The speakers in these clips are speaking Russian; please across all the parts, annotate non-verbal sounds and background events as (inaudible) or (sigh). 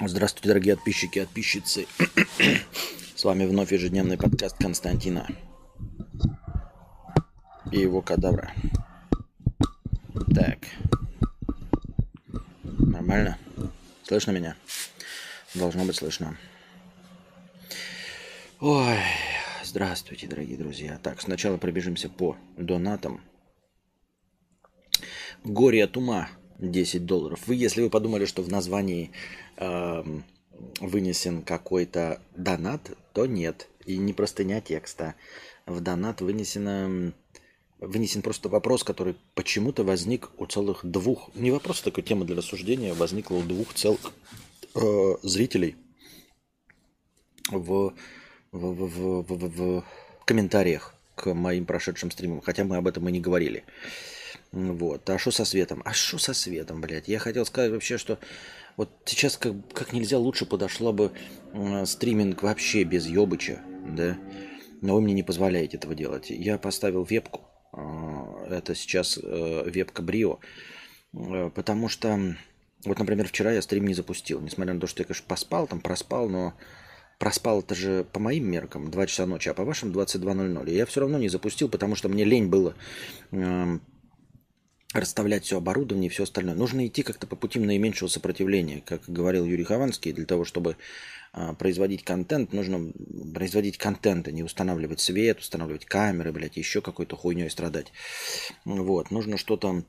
Здравствуйте, дорогие подписчики и подписчицы. С вами вновь ежедневный подкаст Константина и его кадавра. Так. Нормально? Слышно меня? Должно быть слышно. Ой, здравствуйте, дорогие друзья. Так, сначала пробежимся по донатам. Горе от ума 10 долларов. Вы, если вы подумали, что в названии э, вынесен какой-то донат, то нет. И не простыня текста. В донат вынесено, вынесен просто вопрос, который почему-то возник у целых двух, не вопрос, а такой тема для рассуждения, возникла у двух целых э, зрителей в, в, в, в, в, в комментариях к моим прошедшим стримам, хотя мы об этом и не говорили. Вот. А что со светом? А что со светом, блядь? Я хотел сказать вообще, что вот сейчас как, как нельзя лучше подошло бы э, стриминг вообще без ёбыча, да? Но вы мне не позволяете этого делать. Я поставил вебку. Э, это сейчас э, вебка Брио. Э, потому что, вот, например, вчера я стрим не запустил. Несмотря на то, что я, конечно, поспал, там проспал, но проспал это же по моим меркам 2 часа ночи, а по вашим 22.00. И я все равно не запустил, потому что мне лень было э, расставлять все оборудование и все остальное. Нужно идти как-то по пути наименьшего сопротивления. Как говорил Юрий Хованский, для того, чтобы а, производить контент, нужно производить контент, а не устанавливать свет, устанавливать камеры, блядь, еще какой-то хуйней страдать. Вот, нужно что-то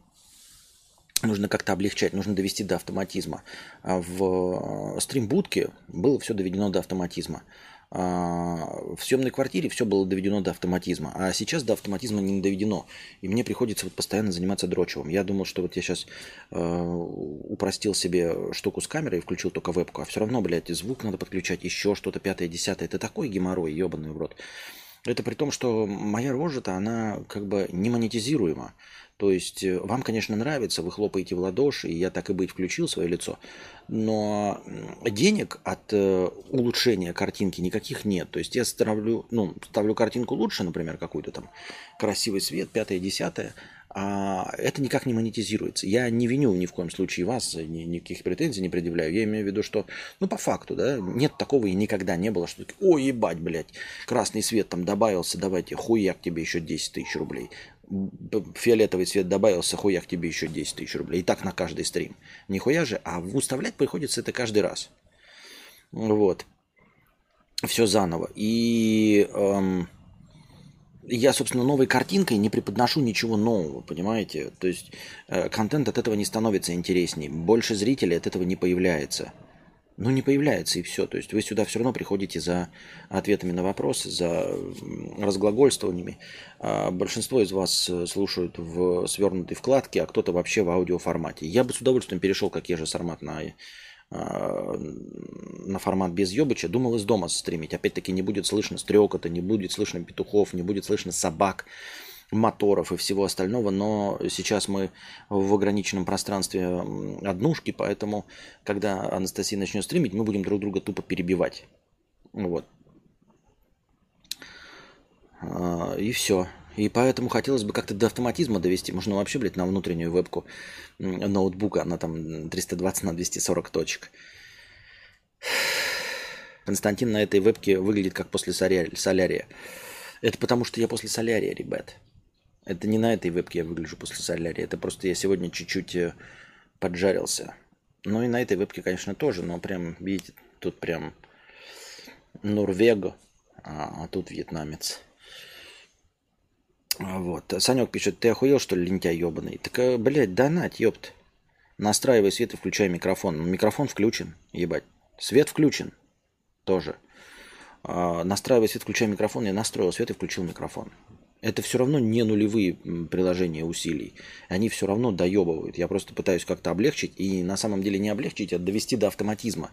нужно как-то облегчать, нужно довести до автоматизма. А в стримбудке было все доведено до автоматизма. А, в съемной квартире все было доведено до автоматизма, а сейчас до автоматизма не доведено. И мне приходится вот постоянно заниматься дрочевым. Я думал, что вот я сейчас э, упростил себе штуку с камерой и включил только вебку, а все равно, блядь, звук надо подключать, еще что-то, пятое, десятое. Это такой геморрой, ебаный в рот. Это при том, что моя рожа-то, она как бы не монетизируема. То есть э, вам, конечно, нравится, вы хлопаете в ладоши, и я так и быть включил свое лицо, но денег от э, улучшения картинки никаких нет. То есть я ставлю, ну, ставлю картинку лучше, например, какой-то там красивый свет, пятое, десятое, а это никак не монетизируется. Я не виню ни в коем случае вас, ни, никаких претензий не предъявляю. Я имею в виду, что, ну, по факту, да, нет такого и никогда не было, что, ой, ебать, блядь, красный свет там добавился, давайте, хуяк тебе еще 10 тысяч рублей фиолетовый цвет добавился, хуяк тебе еще 10 тысяч рублей. И так на каждый стрим. Нихуя же, а выставлять приходится это каждый раз. Вот. Все заново. И эм, я, собственно, новой картинкой не преподношу ничего нового, понимаете? То есть э, контент от этого не становится интереснее. Больше зрителей от этого не появляется ну, не появляется и все. То есть вы сюда все равно приходите за ответами на вопросы, за разглагольствованиями. А большинство из вас э, слушают в свернутой вкладке, а кто-то вообще в аудиоформате. Я бы с удовольствием перешел, как я же формат на, а, на формат без ёбыча. Думал из дома стримить. Опять-таки не будет слышно стрекота, не будет слышно петухов, не будет слышно собак моторов и всего остального, но сейчас мы в ограниченном пространстве однушки, поэтому, когда Анастасия начнет стримить, мы будем друг друга тупо перебивать. Вот. А, и все. И поэтому хотелось бы как-то до автоматизма довести. Можно вообще, блядь, на внутреннюю вебку ноутбука, она там 320 на 240 точек. Константин на этой вебке выглядит как после солярия. Это потому, что я после солярия, ребят. Это не на этой вебке я выгляжу после солярия. Это просто я сегодня чуть-чуть э, поджарился. Ну и на этой вебке, конечно, тоже. Но прям, видите, тут прям Норвега, а, а тут вьетнамец. Вот. Санек пишет, ты охуел, что ли, лентяй ебаный? Так, э, блядь, донать, ёпт. Настраивай свет и включай микрофон. Микрофон включен, ебать. Свет включен тоже. А, настраивай свет, включай микрофон. Я настроил свет и включил микрофон это все равно не нулевые приложения усилий. Они все равно доебывают. Я просто пытаюсь как-то облегчить, и на самом деле не облегчить, а довести до автоматизма.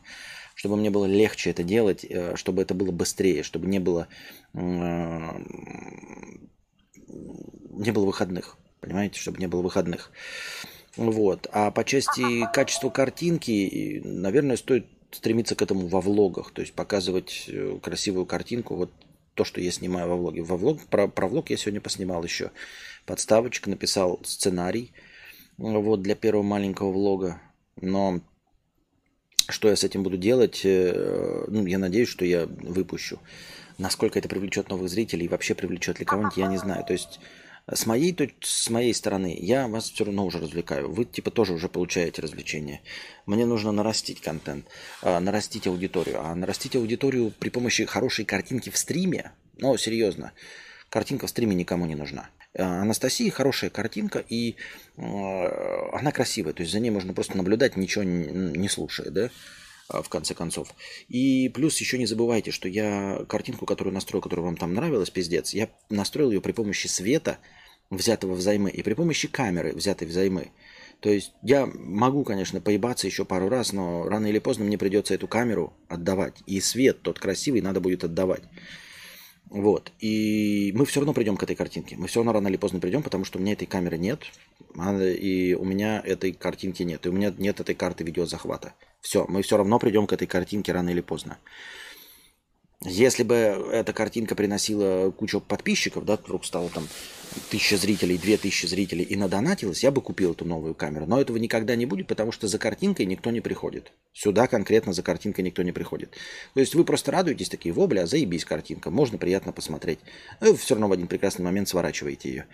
Чтобы мне было легче это делать, э, чтобы это было быстрее, чтобы не было, не было выходных. Понимаете, чтобы не было выходных. Вот. А по части качества картинки, наверное, стоит стремиться к этому во влогах, то есть показывать э, красивую картинку. Вот то, что я снимаю во влоге. Во влог, про, про влог я сегодня поснимал еще подставочку, написал сценарий вот, для первого маленького влога. Но Что я с этим буду делать? Э, ну, я надеюсь, что я выпущу. Насколько это привлечет новых зрителей вообще привлечет ли кого-нибудь, я не знаю. То есть с моей, с моей стороны, я вас все равно уже развлекаю. Вы типа тоже уже получаете развлечения. Мне нужно нарастить контент, э, нарастить аудиторию. А нарастить аудиторию при помощи хорошей картинки в стриме, ну, серьезно, картинка в стриме никому не нужна. Э, Анастасии хорошая картинка, и э, она красивая. То есть за ней можно просто наблюдать, ничего не слушая, да? В конце концов. И плюс еще не забывайте, что я картинку, которую настроил, которая вам там нравилась, пиздец, я настроил ее при помощи света, взятого взаймы, и при помощи камеры, взятой взаймы. То есть я могу, конечно, поебаться еще пару раз, но рано или поздно мне придется эту камеру отдавать. И свет тот красивый надо будет отдавать. Вот. И мы все равно придем к этой картинке. Мы все равно рано или поздно придем, потому что у меня этой камеры нет, и у меня этой картинки нет, и у меня нет этой карты видеозахвата. Все, мы все равно придем к этой картинке рано или поздно. Если бы эта картинка приносила кучу подписчиков, да, вдруг стало там тысяча зрителей, две тысячи зрителей и надонатилось, я бы купил эту новую камеру. Но этого никогда не будет, потому что за картинкой никто не приходит. Сюда конкретно за картинкой никто не приходит. То есть вы просто радуетесь такие, вобля, заебись картинка, можно приятно посмотреть. Вы все равно в один прекрасный момент сворачиваете ее.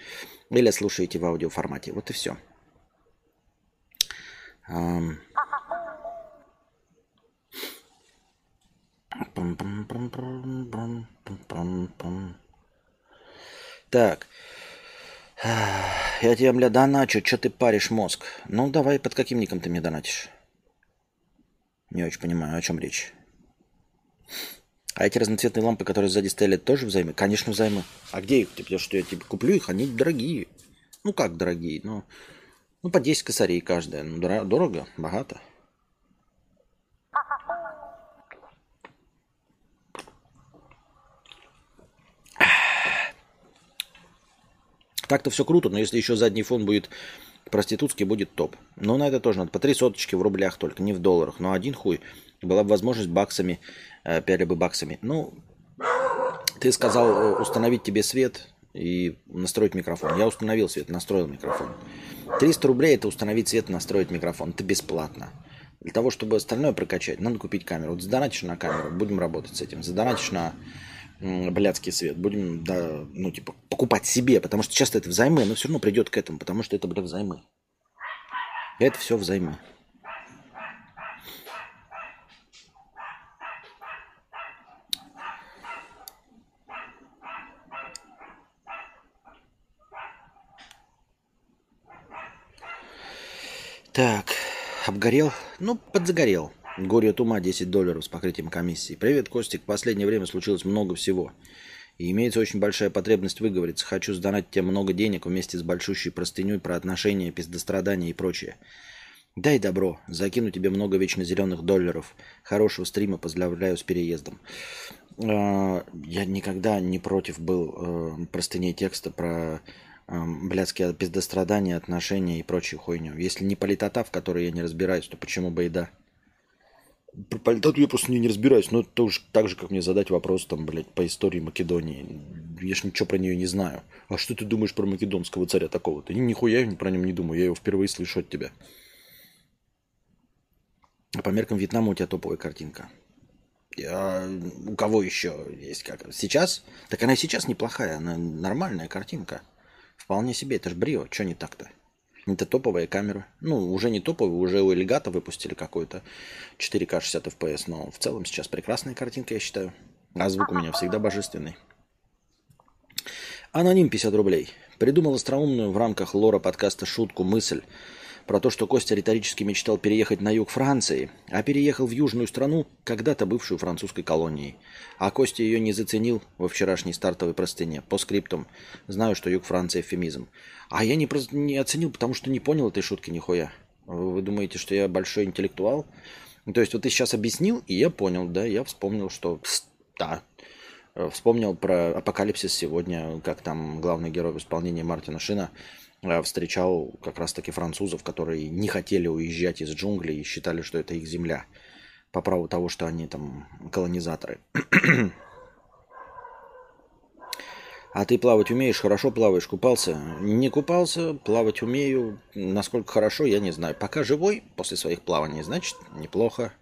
Или слушаете в аудиоформате. Вот и все. Так. Я тебе, бля, доначу, что ты паришь мозг? Ну, давай, под каким ником ты мне донатишь? Не очень понимаю, о чем речь. А эти разноцветные лампы, которые сзади стояли, тоже взаймы? Конечно, взаймы. А где их? Потому что я тебе куплю их, они дорогие. Ну, как дорогие? Ну, ну по 10 косарей каждая. Ну, дорого, богато. Так-то все круто, но если еще задний фон будет проститутский, будет топ. Но на это тоже надо по три соточки в рублях только, не в долларах. Но один хуй. Была бы возможность баксами, э, пяли бы баксами. Ну, ты сказал э, установить тебе свет и настроить микрофон. Я установил свет, настроил микрофон. 300 рублей это установить свет и настроить микрофон. Это бесплатно. Для того, чтобы остальное прокачать, надо купить камеру. Вот задонатишь на камеру, будем работать с этим. Задонатишь на блядский свет. Будем, да, ну, типа, покупать себе, потому что часто это взаймы, но все равно придет к этому, потому что это, блядь, взаймы. Это все взаймы. Так, обгорел? Ну, подзагорел. Горе от ума 10 долларов с покрытием комиссии. Привет, Костик. В последнее время случилось много всего. И имеется очень большая потребность выговориться. Хочу сдонать тебе много денег вместе с большущей простыней про отношения, пиздострадания и прочее. Дай добро. Закину тебе много вечно зеленых долларов. Хорошего стрима. Поздравляю с переездом. А, я никогда не против был э, простыней текста про э, блядские пиздострадания, отношения и прочую хуйню. Если не политота, в которой я не разбираюсь, то почему бы и да? Про политоту я просто не, не разбираюсь, но это уж так же, как мне задать вопрос там, блядь, по истории Македонии. Я ж ничего про нее не знаю. А что ты думаешь про македонского царя такого-то? Ни, нихуя про нем не думаю, я его впервые слышу от тебя. А по меркам Вьетнама у тебя топовая картинка. А у кого еще есть как? Сейчас? Так она и сейчас неплохая, она нормальная картинка. Вполне себе, это ж брио, что не так-то? Это топовая камера. Ну, уже не топовая, уже у Элегата выпустили какой-то 4К 60 FPS, но в целом сейчас прекрасная картинка, я считаю. А звук у меня всегда божественный. Аноним 50 рублей. Придумал остроумную в рамках лора подкаста шутку мысль про то, что Костя риторически мечтал переехать на юг Франции, а переехал в южную страну, когда-то бывшую французской колонией. А Костя ее не заценил во вчерашней стартовой простыне. По скриптам. Знаю, что юг Франции эвфемизм. А я не, не оценил, потому что не понял этой шутки нихуя. Вы думаете, что я большой интеллектуал? То есть вот ты сейчас объяснил, и я понял, да, я вспомнил, что да, вспомнил про апокалипсис сегодня, как там главный герой в исполнении Мартина Шина э, встречал как раз-таки французов, которые не хотели уезжать из джунглей и считали, что это их земля по праву того, что они там колонизаторы. (clears throat) А ты плавать умеешь? Хорошо плаваешь? Купался? Не купался, плавать умею. Насколько хорошо, я не знаю. Пока живой после своих плаваний, значит, неплохо.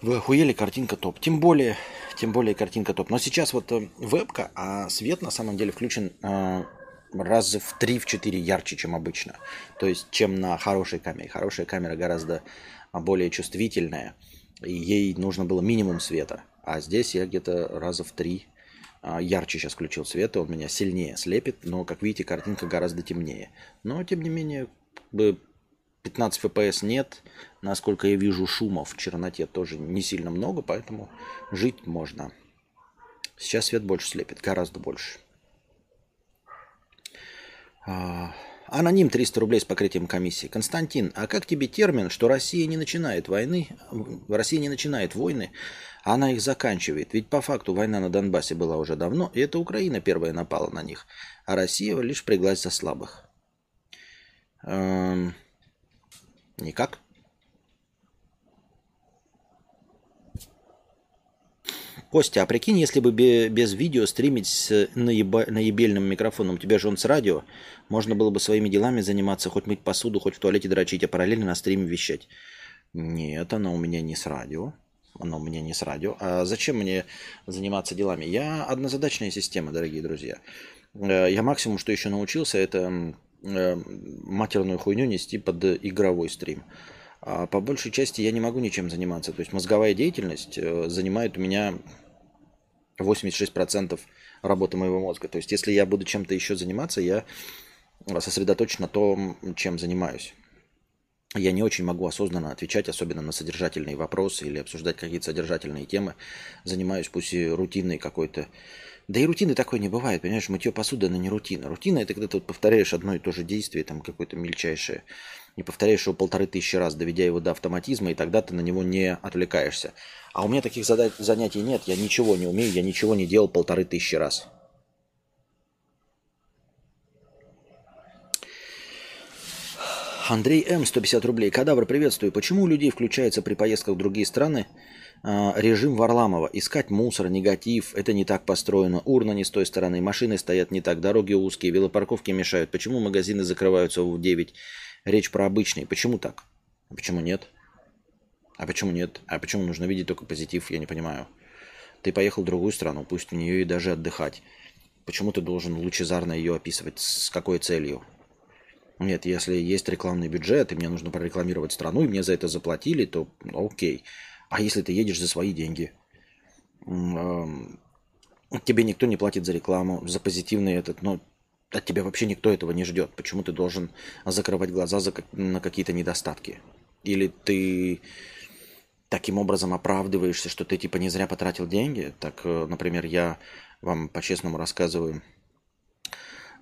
Вы охуели, картинка топ. Тем более, тем более картинка топ. Но сейчас вот э, вебка, а свет на самом деле включен э, раз в 3-4 ярче, чем обычно. То есть, чем на хорошей камере. Хорошая камера гораздо более чувствительная. И ей нужно было минимум света. А здесь я где-то раза в три а, ярче сейчас включил свет, и он меня сильнее слепит, но, как видите, картинка гораздо темнее. Но, тем не менее, 15 FPS нет, насколько я вижу, шумов в черноте тоже не сильно много, поэтому жить можно. Сейчас свет больше слепит, гораздо больше. А, аноним 300 рублей с покрытием комиссии. Константин, а как тебе термин, что Россия не начинает войны, Россия не начинает войны, а она их заканчивает? Ведь по факту война на Донбассе была уже давно, и это Украина первая напала на них, а Россия лишь приглась за слабых. Эм, Никак. Костя, а прикинь, если бы без видео стримить с наеба, наебельным микрофоном, у тебя же он с радио, можно было бы своими делами заниматься, хоть мыть посуду, хоть в туалете дрочить, а параллельно на стриме вещать. Нет, оно у меня не с радио. Оно у меня не с радио. А зачем мне заниматься делами? Я однозадачная система, дорогие друзья. Э, я максимум, что еще научился, это Э, матерную хуйню нести под игровой стрим. А по большей части я не могу ничем заниматься. То есть мозговая деятельность э, занимает у меня 86% работы моего мозга. То есть если я буду чем-то еще заниматься, я сосредоточен на том, чем занимаюсь. Я не очень могу осознанно отвечать, особенно на содержательные вопросы или обсуждать какие-то содержательные темы. Занимаюсь пусть и рутинной какой-то да и рутины такой не бывает, понимаешь, мытье посуды, она не рутина. Рутина это когда ты вот повторяешь одно и то же действие, там какое-то мельчайшее, не повторяешь его полторы тысячи раз, доведя его до автоматизма, и тогда ты на него не отвлекаешься. А у меня таких занятий нет, я ничего не умею, я ничего не делал полторы тысячи раз. Андрей М. 150 рублей. Кадавр, приветствую. Почему у людей включается при поездках в другие страны а, режим Варламова. Искать мусор, негатив, это не так построено. Урна не с той стороны, машины стоят не так, дороги узкие, велопарковки мешают. Почему магазины закрываются в 9? Речь про обычные. Почему так? А почему нет? А почему нет? А почему нужно видеть только позитив? Я не понимаю. Ты поехал в другую страну, пусть в нее и даже отдыхать. Почему ты должен лучезарно ее описывать? С какой целью? Нет, если есть рекламный бюджет, и мне нужно прорекламировать страну, и мне за это заплатили, то окей. А если ты едешь за свои деньги? Тебе никто не платит за рекламу, за позитивный этот, но от тебя вообще никто этого не ждет. Почему ты должен закрывать глаза за, на какие-то недостатки? Или ты таким образом оправдываешься, что ты типа не зря потратил деньги? Так, э, например, я вам по-честному рассказываю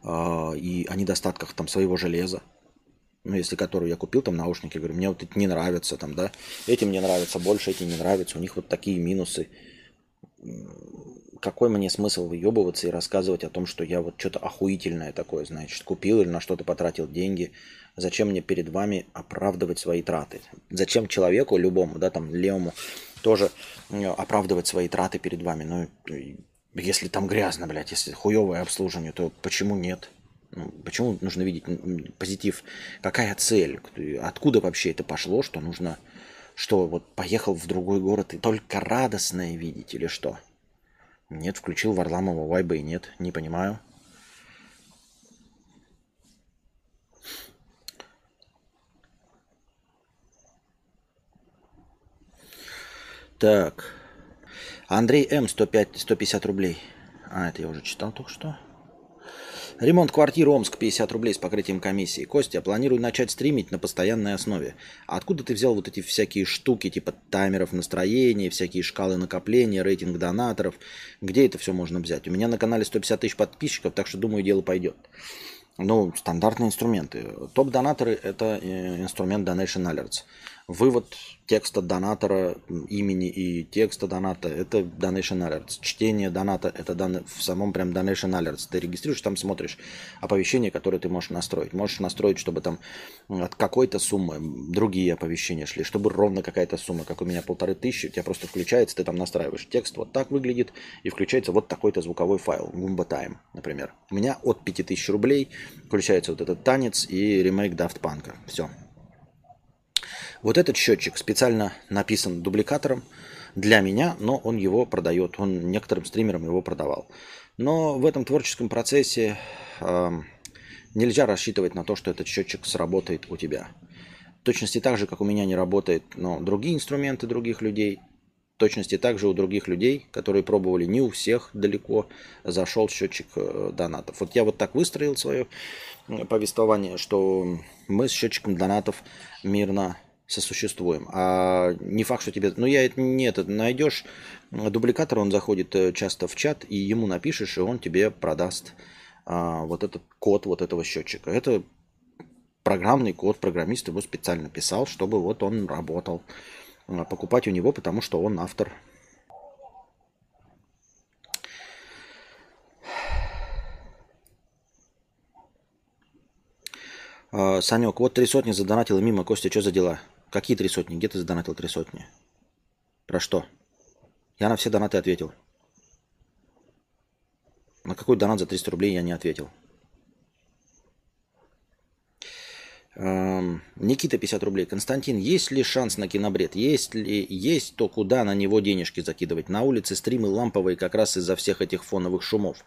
и о недостатках там своего железа ну, если которую я купил, там наушники, говорю, мне вот это не нравится, там, да, эти мне нравятся больше, эти не нравятся, у них вот такие минусы. Какой мне смысл выебываться и рассказывать о том, что я вот что-то охуительное такое, значит, купил или на что-то потратил деньги? Зачем мне перед вами оправдывать свои траты? Зачем человеку, любому, да, там, левому, тоже оправдывать свои траты перед вами? Ну, если там грязно, блядь, если хуевое обслуживание, то почему нет? Ну, почему нужно видеть позитив? Какая цель? Откуда вообще это пошло, что нужно, что вот поехал в другой город и только радостное видеть или что? Нет, включил Варламова вайба и нет, не понимаю. Так. Андрей М. 105, 150 рублей. А, это я уже читал только что. Ремонт квартиры Омск 50 рублей с покрытием комиссии. Костя, планирую начать стримить на постоянной основе. А откуда ты взял вот эти всякие штуки, типа таймеров настроения, всякие шкалы накопления, рейтинг донаторов? Где это все можно взять? У меня на канале 150 тысяч подписчиков, так что думаю, дело пойдет. Ну, стандартные инструменты. Топ-донаторы – это э, инструмент Donation Alerts. Вывод текста донатора, имени и текста доната – это Donation Alerts. Чтение доната – это дан... в самом прям Donation Alerts. Ты регистрируешь, там смотришь оповещения, которые ты можешь настроить. Можешь настроить, чтобы там от какой-то суммы другие оповещения шли, чтобы ровно какая-то сумма, как у меня полторы тысячи, у тебя просто включается, ты там настраиваешь текст, вот так выглядит, и включается вот такой-то звуковой файл, Goomba Time, например. У меня от 5000 рублей включается вот этот танец и ремейк Daft Punk. Все, Вот этот счетчик специально написан дубликатором для меня, но он его продает. Он некоторым стримерам его продавал. Но в этом творческом процессе э, нельзя рассчитывать на то, что этот счетчик сработает у тебя. В точности так же, как у меня не работает но другие инструменты других людей, точности так же у других людей, которые пробовали, не у всех далеко зашел счетчик э, донатов. Вот я вот так выстроил свое повествование, что мы с счетчиком донатов мирно сосуществуем. А не факт, что тебе... Ну, я это не это найдешь. Дубликатор, он заходит э, часто в чат, и ему напишешь, и он тебе продаст а, вот этот код вот этого счетчика. Это программный код, программист его специально писал, чтобы вот он работал. А, покупать у него, потому что он автор. А, Санек, вот три сотни задонатил и мимо. Костя, что за дела? Какие три сотни? Где ты задонатил три сотни? Про что? Я на все донаты ответил. На какой донат за 300 рублей я не ответил. Эм, Никита 50 рублей. Константин, есть ли шанс на кинобред? Есть ли есть, то куда на него денежки закидывать? На улице стримы ламповые как раз из-за всех этих фоновых шумов.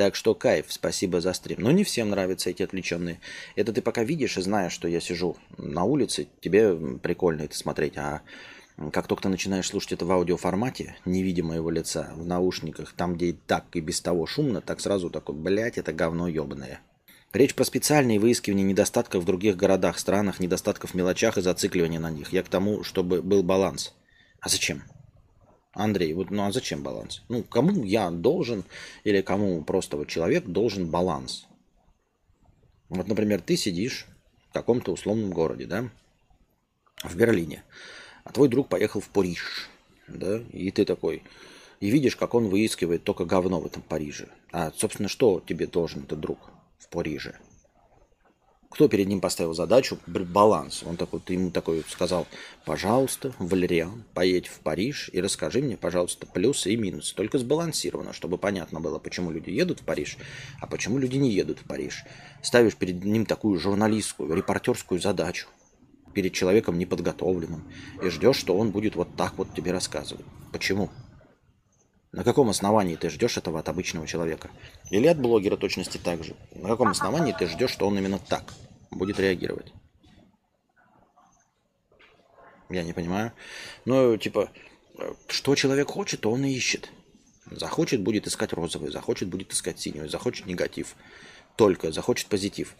Так что кайф, спасибо за стрим. Но не всем нравятся эти отвлеченные. Это ты пока видишь и знаешь, что я сижу на улице, тебе прикольно это смотреть. А как только ты начинаешь слушать это в аудиоформате, не видя моего лица, в наушниках, там, где и так и без того шумно, так сразу такой, блядь, это говно ебаное. Речь про специальные выискивания недостатков в других городах, странах, недостатков в мелочах и зацикливания на них. Я к тому, чтобы был баланс. А зачем? Андрей, вот ну а зачем баланс? Ну, кому я должен или кому просто вот человек должен баланс? Вот, например, ты сидишь в каком-то условном городе, да, в Берлине а твой друг поехал в Париж, да, и ты такой, и видишь, как он выискивает только говно в этом Париже. А, собственно, что тебе должен этот друг в Париже? Кто перед ним поставил задачу? Баланс. Он такой, ты ему такой сказал, пожалуйста, Валериан, поедь в Париж и расскажи мне, пожалуйста, плюсы и минусы. Только сбалансировано, чтобы понятно было, почему люди едут в Париж, а почему люди не едут в Париж. Ставишь перед ним такую журналистскую, репортерскую задачу перед человеком неподготовленным и ждешь, что он будет вот так вот тебе рассказывать. Почему? На каком основании ты ждешь этого от обычного человека? Или от блогера точности так же? На каком основании ты ждешь, что он именно так будет реагировать? Я не понимаю. Ну, типа, что человек хочет, то он и ищет. Захочет, будет искать розовый, захочет, будет искать синюю, захочет негатив. Только захочет позитив.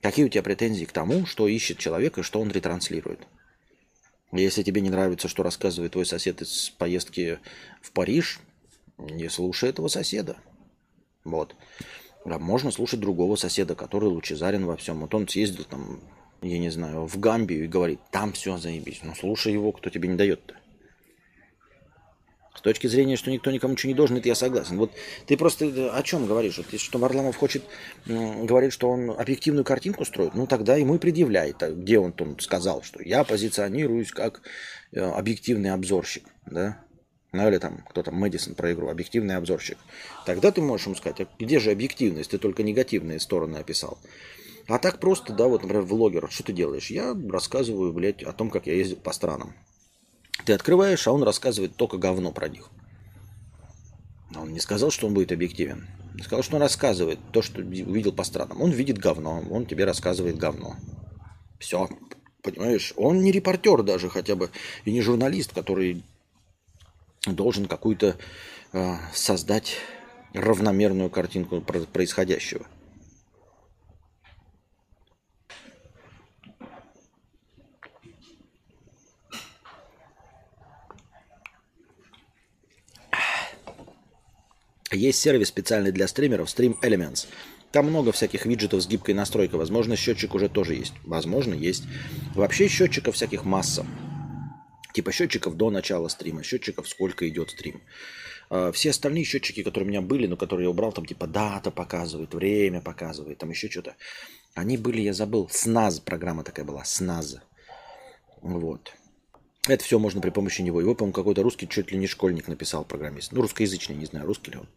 Какие у тебя претензии к тому, что ищет человек и что он ретранслирует? Если тебе не нравится, что рассказывает твой сосед из поездки в Париж, не слушай этого соседа. Вот. А можно слушать другого соседа, который лучезарен во всем. Вот он съездил там, я не знаю, в Гамбию и говорит, там все заебись. Ну слушай его, кто тебе не дает-то. С точки зрения, что никто никому ничего не должен, это я согласен. Вот ты просто э, о чем говоришь? Вот, что Варламов хочет, говорит, что он объективную картинку строит, ну тогда ему и предъявляет, а где он там сказал, что я позиционируюсь как э, объективный обзорщик, да? Ну или там кто там, Мэдисон про игру, объективный обзорщик. Тогда ты можешь ему сказать, а где же объективность? Ты только негативные стороны описал. А так просто, да, вот, например, влогер, что ты делаешь? Я рассказываю, блядь, о том, как я ездил по странам. Ты открываешь, а он рассказывает только говно про них. Он не сказал, что он будет объективен. Сказал, что он рассказывает то, что увидел по странам. Он видит говно, он тебе рассказывает говно. Все. Понимаешь, он не репортер даже хотя бы, и не журналист, который должен какую-то э, создать равномерную картинку происходящего. Есть сервис специальный для стримеров Stream Elements. Там много всяких виджетов с гибкой настройкой. Возможно, счетчик уже тоже есть. Возможно, есть. Вообще счетчиков всяких масса. Типа счетчиков до начала стрима, счетчиков сколько идет стрим. А, все остальные счетчики, которые у меня были, но которые я убрал, там типа дата показывает, время показывает, там еще что-то. Они были, я забыл, СНАЗ программа такая была, СНАЗ. Вот. Это все можно при помощи него. Его, по-моему, какой-то русский чуть ли не школьник написал, программист. Ну, русскоязычный, не знаю, русский ли он.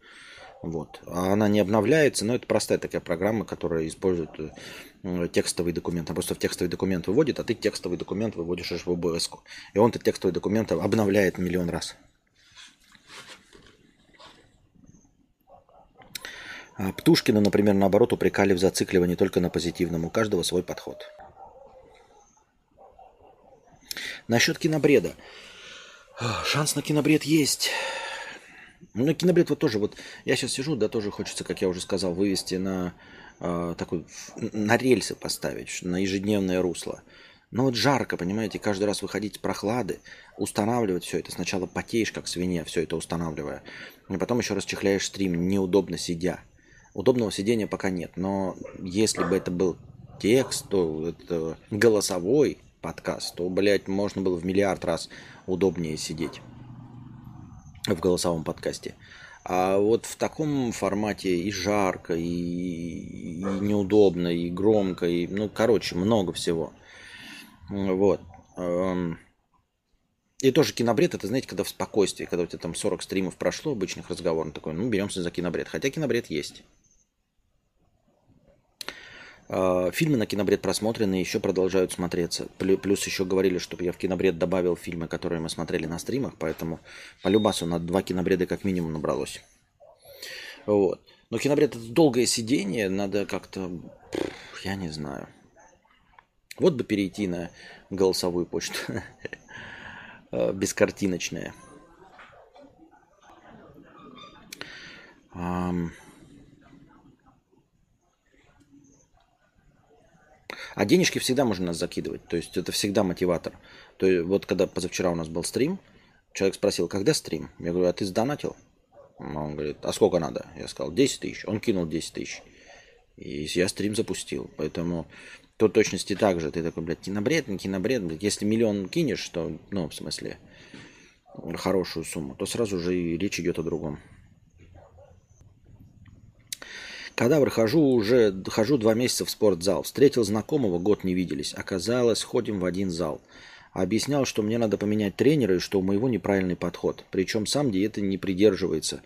Вот. А она не обновляется, но это простая такая программа, которая использует э, текстовый документ. Она просто в текстовый документ выводит, а ты текстовый документ выводишь в ОБС. И он этот текстовый документ обновляет миллион раз. А Птушкина, например, наоборот, упрекали в зацикливании только на позитивном. У каждого свой подход. Насчет кинобреда. Шанс на кинобред есть. Ну, кинобред вот тоже, вот я сейчас сижу, да, тоже хочется, как я уже сказал, вывести на э, такой, на рельсы поставить, на ежедневное русло. Но вот жарко, понимаете, каждый раз выходить с прохлады, устанавливать все это. Сначала потеешь, как свинья, все это устанавливая. И потом еще расчехляешь стрим, неудобно сидя. Удобного сидения пока нет. Но если бы это был текст, то это голосовой подкаст, то, блядь, можно было в миллиард раз удобнее сидеть в голосовом подкасте. А вот в таком формате и жарко, и, и неудобно, и громко, и, ну, короче, много всего. Вот. Эм, и тоже кинобред, это, знаете, когда в спокойствии, когда у тебя там 40 стримов прошло обычных разговоров, такой, ну, беремся за кинобред. Хотя кинобред есть. А, фильмы на кинобред просмотрены, еще продолжают смотреться. Плюс еще говорили, чтобы я в кинобред добавил фильмы, которые мы смотрели на стримах, поэтому по любасу на два кинобреда как минимум набралось. Вот. Но кинобред это долгое сидение, надо как-то, я не знаю. Вот бы перейти на голосовую почту. (laughs) А, бескартиночная. Um... А денежки всегда можно нас закидывать. То есть это всегда мотиватор. То есть вот когда позавчера у нас был стрим, человек спросил, когда стрим? Я говорю, а ты сдонатил? Он говорит, а сколько надо? Я сказал, 10 тысяч. Он кинул 10 тысяч. И я стрим запустил. Поэтому то точности так же. Ты такой, блядь, кинобред, не кинобред. Блядь. Если миллион кинешь, то, ну, в смысле, хорошую сумму, то сразу же и речь идет о другом. Кадавр, хожу уже, хожу два месяца в спортзал. Встретил знакомого, год не виделись. Оказалось, ходим в один зал. Объяснял, что мне надо поменять тренера и что у моего неправильный подход. Причем сам диеты не придерживается.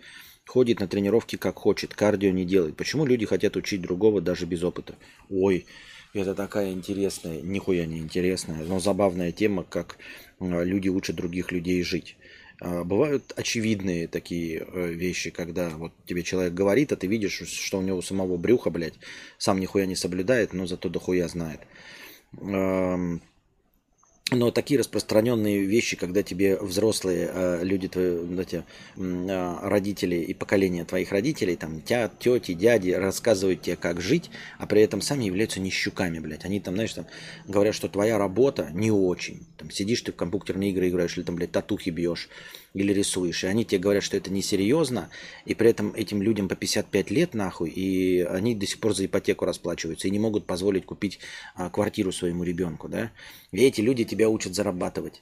Ходит на тренировки как хочет, кардио не делает. Почему люди хотят учить другого даже без опыта? Ой, это такая интересная, нихуя не интересная, но забавная тема, как а, люди учат других людей жить. А, бывают очевидные такие э, вещи, когда вот тебе человек говорит, а ты видишь, что у него самого брюха, блядь, сам нихуя не соблюдает, но зато дохуя знает. Но такие распространенные вещи, когда тебе взрослые э, люди, твои, эти, э, родители и поколение твоих родителей, там, тя, тети, дяди, рассказывают тебе, как жить, а при этом сами являются нищуками, блядь. Они там, знаешь, там, говорят, что твоя работа не очень. Там, сидишь ты в компьютерные игры играешь, или там, блядь, татухи бьешь, или рисуешь. И они тебе говорят, что это несерьезно, и при этом этим людям по 55 лет, нахуй, и они до сих пор за ипотеку расплачиваются, и не могут позволить купить а, квартиру своему ребенку, да. И эти люди тебя учат зарабатывать.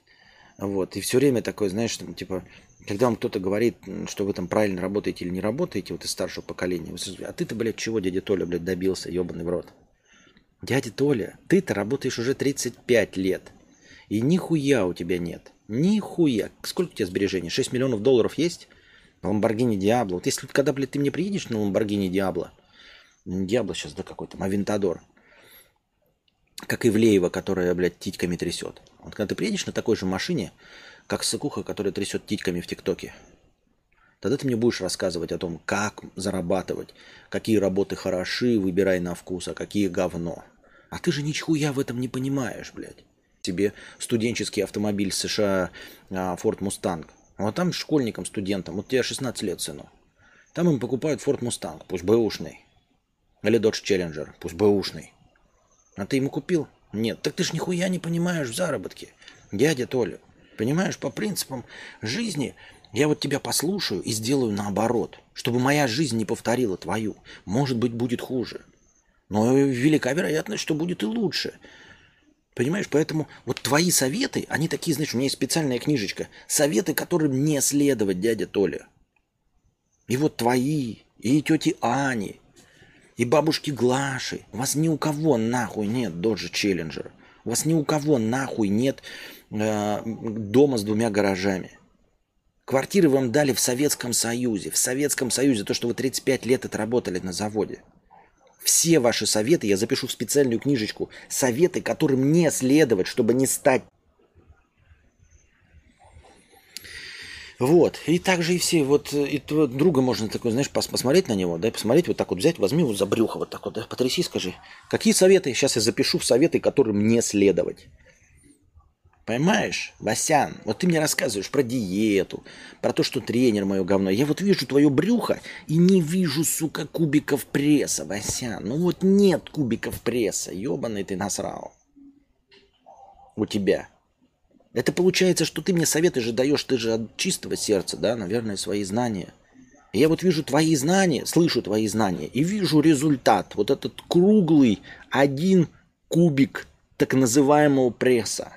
Вот. И все время такое, знаешь, там, типа, когда вам кто-то говорит, что вы там правильно работаете или не работаете, вот из старшего поколения, вы, а ты-то, блядь, чего, дядя Толя, блядь, добился, ебаный в рот? Дядя Толя, ты-то работаешь уже 35 лет, и нихуя у тебя нет. Нихуя. Сколько у тебя сбережений? 6 миллионов долларов есть? Ламборгини Диабло. Вот если когда, блядь, ты мне приедешь на Ламборгини Диабло, не Диабло сейчас, да какой-то, Авентадор, как Ивлеева, которая, блядь, титьками трясет. Вот когда ты приедешь на такой же машине, как Сыкуха, которая трясет титьками в ТикТоке, тогда ты мне будешь рассказывать о том, как зарабатывать, какие работы хороши, выбирай на вкус, а какие говно. А ты же ничего в этом не понимаешь, блядь. Тебе студенческий автомобиль США а, Ford Mustang. А там школьникам, студентам, вот тебе 16 лет, сыну. Там им покупают Ford Mustang, пусть бэушный. Или Dodge Challenger, пусть бэушный. А ты ему купил? Нет. Так ты ж нихуя не понимаешь в заработке. Дядя Толя. Понимаешь, по принципам жизни я вот тебя послушаю и сделаю наоборот, чтобы моя жизнь не повторила твою. Может быть, будет хуже. Но велика вероятность, что будет и лучше. Понимаешь, поэтому вот твои советы, они такие, знаешь, у меня есть специальная книжечка. Советы, которым не следовать, дядя Толя. И вот твои, и тети Ани, и бабушки Глаши. У вас ни у кого нахуй нет Доджа Челленджера. У вас ни у кого нахуй нет э, дома с двумя гаражами. Квартиры вам дали в Советском Союзе. В Советском Союзе то, что вы 35 лет отработали на заводе. Все ваши советы я запишу в специальную книжечку. Советы, которым не следовать, чтобы не стать Вот. И также и все, вот, и друга можно такой, знаешь, пос посмотреть на него, да, посмотреть, вот так вот взять, возьми его за брюхо, вот так вот, да, потряси, скажи, какие советы, сейчас я запишу в советы, которым не следовать. Понимаешь, Васян, вот ты мне рассказываешь про диету, про то, что тренер мое говно. Я вот вижу твое брюхо и не вижу, сука, кубиков пресса, Васян. Ну вот нет кубиков пресса, ебаный ты насрал. У тебя. Это получается, что ты мне советы же даешь, ты же от чистого сердца, да, наверное, свои знания. Я вот вижу твои знания, слышу твои знания и вижу результат. Вот этот круглый один кубик так называемого пресса.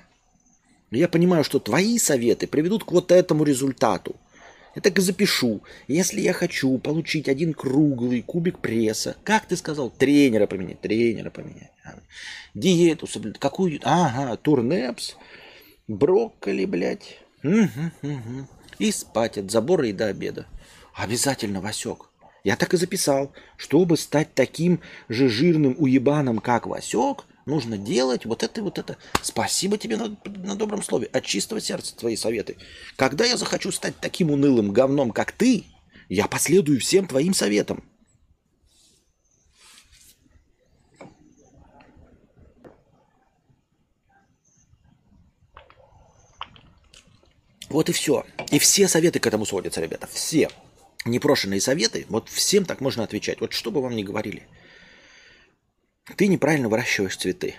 Я понимаю, что твои советы приведут к вот этому результату. Я так и запишу. Если я хочу получить один круглый кубик пресса, как ты сказал, тренера поменять, тренера поменять, диету соблюдать, какую, ага, турнепс, брокколи, блядь, угу, угу. и спать от забора и до обеда. Обязательно, Васек. Я так и записал. Чтобы стать таким же жирным уебаном, как Васек, нужно делать вот это вот это. Спасибо тебе на, на добром слове. От чистого сердца твои советы. Когда я захочу стать таким унылым говном, как ты, я последую всем твоим советам. Вот и все. И все советы к этому сводятся, ребята. Все непрошенные советы, вот всем так можно отвечать. Вот что бы вам ни говорили. Ты неправильно выращиваешь цветы.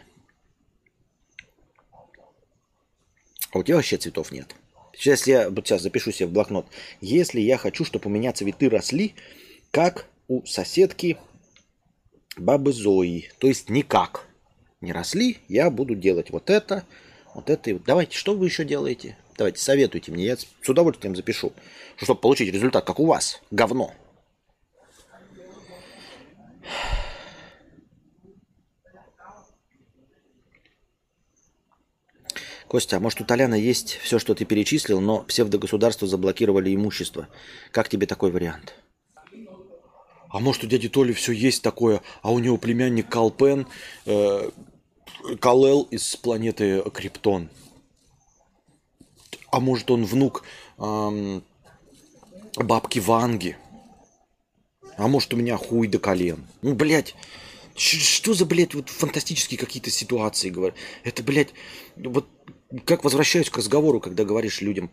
А у тебя вообще цветов нет. Сейчас я вот сейчас запишу себе в блокнот. Если я хочу, чтобы у меня цветы росли, как у соседки бабы Зои. То есть никак не росли, я буду делать вот это, вот это. Давайте, что вы еще делаете? Давайте, советуйте мне, я с удовольствием запишу, чтобы получить результат, как у вас. Говно. Костя, а может у Толяна есть все, что ты перечислил, но псевдогосударство заблокировали имущество. Как тебе такой вариант? А может у дяди Толи все есть такое, а у него племянник Калпен, э, Калел из планеты Криптон а может он внук эм, бабки Ванги, а может у меня хуй до колен. Ну, блядь, что за, блядь, вот фантастические какие-то ситуации, говорю. Это, блядь, вот как возвращаюсь к разговору, когда говоришь людям,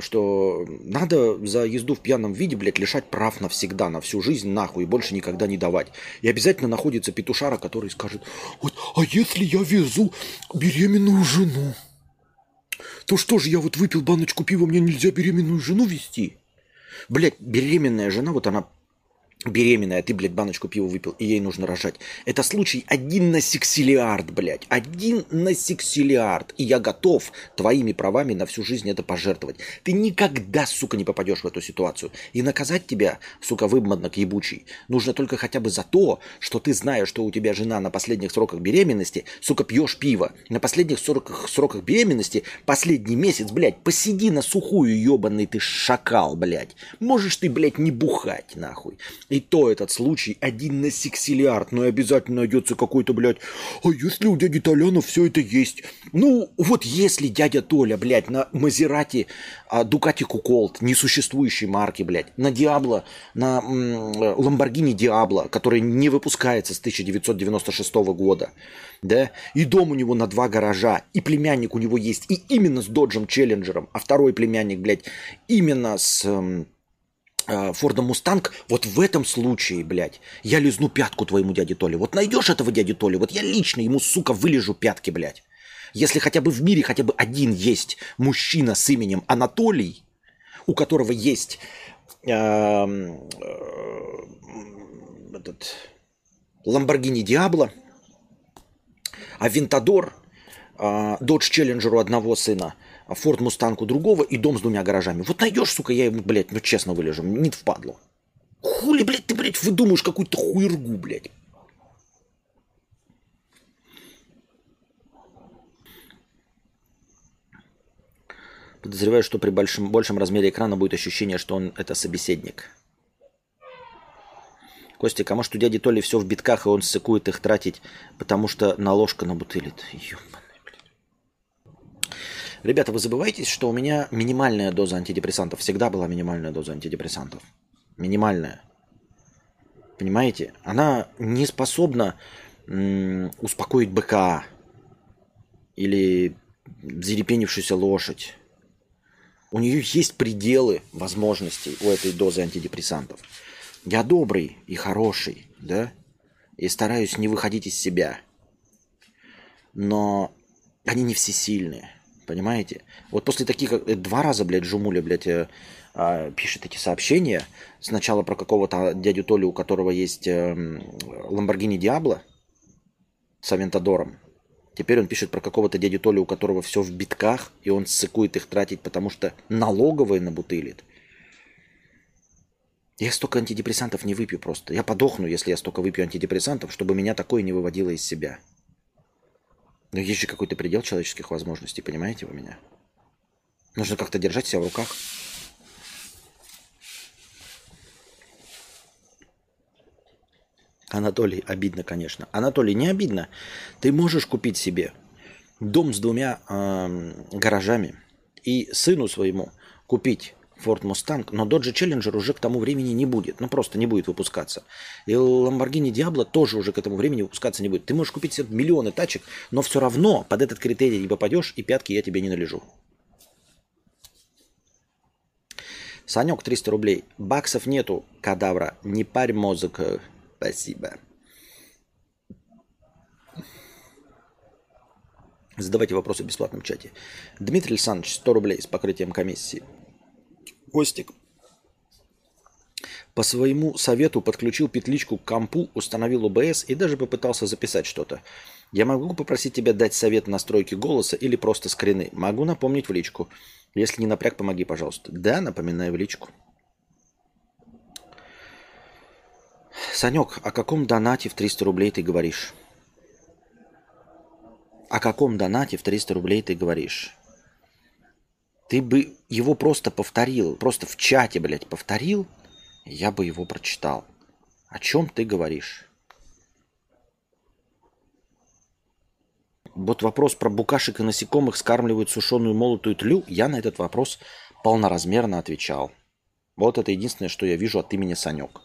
что надо за езду в пьяном виде, блядь, лишать прав навсегда, на всю жизнь, нахуй, и больше никогда не давать. И обязательно находится петушара, который скажет, вот, а если я везу беременную жену? то что же я вот выпил баночку пива, мне нельзя беременную жену вести? Блять, беременная жена, вот она беременная, а ты, блядь, баночку пива выпил, и ей нужно рожать. Это случай один на сексилиард, блядь. Один на сексилиард. И я готов твоими правами на всю жизнь это пожертвовать. Ты никогда, сука, не попадешь в эту ситуацию. И наказать тебя, сука, вымоднок ебучий, нужно только хотя бы за то, что ты знаешь, что у тебя жена на последних сроках беременности, сука, пьешь пиво. На последних сроках, сроках беременности, последний месяц, блядь, посиди на сухую, ебаный ты шакал, блядь. Можешь ты, блядь, не бухать, нахуй. То этот случай один на сексилиард, но обязательно найдется какой-то, блядь, а если у дяди Толяна все это есть? Ну, вот если дядя Толя, блядь, на Мазерати а, Дукати Куколт, несуществующей марки, блядь, на Диабло, на Ламборгини Диабло, который не выпускается с 1996 года, да, и дом у него на два гаража, и племянник у него есть, и именно с Доджем Челленджером, а второй племянник, блядь, именно с Э, Форда Мустанг, вот в этом случае, блядь, я лизну пятку твоему дяде Толе. Вот найдешь этого дяди Толи, вот я лично ему, сука, вылежу пятки, блядь. Если хотя бы в мире хотя бы один есть мужчина с именем Анатолий, у которого есть э, э, этот Ламборгини Диабло, а Винтадор, э, Додж Челленджеру одного сына – Форд Мустанг у другого и дом с двумя гаражами. Вот найдешь, сука, я ему, блядь, ну честно вылежу, не впадло. Хули, блядь, ты, блядь, выдумаешь какую-то хуйргу, блядь. Подозреваю, что при большем, большем размере экрана будет ощущение, что он это собеседник. Костик, а может у дяди Толи все в битках, и он ссыкует их тратить, потому что наложка на бутылит. Ребята, вы забываетесь, что у меня минимальная доза антидепрессантов. Всегда была минимальная доза антидепрессантов. Минимальная. Понимаете? Она не способна м- успокоить БК или зарепенившуюся лошадь у нее есть пределы возможностей у этой дозы антидепрессантов. Я добрый и хороший, да, и стараюсь не выходить из себя. Но они не всесильные, понимаете? Вот после таких, э, два раза, блядь, Жумуля, блядь, э, э, пишет эти сообщения. Сначала про какого-то дядю Толю, у которого есть э, Ламборгини Диабло с Авентадором. Теперь он пишет про какого-то дядю Толю, у которого все в битках, и он ссыкует их тратить, потому что налоговые набутылит. Я столько антидепрессантов не выпью просто. Я подохну, если я столько выпью антидепрессантов, чтобы меня такое не выводило из себя. Но есть же какой-то предел человеческих возможностей, понимаете вы меня? Нужно как-то держать себя в руках. Анатолий, обидно, конечно. Анатолий, не обидно. Ты можешь купить себе дом с двумя э, гаражами и сыну своему купить Ford Mustang, но Dodge Challenger уже к тому времени не будет. Ну, просто не будет выпускаться. И Lamborghini Diablo тоже уже к этому времени выпускаться не будет. Ты можешь купить себе миллионы тачек, но все равно под этот критерий не попадешь, и пятки я тебе не належу. Санек, 300 рублей. Баксов нету, кадавра. Не парь мозг. Спасибо. Задавайте вопросы в бесплатном чате. Дмитрий Александрович, 100 рублей с покрытием комиссии. Костик. По своему совету подключил петличку к компу, установил ОБС и даже попытался записать что-то. Я могу попросить тебя дать совет настройки голоса или просто скрины. Могу напомнить в личку. Если не напряг, помоги, пожалуйста. Да, напоминаю в личку. Санек, о каком донате в 300 рублей ты говоришь? О каком донате в 300 рублей ты говоришь? Ты бы его просто повторил, просто в чате, блядь, повторил, я бы его прочитал. О чем ты говоришь? Вот вопрос про букашек и насекомых скармливают сушеную молотую тлю, я на этот вопрос полноразмерно отвечал. Вот это единственное, что я вижу от имени Санек.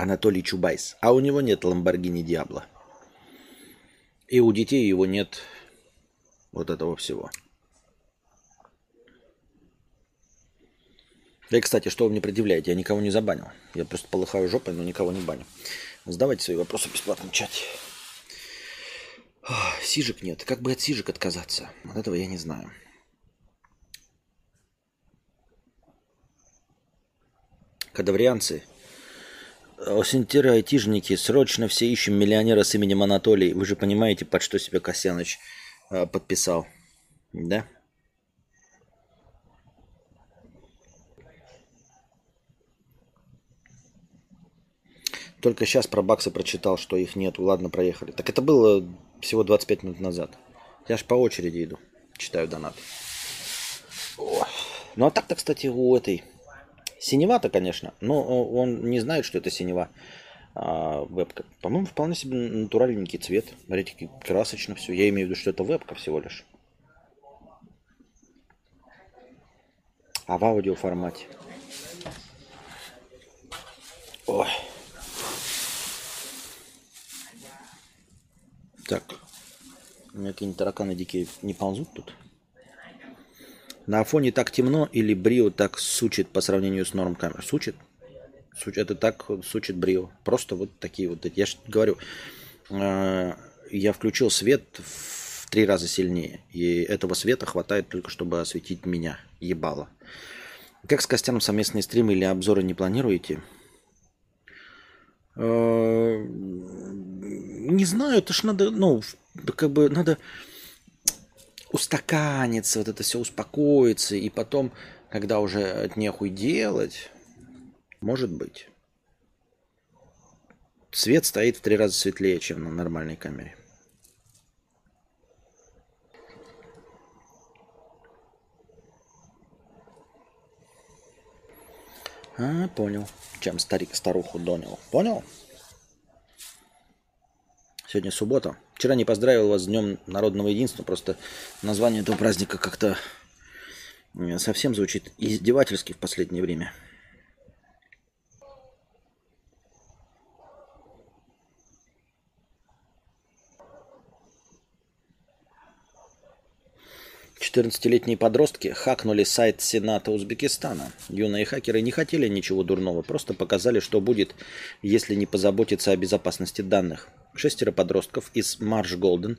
Анатолий Чубайс. А у него нет Ламборгини Диабло. И у детей его нет вот этого всего. И, кстати, что вы мне предъявляете? Я никого не забанил. Я просто полыхаю жопой, но никого не баню. Задавайте свои вопросы в бесплатном чате. Сижек нет. Как бы от сижек отказаться? От этого я не знаю. Кадаврианцы Синтера айтишники, срочно все ищем миллионера с именем Анатолий. Вы же понимаете, под что себе Косяныч э, подписал. Да? Только сейчас про баксы прочитал, что их нету. Ладно, проехали. Так это было всего 25 минут назад. Я ж по очереди иду. Читаю донат. Ну а так-то, кстати, у этой Синевато, конечно, но он не знает, что это синева а, вебка. По-моему, вполне себе натуральненький цвет. Смотрите, красочно все. Я имею в виду, что это вебка всего лишь. А в аудио формате. Ой. Так. У меня какие-нибудь тараканы дикие не ползут тут. На фоне так темно или Брио так сучит по сравнению с норм камер? Сучит? Сучит это так сучит Брио. Просто вот такие вот. Я же говорю, э, я включил свет в три раза сильнее. И этого света хватает только, чтобы осветить меня. Ебало. Как с Костяном совместные стримы или обзоры не планируете? Э, не знаю, это ж надо, ну, как бы надо устаканиться, вот это все успокоится, и потом, когда уже от нехуй делать, Может быть. Свет стоит в три раза светлее, чем на нормальной камере. А, понял. Чем старик старуху донил. Понял? Сегодня суббота. Вчера не поздравил вас с Днем Народного Единства, просто название этого праздника как-то э, совсем звучит издевательски в последнее время. 14-летние подростки хакнули сайт Сената Узбекистана. Юные хакеры не хотели ничего дурного, просто показали, что будет, если не позаботиться о безопасности данных. Шестеро подростков из Марш Голден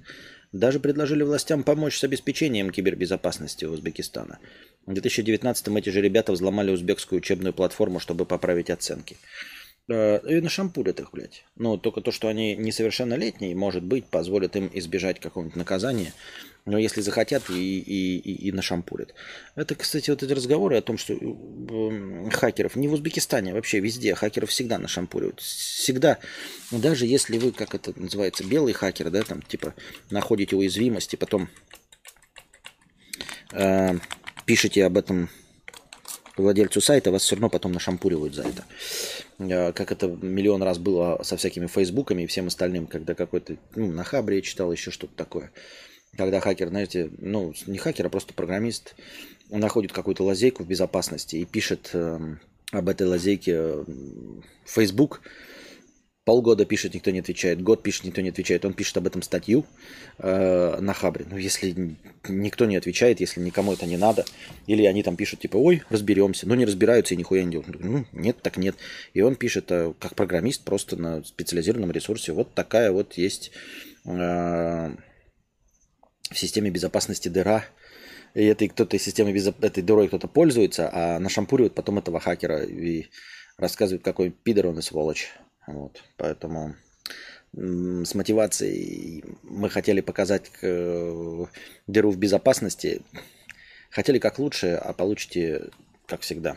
даже предложили властям помочь с обеспечением кибербезопасности Узбекистана. В 2019-м эти же ребята взломали узбекскую учебную платформу, чтобы поправить оценки. Э, и нашампурят их, блядь. Но только то, что они несовершеннолетние, может быть, позволит им избежать какого-нибудь наказания. Но если захотят, и, и, и, и нашампурят. Это, кстати, вот эти разговоры о том, что э, хакеров не в Узбекистане, а вообще везде хакеров всегда нашампуривают. Всегда, даже если вы, как это называется, белый хакер, да, там, типа, находите уязвимости, потом э, пишете об этом владельцу сайта, вас все равно потом нашампуривают за это. Э, как это миллион раз было со всякими фейсбуками и всем остальным, когда какой-то, ну, на Хабре читал еще что-то такое. Когда хакер, знаете, ну, не хакер, а просто программист находит какую-то лазейку в безопасности и пишет э, об этой лазейке в Facebook, Полгода пишет, никто не отвечает. Год пишет, никто не отвечает. Он пишет об этом статью э, на Хабре. Ну, если никто не отвечает, если никому это не надо, или они там пишут, типа, ой, разберемся. Ну, не разбираются и нихуя не делают. Ну, нет, так нет. И он пишет, э, как программист, просто на специализированном ресурсе. Вот такая вот есть э, в системе безопасности дыра. И этой кто-то из системы безо... этой дырой кто-то пользуется, а нашампуривает потом этого хакера и рассказывает, какой пидор он и сволочь. Вот, поэтому с мотивацией мы хотели показать э, дыру в безопасности. Хотели как лучше, а получите как всегда.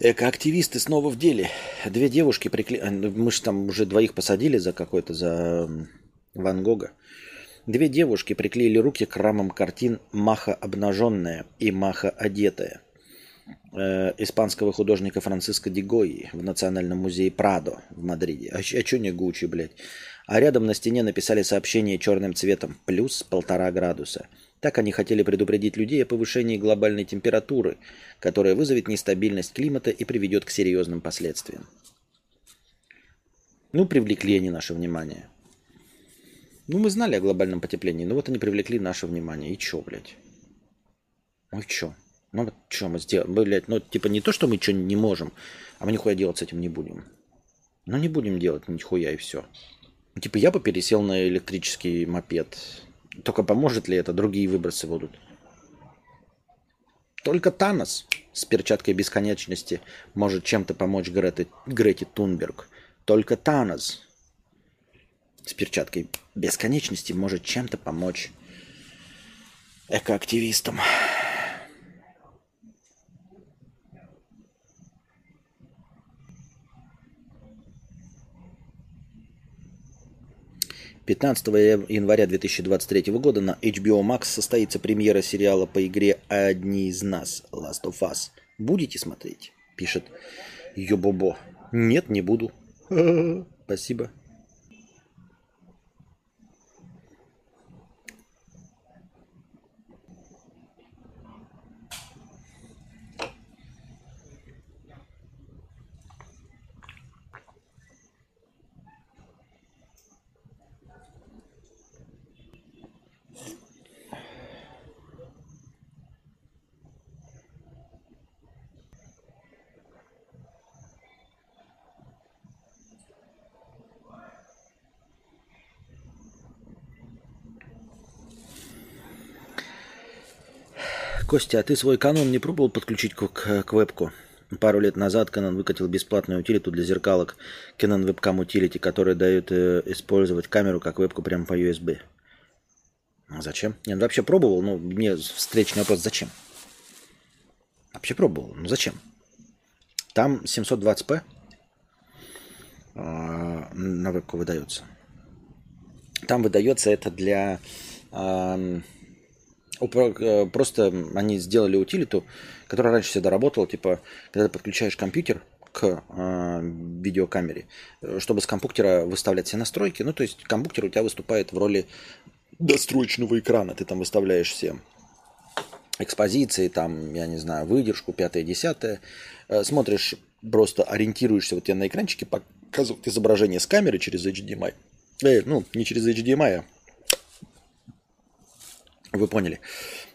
Экоактивисты снова в деле. Две девушки прикли... Э, мы же там уже двоих посадили за какой-то, за Ван Гога. Две девушки приклеили руки к рамам картин «Маха обнаженная» и «Маха одетая» э, испанского художника Франциско Дигои в Национальном музее Прадо в Мадриде. А, а что не Гуччи, блядь? А рядом на стене написали сообщение черным цветом «плюс полтора градуса». Так они хотели предупредить людей о повышении глобальной температуры, которая вызовет нестабильность климата и приведет к серьезным последствиям. Ну, привлекли они наше внимание. Ну, мы знали о глобальном потеплении, но вот они привлекли наше внимание. И чё, блядь? Ну чё? Ну вот что мы сделаем? Блядь, ну типа не то, что мы что не можем, а мы нихуя делать с этим не будем. Ну не будем делать нихуя и все. Типа я бы пересел на электрический мопед. Только поможет ли это? Другие выбросы будут. Только Танос с перчаткой бесконечности может чем-то помочь Грете, Грете Тунберг. Только Танос с перчаткой бесконечности может чем-то помочь экоактивистам. 15 января 2023 года на HBO Max состоится премьера сериала по игре «Одни из нас» Last of Us. Будете смотреть? Пишет Йобобо. Нет, не буду. (laughs) Спасибо. Костя, а ты свой канон не пробовал подключить к, к, к вебку? Пару лет назад Canon выкатил бесплатную утилиту для зеркалок Canon Webcam Utility, которая дает э, использовать камеру как вебку прямо по USB. А зачем? Я вообще пробовал, но мне встречный вопрос, зачем? Вообще пробовал. Ну зачем? Там 720p а, на вебку выдается. Там выдается это для... Э, просто они сделали утилиту, которая раньше всегда работала, типа, когда ты подключаешь компьютер к э, видеокамере, чтобы с компьютера выставлять все настройки. Ну, то есть компьютер у тебя выступает в роли достроечного экрана. Ты там выставляешь все экспозиции, там, я не знаю, выдержку, пятое, десятое. Э, смотришь, просто ориентируешься, вот тебе на экранчике показывают изображение с камеры через HDMI. Э, ну, не через HDMI, а вы поняли.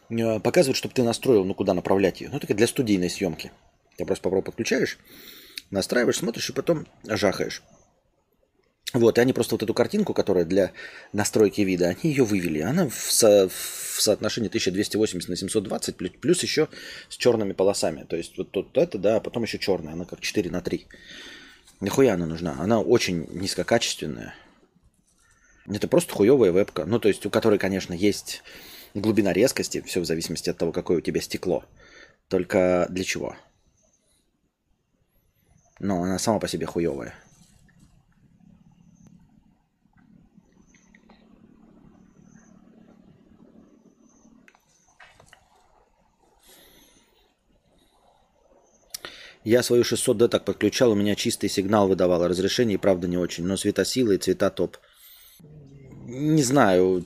Э, показывают, чтобы ты настроил, ну, куда направлять ее. Ну, только для студийной съемки. Ты просто попробуй подключаешь, настраиваешь, смотришь и потом жахаешь. Вот, и они просто вот эту картинку, которая для настройки вида, они ее вывели. Она в, со, в соотношении 1280 на 720, плюс, еще с черными полосами. То есть вот, вот это, да, а потом еще черная, она как 4 на 3. Нихуя она нужна. Она очень низкокачественная. Это просто хуевая вебка. Ну, то есть у которой, конечно, есть глубина резкости, все в зависимости от того, какое у тебя стекло. Только для чего? Но она сама по себе хуевая. Я свою 600D так подключал, у меня чистый сигнал выдавал, разрешение, правда, не очень, но светосилы и цвета топ. Не знаю,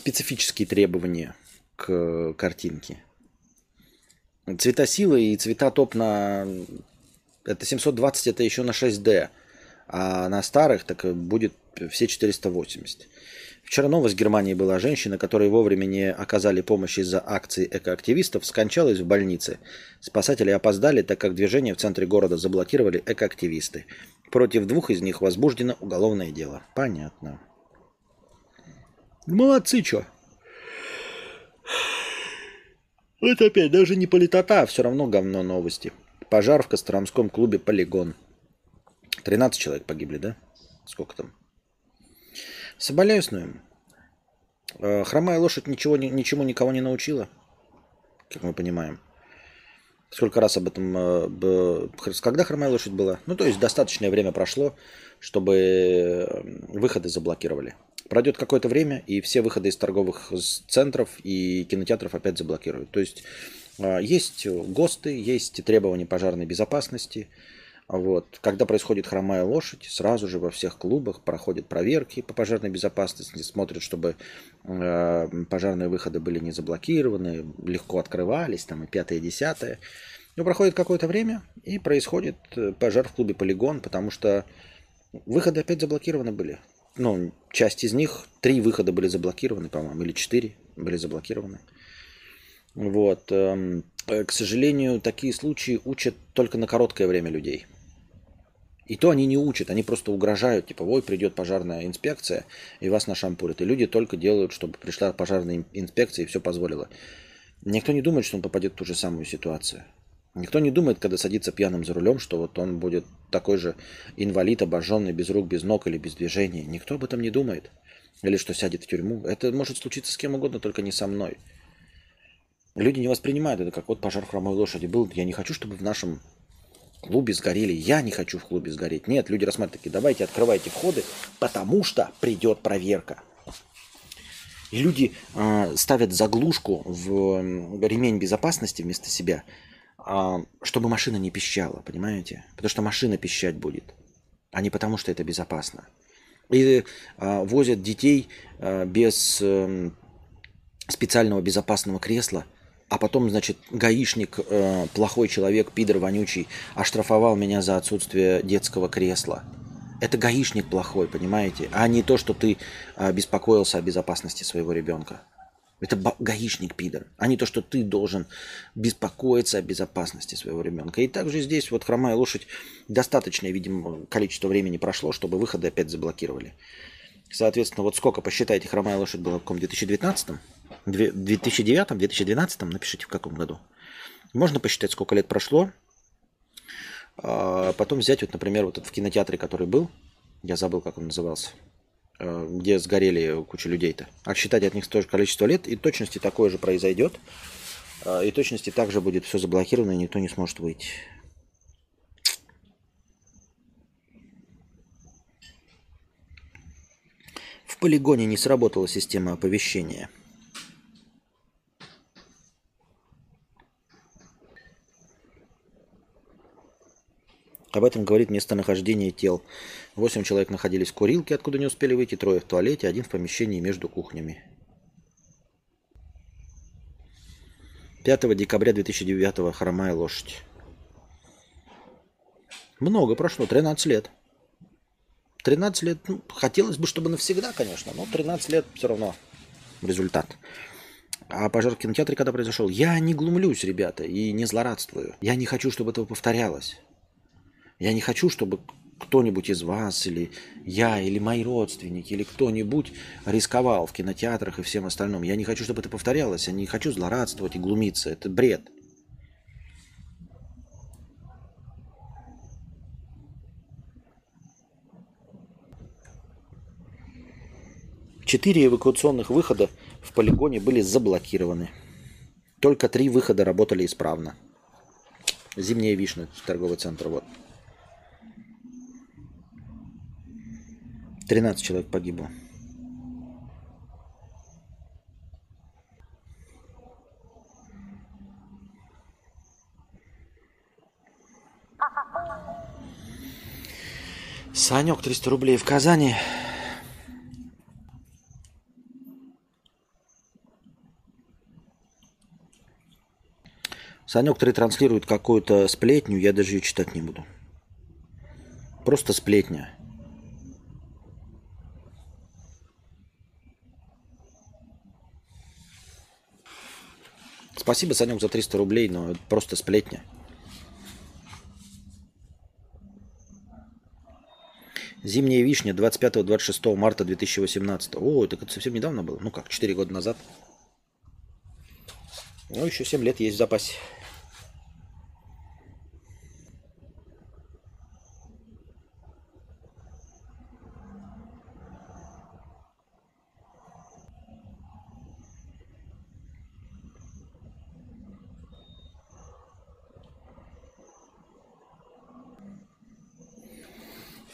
специфические требования к картинке. Цветосилы и цвета топ на... Это 720, это еще на 6D. А на старых так будет все 480. Вчера новость в Германии была. Женщина, которой вовремя не оказали помощь из-за акции экоактивистов, скончалась в больнице. Спасатели опоздали, так как движение в центре города заблокировали экоактивисты. Против двух из них возбуждено уголовное дело. Понятно. Молодцы, чё? Это опять даже не политота, а все равно говно новости. Пожар в Костромском клубе «Полигон». 13 человек погибли, да? Сколько там? Соболезную. Э, хромая лошадь ничего, ничему никого не научила, как мы понимаем. Сколько раз об этом... Э, когда хромая лошадь была? Ну, то есть достаточное время прошло, чтобы э, выходы заблокировали. Пройдет какое-то время, и все выходы из торговых центров и кинотеатров опять заблокируют. То есть есть ГОСТы, есть требования пожарной безопасности, вот. Когда происходит хромая лошадь, сразу же во всех клубах проходят проверки по пожарной безопасности, смотрят, чтобы э, пожарные выходы были не заблокированы, легко открывались, там и пятое, и десятое. Но проходит какое-то время, и происходит э, пожар в клубе «Полигон», потому что выходы опять заблокированы были. Ну, часть из них, три выхода были заблокированы, по-моему, или четыре были заблокированы. Вот. Эм, э, к сожалению, такие случаи учат только на короткое время людей – и то они не учат, они просто угрожают, типа, ой, придет пожарная инспекция, и вас нашампурят. И люди только делают, чтобы пришла пожарная инспекция и все позволило. Никто не думает, что он попадет в ту же самую ситуацию. Никто не думает, когда садится пьяным за рулем, что вот он будет такой же инвалид, обожженный, без рук, без ног или без движения. Никто об этом не думает. Или что сядет в тюрьму. Это может случиться с кем угодно, только не со мной. Люди не воспринимают это как вот пожар хромой лошади был. Я не хочу, чтобы в нашем клубе сгорели. Я не хочу в клубе сгореть. Нет, люди рассматривают такие, давайте открывайте входы, потому что придет проверка. И люди э, ставят заглушку в ремень безопасности вместо себя, чтобы машина не пищала, понимаете? Потому что машина пищать будет, а не потому что это безопасно. И э, возят детей э, без э, специального безопасного кресла – а потом, значит, гаишник, э, плохой человек, пидор вонючий, оштрафовал меня за отсутствие детского кресла. Это гаишник плохой, понимаете? А не то, что ты беспокоился о безопасности своего ребенка. Это гаишник пидор, а не то, что ты должен беспокоиться о безопасности своего ребенка. И также здесь вот хромая лошадь достаточное, видимо, количество времени прошло, чтобы выходы опять заблокировали. Соответственно, вот сколько, посчитайте, хромая лошадь была в каком 2019 2009 2012 напишите в каком году. Можно посчитать, сколько лет прошло. А потом взять, вот, например, вот в кинотеатре, который был, я забыл, как он назывался. Э, где сгорели куча людей-то. Отсчитать от них тоже количество лет, и точности такое же произойдет. Э, и точности также будет все заблокировано, и никто не сможет выйти. В полигоне не сработала система оповещения – Об этом говорит местонахождение тел. Восемь человек находились в курилке, откуда не успели выйти, трое в туалете, один в помещении между кухнями. 5 декабря 2009 хромая лошадь. Много прошло, 13 лет. 13 лет, ну, хотелось бы, чтобы навсегда, конечно, но 13 лет все равно результат. А пожар в кинотеатре когда произошел? Я не глумлюсь, ребята, и не злорадствую. Я не хочу, чтобы этого повторялось. Я не хочу, чтобы кто-нибудь из вас, или я, или мои родственники, или кто-нибудь рисковал в кинотеатрах и всем остальном. Я не хочу, чтобы это повторялось. Я не хочу злорадствовать и глумиться. Это бред. Четыре эвакуационных выхода в полигоне были заблокированы. Только три выхода работали исправно. Зимняя вишня, торговый центр, вот. 13 человек погибло. Санек 300 рублей в Казани. Санек 3 транслирует какую-то сплетню, я даже ее читать не буду. Просто сплетня. Спасибо, Санек, за 300 рублей, но это просто сплетня. Зимняя вишня 25-26 марта 2018. О, так это совсем недавно было. Ну как, 4 года назад. Ну, еще 7 лет есть в запасе.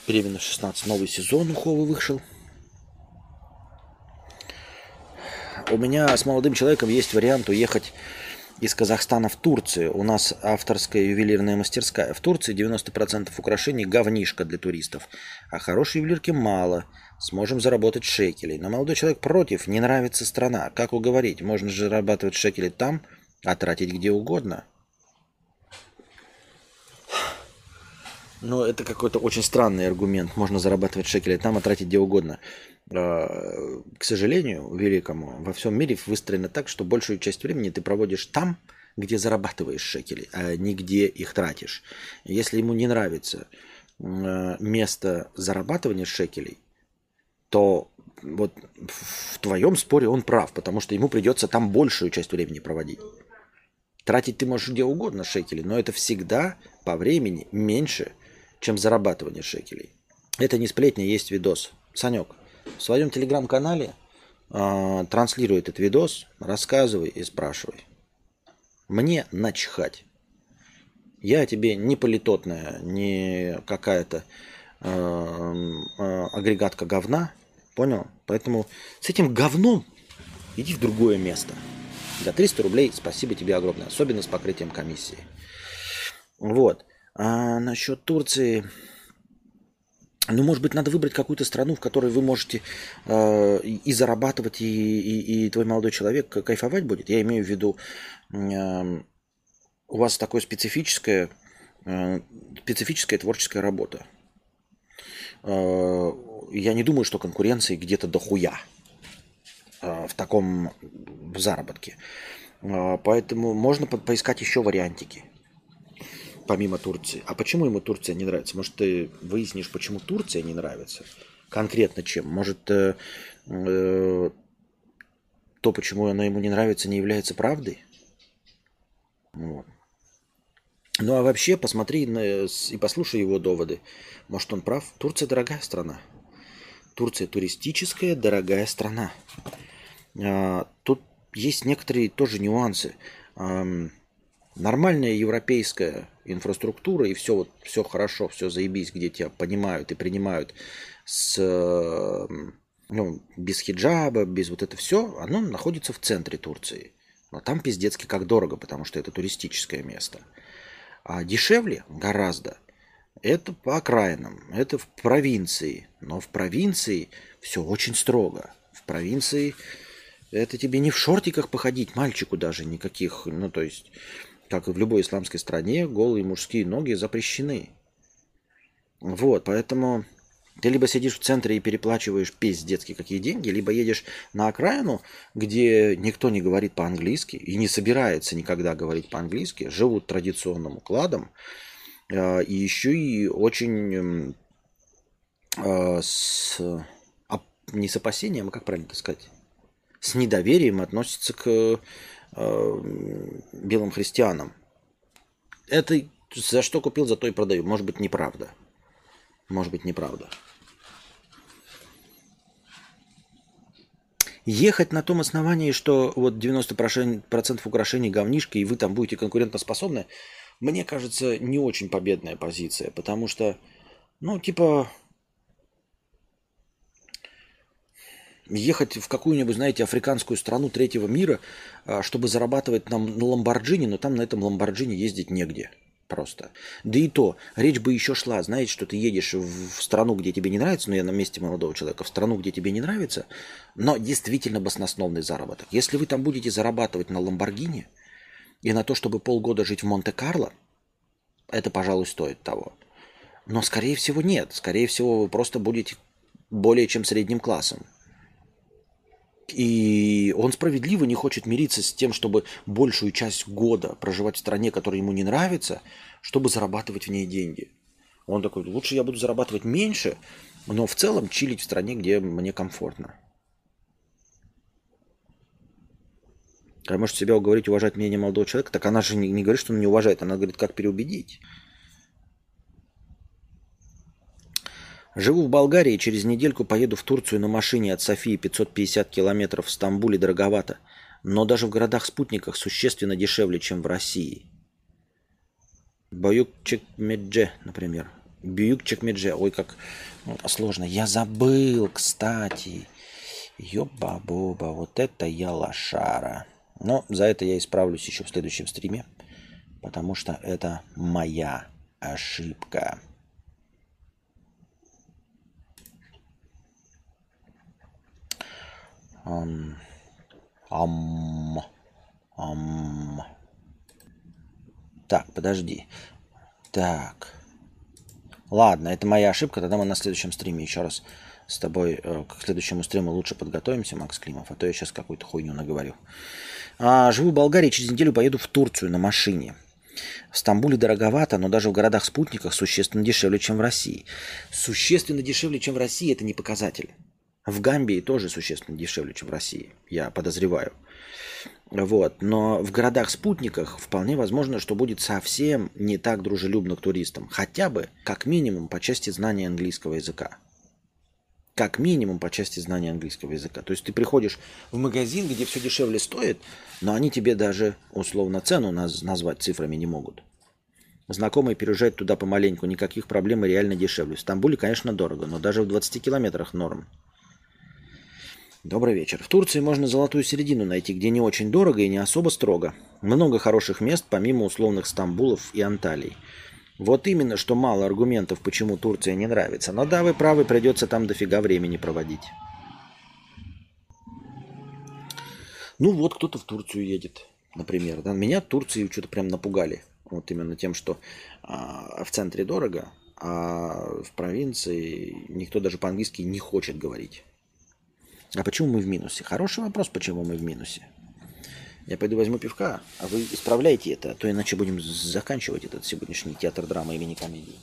Беременна 16. Новый сезон у вышел. У меня с молодым человеком есть вариант уехать из Казахстана в Турцию. У нас авторская ювелирная мастерская. В Турции 90% украшений говнишка для туристов. А хорошей ювелирки мало. Сможем заработать шекелей. Но молодой человек против. Не нравится страна. Как уговорить? Можно же зарабатывать шекели там, а тратить где угодно. Ну, это какой-то очень странный аргумент. Можно зарабатывать шекели там, а тратить где угодно. А, к сожалению, великому, во всем мире выстроено так, что большую часть времени ты проводишь там, где зарабатываешь шекели, а не где их тратишь. Если ему не нравится а, место зарабатывания шекелей, то вот в твоем споре он прав, потому что ему придется там большую часть времени проводить. Тратить ты можешь где угодно шекели, но это всегда по времени меньше – чем зарабатывание шекелей. Это не сплетня, есть видос. Санек, в своем телеграм-канале э, транслируй этот видос, рассказывай и спрашивай. Мне начхать. Я тебе не политотная, не какая-то э, э, агрегатка говна, понял? Поэтому с этим говном иди в другое место. За 300 рублей спасибо тебе огромное, особенно с покрытием комиссии. Вот. А насчет Турции, ну, может быть, надо выбрать какую-то страну, в которой вы можете э, и зарабатывать, и, и, и твой молодой человек кайфовать будет. Я имею в виду, э, у вас такое специфическое, э, специфическая творческая работа. Э, я не думаю, что конкуренции где-то дохуя э, в таком заработке. Э, поэтому можно поискать еще вариантики помимо Турции. А почему ему Турция не нравится? Может, ты выяснишь, почему Турция не нравится? Конкретно чем? Может, э, э, то, почему она ему не нравится, не является правдой? Вот. Ну а вообще, посмотри на, и послушай его доводы. Может, он прав? Турция дорогая страна. Турция туристическая, дорогая страна. А, тут есть некоторые тоже нюансы. Нормальная европейская инфраструктура и все вот все хорошо, все заебись, где тебя понимают и принимают с ну, без хиджаба, без вот это все, оно находится в центре Турции. Но там пиздецки как дорого, потому что это туристическое место. А дешевле гораздо. Это по окраинам, это в провинции. Но в провинции все очень строго. В провинции это тебе не в шортиках походить, мальчику даже никаких. Ну, то есть, как и в любой исламской стране, голые мужские ноги запрещены. Вот, поэтому ты либо сидишь в центре и переплачиваешь пиздецки какие деньги, либо едешь на окраину, где никто не говорит по-английски и не собирается никогда говорить по-английски, живут традиционным укладом, а, и еще и очень а, с, не с опасением, а как правильно сказать, с недоверием относятся к белым христианам. Это за что купил, за то и продаю. Может быть, неправда. Может быть, неправда. Ехать на том основании, что вот 90% украшений говнишки, и вы там будете конкурентоспособны, мне кажется, не очень победная позиция, потому что, ну, типа, ехать в какую-нибудь, знаете, африканскую страну третьего мира, а, чтобы зарабатывать нам на Ламборджини, но там на этом Ламборджини ездить негде – просто. Да и то, речь бы еще шла, знаете, что ты едешь в страну, где тебе не нравится, ну я на месте молодого человека, в страну, где тебе не нравится, но действительно баснословный заработок. Если вы там будете зарабатывать на Ламборгини и на то, чтобы полгода жить в Монте-Карло, это, пожалуй, стоит того. Но, скорее всего, нет. Скорее всего, вы просто будете более чем средним классом. И он справедливо не хочет мириться с тем, чтобы большую часть года проживать в стране, которая ему не нравится, чтобы зарабатывать в ней деньги. Он такой, лучше я буду зарабатывать меньше, но в целом чилить в стране, где мне комфортно. А может себя уговорить уважать мнение молодого человека? Так она же не, не говорит, что он не уважает, она говорит, как переубедить. Живу в Болгарии, через недельку поеду в Турцию на машине от Софии 550 километров в Стамбуле дороговато, но даже в городах-спутниках существенно дешевле, чем в России. Баюк-Чекмедже, например. Баюк-Чекмедже. Ой, как сложно. Я забыл, кстати. Ёба-боба, вот это я лошара. Но за это я исправлюсь еще в следующем стриме, потому что это моя ошибка. Ам. Ам. Ам. Так, подожди. Так. Ладно, это моя ошибка. Тогда мы на следующем стриме еще раз с тобой э, к следующему стриму лучше подготовимся, Макс Климов, а то я сейчас какую-то хуйню наговорю. А, живу в Болгарии, через неделю поеду в Турцию на машине. В Стамбуле дороговато, но даже в городах-спутниках существенно дешевле, чем в России. Существенно дешевле, чем в России, это не показатель. В Гамбии тоже существенно дешевле, чем в России, я подозреваю. Вот. Но в городах-спутниках вполне возможно, что будет совсем не так дружелюбно к туристам. Хотя бы, как минимум, по части знания английского языка. Как минимум по части знания английского языка. То есть ты приходишь в магазин, где все дешевле стоит, но они тебе даже условно цену наз- назвать цифрами не могут. Знакомые переезжают туда помаленьку, никаких проблем и реально дешевле. В Стамбуле, конечно, дорого, но даже в 20 километрах норм. Добрый вечер. В Турции можно золотую середину найти, где не очень дорого и не особо строго. Много хороших мест, помимо условных Стамбулов и Анталий. Вот именно, что мало аргументов, почему Турция не нравится. Но да, вы правы, придется там дофига времени проводить. Ну вот кто-то в Турцию едет, например. Да? Меня Турции что-то прям напугали. Вот именно тем, что а, в центре дорого, а в провинции никто даже по-английски не хочет говорить. А почему мы в минусе? Хороший вопрос, почему мы в минусе. Я пойду возьму пивка, а вы исправляйте это, а то иначе будем заканчивать этот сегодняшний театр драмы или не комедии.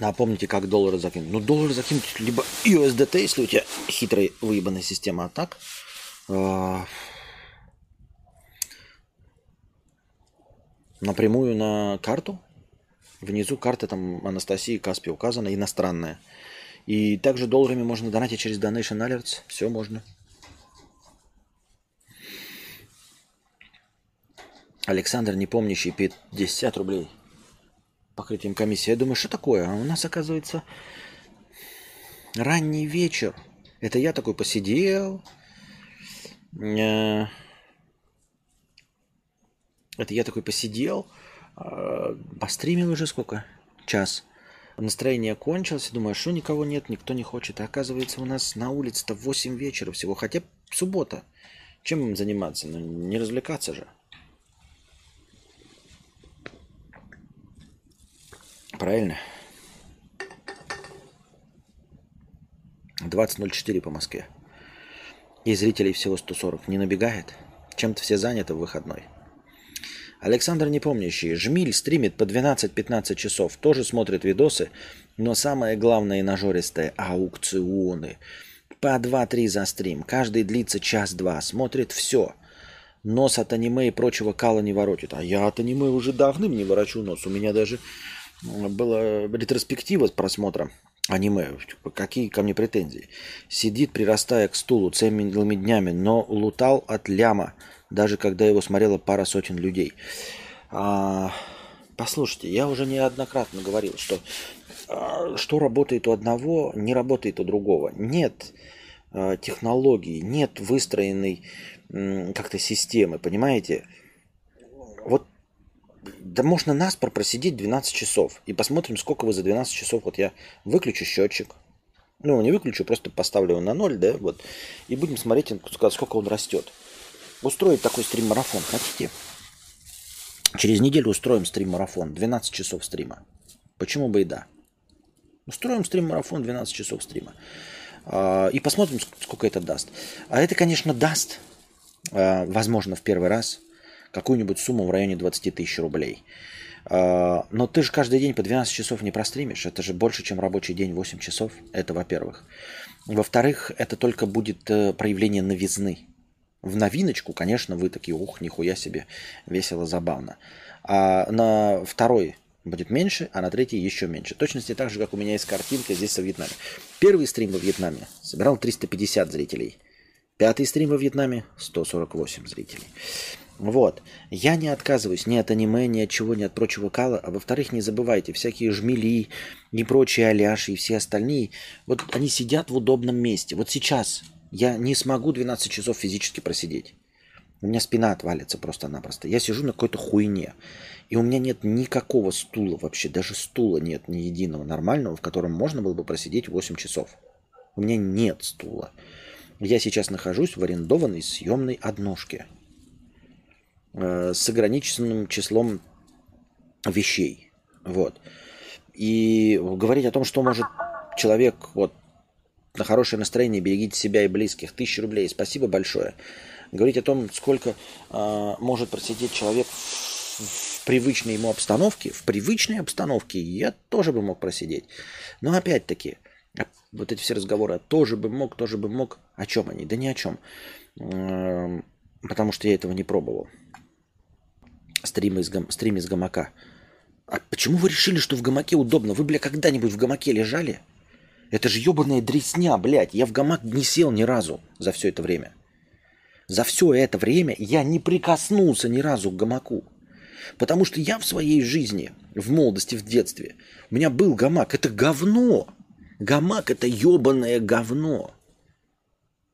Напомните, как доллары закинуть. Ну, доллары закинуть либо USDT, если у тебя хитрая выебанная система, а так... Э, напрямую на карту. Внизу карта там Анастасии Каспи указана, иностранная. И также долларами можно донатить через Donation Alerts. Все можно. Александр, не помнящий, 50 рублей покрытием комиссии. Я думаю, что такое? А у нас, оказывается, ранний вечер. Это я такой посидел. Э, это я такой посидел. А, постримил уже сколько? Час. Настроение кончилось. Думаю, что никого нет, никто не хочет. А оказывается, у нас на улице-то 8 вечера всего. Хотя суббота. Чем им заниматься? Ну, не развлекаться же. Правильно? 20.04 по Москве. И зрителей всего 140. Не набегает? Чем-то все заняты в выходной. Александр Непомнящий. Жмиль стримит по 12-15 часов. Тоже смотрит видосы. Но самое главное и нажористое – аукционы. По 2-3 за стрим. Каждый длится час-два. Смотрит все. Нос от аниме и прочего кала не воротит. А я от аниме уже давным не ворочу нос. У меня даже была ретроспектива с просмотра аниме. Какие ко мне претензии? Сидит, прирастая к стулу целыми днями, но лутал от ляма, даже когда его смотрела пара сотен людей. А, послушайте, я уже неоднократно говорил, что а, что работает у одного, не работает у другого. Нет а, технологии, нет выстроенной как-то системы, понимаете? Вот да можно наспор просидеть 12 часов. И посмотрим, сколько вы за 12 часов. Вот я выключу счетчик. Ну, не выключу, просто поставлю его на ноль, да, вот. И будем смотреть, сколько он растет. Устроить такой стрим-марафон хотите? Через неделю устроим стрим-марафон. 12 часов стрима. Почему бы и да? Устроим стрим-марафон 12 часов стрима. А, и посмотрим, сколько это даст. А это, конечно, даст, а, возможно, в первый раз – какую-нибудь сумму в районе 20 тысяч рублей. А, но ты же каждый день по 12 часов не простримишь. Это же больше, чем рабочий день 8 часов. Это во-первых. Во-вторых, это только будет э, проявление новизны. В новиночку, конечно, вы такие, ух, нихуя себе, весело, забавно. А на второй будет меньше, а на третий еще меньше. Точности так же, как у меня есть картинка здесь во Вьетнаме. Первый стрим во Вьетнаме собирал 350 зрителей. Пятый стрим во Вьетнаме 148 зрителей. Вот. Я не отказываюсь ни от аниме, ни от чего, ни от прочего кала. А во-вторых, не забывайте, всякие жмели и прочие аляши и все остальные, вот они сидят в удобном месте. Вот сейчас я не смогу 12 часов физически просидеть. У меня спина отвалится просто-напросто. Я сижу на какой-то хуйне. И у меня нет никакого стула вообще. Даже стула нет ни единого нормального, в котором можно было бы просидеть 8 часов. У меня нет стула. Я сейчас нахожусь в арендованной съемной однушке – с ограниченным числом вещей. Вот. И говорить о том, что может человек вот на хорошее настроение, берегите себя и близких, тысяча рублей, спасибо большое. Говорить о том, сколько э, может просидеть человек в, привычной ему обстановке, в привычной обстановке я тоже бы мог просидеть. Но опять-таки, вот эти все разговоры, тоже бы мог, тоже бы мог, о чем они? Да ни о чем. Э, потому что я этого не пробовал стрим из, гам... стрим из гамака. А почему вы решили, что в гамаке удобно? Вы, бля, когда-нибудь в гамаке лежали? Это же ебаная дресня, блядь. Я в гамак не сел ни разу за все это время. За все это время я не прикоснулся ни разу к гамаку. Потому что я в своей жизни, в молодости, в детстве, у меня был гамак. Это говно. Гамак – это ебаное говно.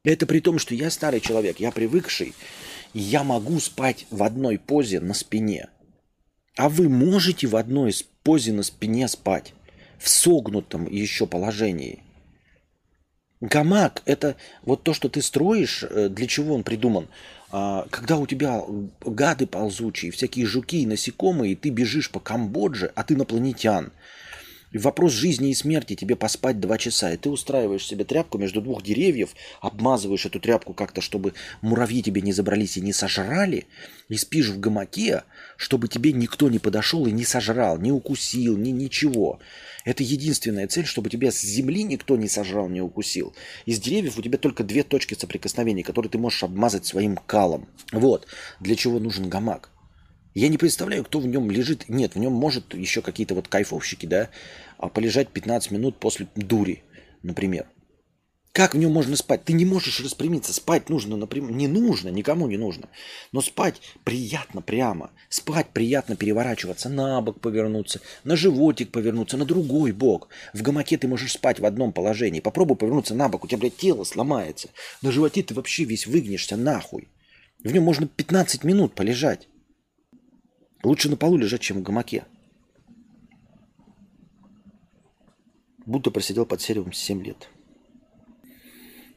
Это при том, что я старый человек, я привыкший я могу спать в одной позе на спине. А вы можете в одной позе на спине спать. В согнутом еще положении. Гамак – это вот то, что ты строишь, э, для чего он придуман. А, когда у тебя гады ползучие, всякие жуки и насекомые, и ты бежишь по Камбодже, а ты инопланетян. Вопрос жизни и смерти тебе поспать два часа, и ты устраиваешь себе тряпку между двух деревьев, обмазываешь эту тряпку как-то, чтобы муравьи тебе не забрались и не сожрали, и спишь в гамаке, чтобы тебе никто не подошел и не сожрал, не укусил, ни ничего. Это единственная цель, чтобы тебя с земли никто не сожрал, не укусил. Из деревьев у тебя только две точки соприкосновения, которые ты можешь обмазать своим калом. Вот для чего нужен гамак. Я не представляю, кто в нем лежит. Нет, в нем может еще какие-то вот кайфовщики, да, а полежать 15 минут после дури, например. Как в нем можно спать? Ты не можешь распрямиться. Спать нужно, например, не нужно, никому не нужно. Но спать приятно прямо. Спать приятно переворачиваться, на бок повернуться, на животик повернуться, на другой бок. В гамаке ты можешь спать в одном положении. Попробуй повернуться на бок, у тебя, блядь, тело сломается. На животе ты вообще весь выгнешься нахуй. В нем можно 15 минут полежать. Лучше на полу лежать, чем в гамаке. Будто просидел под серием 7 лет.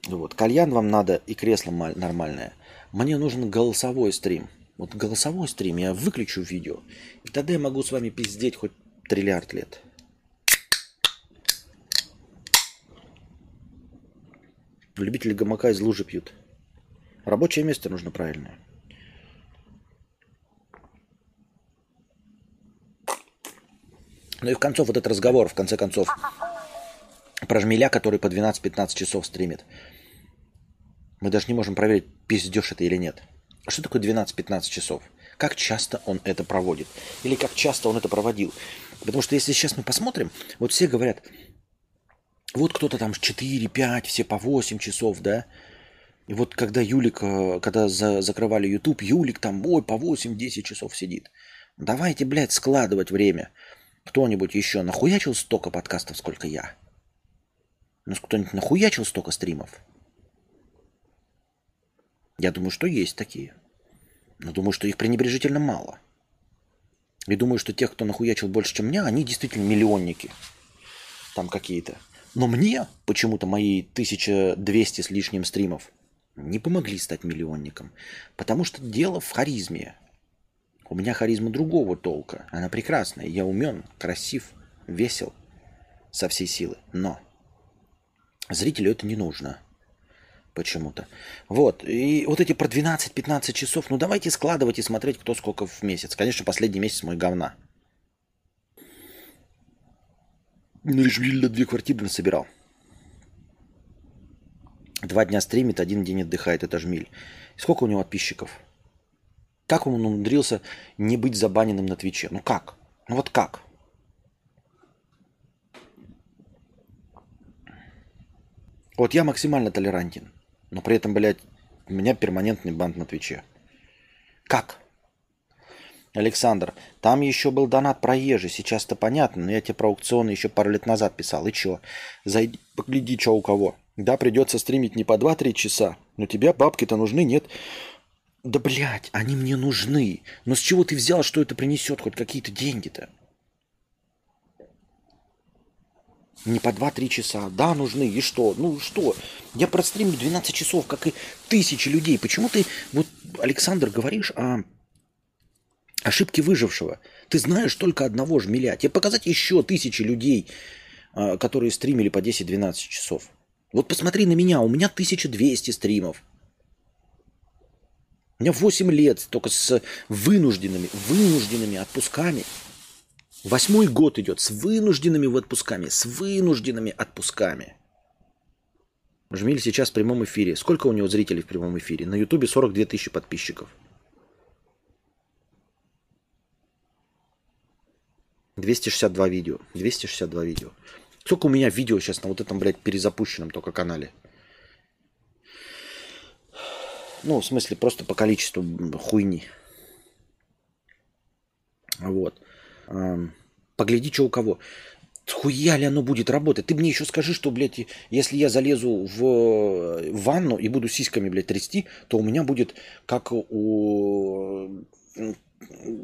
Вот. Кальян вам надо и кресло нормальное. Мне нужен голосовой стрим. Вот голосовой стрим я выключу видео. И тогда я могу с вами пиздеть хоть триллиард лет. Любители гамака из лужи пьют. Рабочее место нужно правильное. Ну и в концов вот этот разговор, в конце концов, про жмеля, который по 12-15 часов стримит. Мы даже не можем проверить, пиздешь это или нет. Что такое 12-15 часов? Как часто он это проводит? Или как часто он это проводил? Потому что если сейчас мы посмотрим, вот все говорят, вот кто-то там 4-5, все по 8 часов, да? И вот когда Юлик, э, когда за, закрывали YouTube, Юлик там, ой, по 8-10 часов сидит. Давайте, блядь, складывать время. Кто-нибудь еще нахуячил столько подкастов, сколько я? Ну, кто-нибудь нахуячил столько стримов? Я думаю, что есть такие. Но думаю, что их пренебрежительно мало. И думаю, что тех, кто нахуячил больше, чем меня, они действительно миллионники. Там какие-то. Но мне почему-то мои 1200 с лишним стримов не помогли стать миллионником. Потому что дело в харизме. У меня харизма другого толка. Она прекрасная. Я умен, красив, весел со всей силы. Но зрителю это не нужно почему-то. Вот. И вот эти про 12-15 часов, ну давайте складывать и смотреть, кто сколько в месяц. Конечно, последний месяц мой говна. Ну и Жвиль две квартиры насобирал. Два дня стримит, один день отдыхает. Это Жмиль. Сколько у него подписчиков? Как он умудрился не быть забаненным на Твиче? Ну как? Ну вот как? Вот я максимально толерантен, но при этом, блядь, у меня перманентный бан на Твиче. Как? Александр, там еще был донат про ежи, сейчас-то понятно, но я тебе про аукционы еще пару лет назад писал. И чё? Зайди, погляди, что у кого. Да, придется стримить не по 2-3 часа, но тебе бабки-то нужны, нет? Да, блядь, они мне нужны. Но с чего ты взял, что это принесет хоть какие-то деньги-то? Не по 2-3 часа. Да, нужны. И что? Ну что? Я простримлю 12 часов, как и тысячи людей. Почему ты, вот, Александр, говоришь о ошибке выжившего? Ты знаешь только одного жмеля. Тебе показать еще тысячи людей, а, которые стримили по 10-12 часов. Вот посмотри на меня. У меня 1200 стримов. У меня 8 лет только с вынужденными, вынужденными отпусками. Восьмой год идет с вынужденными отпусками, с вынужденными отпусками. Жмиль сейчас в прямом эфире. Сколько у него зрителей в прямом эфире? На Ютубе 42 тысячи подписчиков. 262 видео. 262 видео. Сколько у меня видео сейчас на вот этом, блядь, перезапущенном только канале? Ну, в смысле, просто по количеству хуйни. Вот. Погляди, что у кого. Хуя ли оно будет работать? Ты мне еще скажи, что, блядь, если я залезу в ванну и буду сиськами, блядь, трясти, то у меня будет как у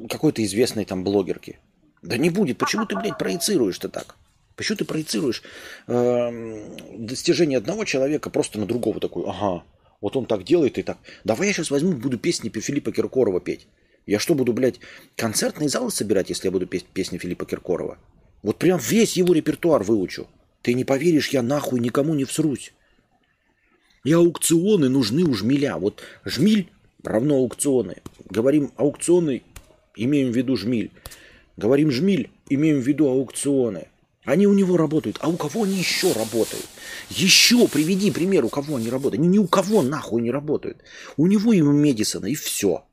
какой-то известной там блогерки. Да не будет. Почему ты, блядь, проецируешь-то так? Почему ты проецируешь э, достижение одного человека просто на другого такой? Ага, вот он так делает и так. Давай я сейчас возьму, буду песни Филиппа Киркорова петь. Я что, буду, блядь, концертные залы собирать, если я буду петь песни Филиппа Киркорова? Вот прям весь его репертуар выучу. Ты не поверишь, я нахуй никому не всрусь. И аукционы нужны у жмеля. Вот жмиль равно аукционы. Говорим аукционы, имеем в виду жмиль. Говорим жмиль, имеем в виду аукционы. Они у него работают. А у кого они еще работают? Еще приведи пример, у кого они работают. Они ни у кого нахуй не работают. У него и у Медисона, и все.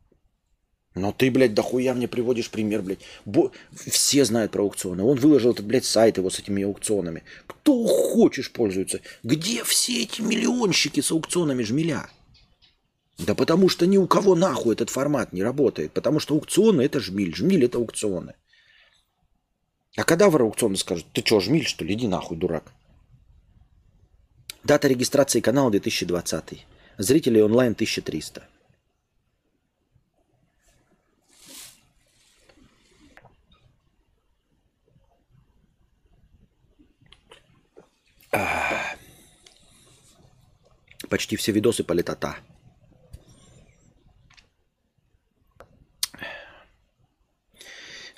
Но ты, блядь, дохуя мне приводишь пример, блядь. Бо... Все знают про аукционы. Он выложил этот, блядь, сайт его с этими аукционами. Кто хочешь пользуется. Где все эти миллионщики с аукционами жмеля? Да потому что ни у кого нахуй этот формат не работает. Потому что аукционы это жмиль. Жмиль это аукционы. А когда в аукционы скажут, ты что, жмиль, что ли? Иди нахуй, дурак. Дата регистрации канала 2020. Зрителей онлайн 1300. Почти все видосы по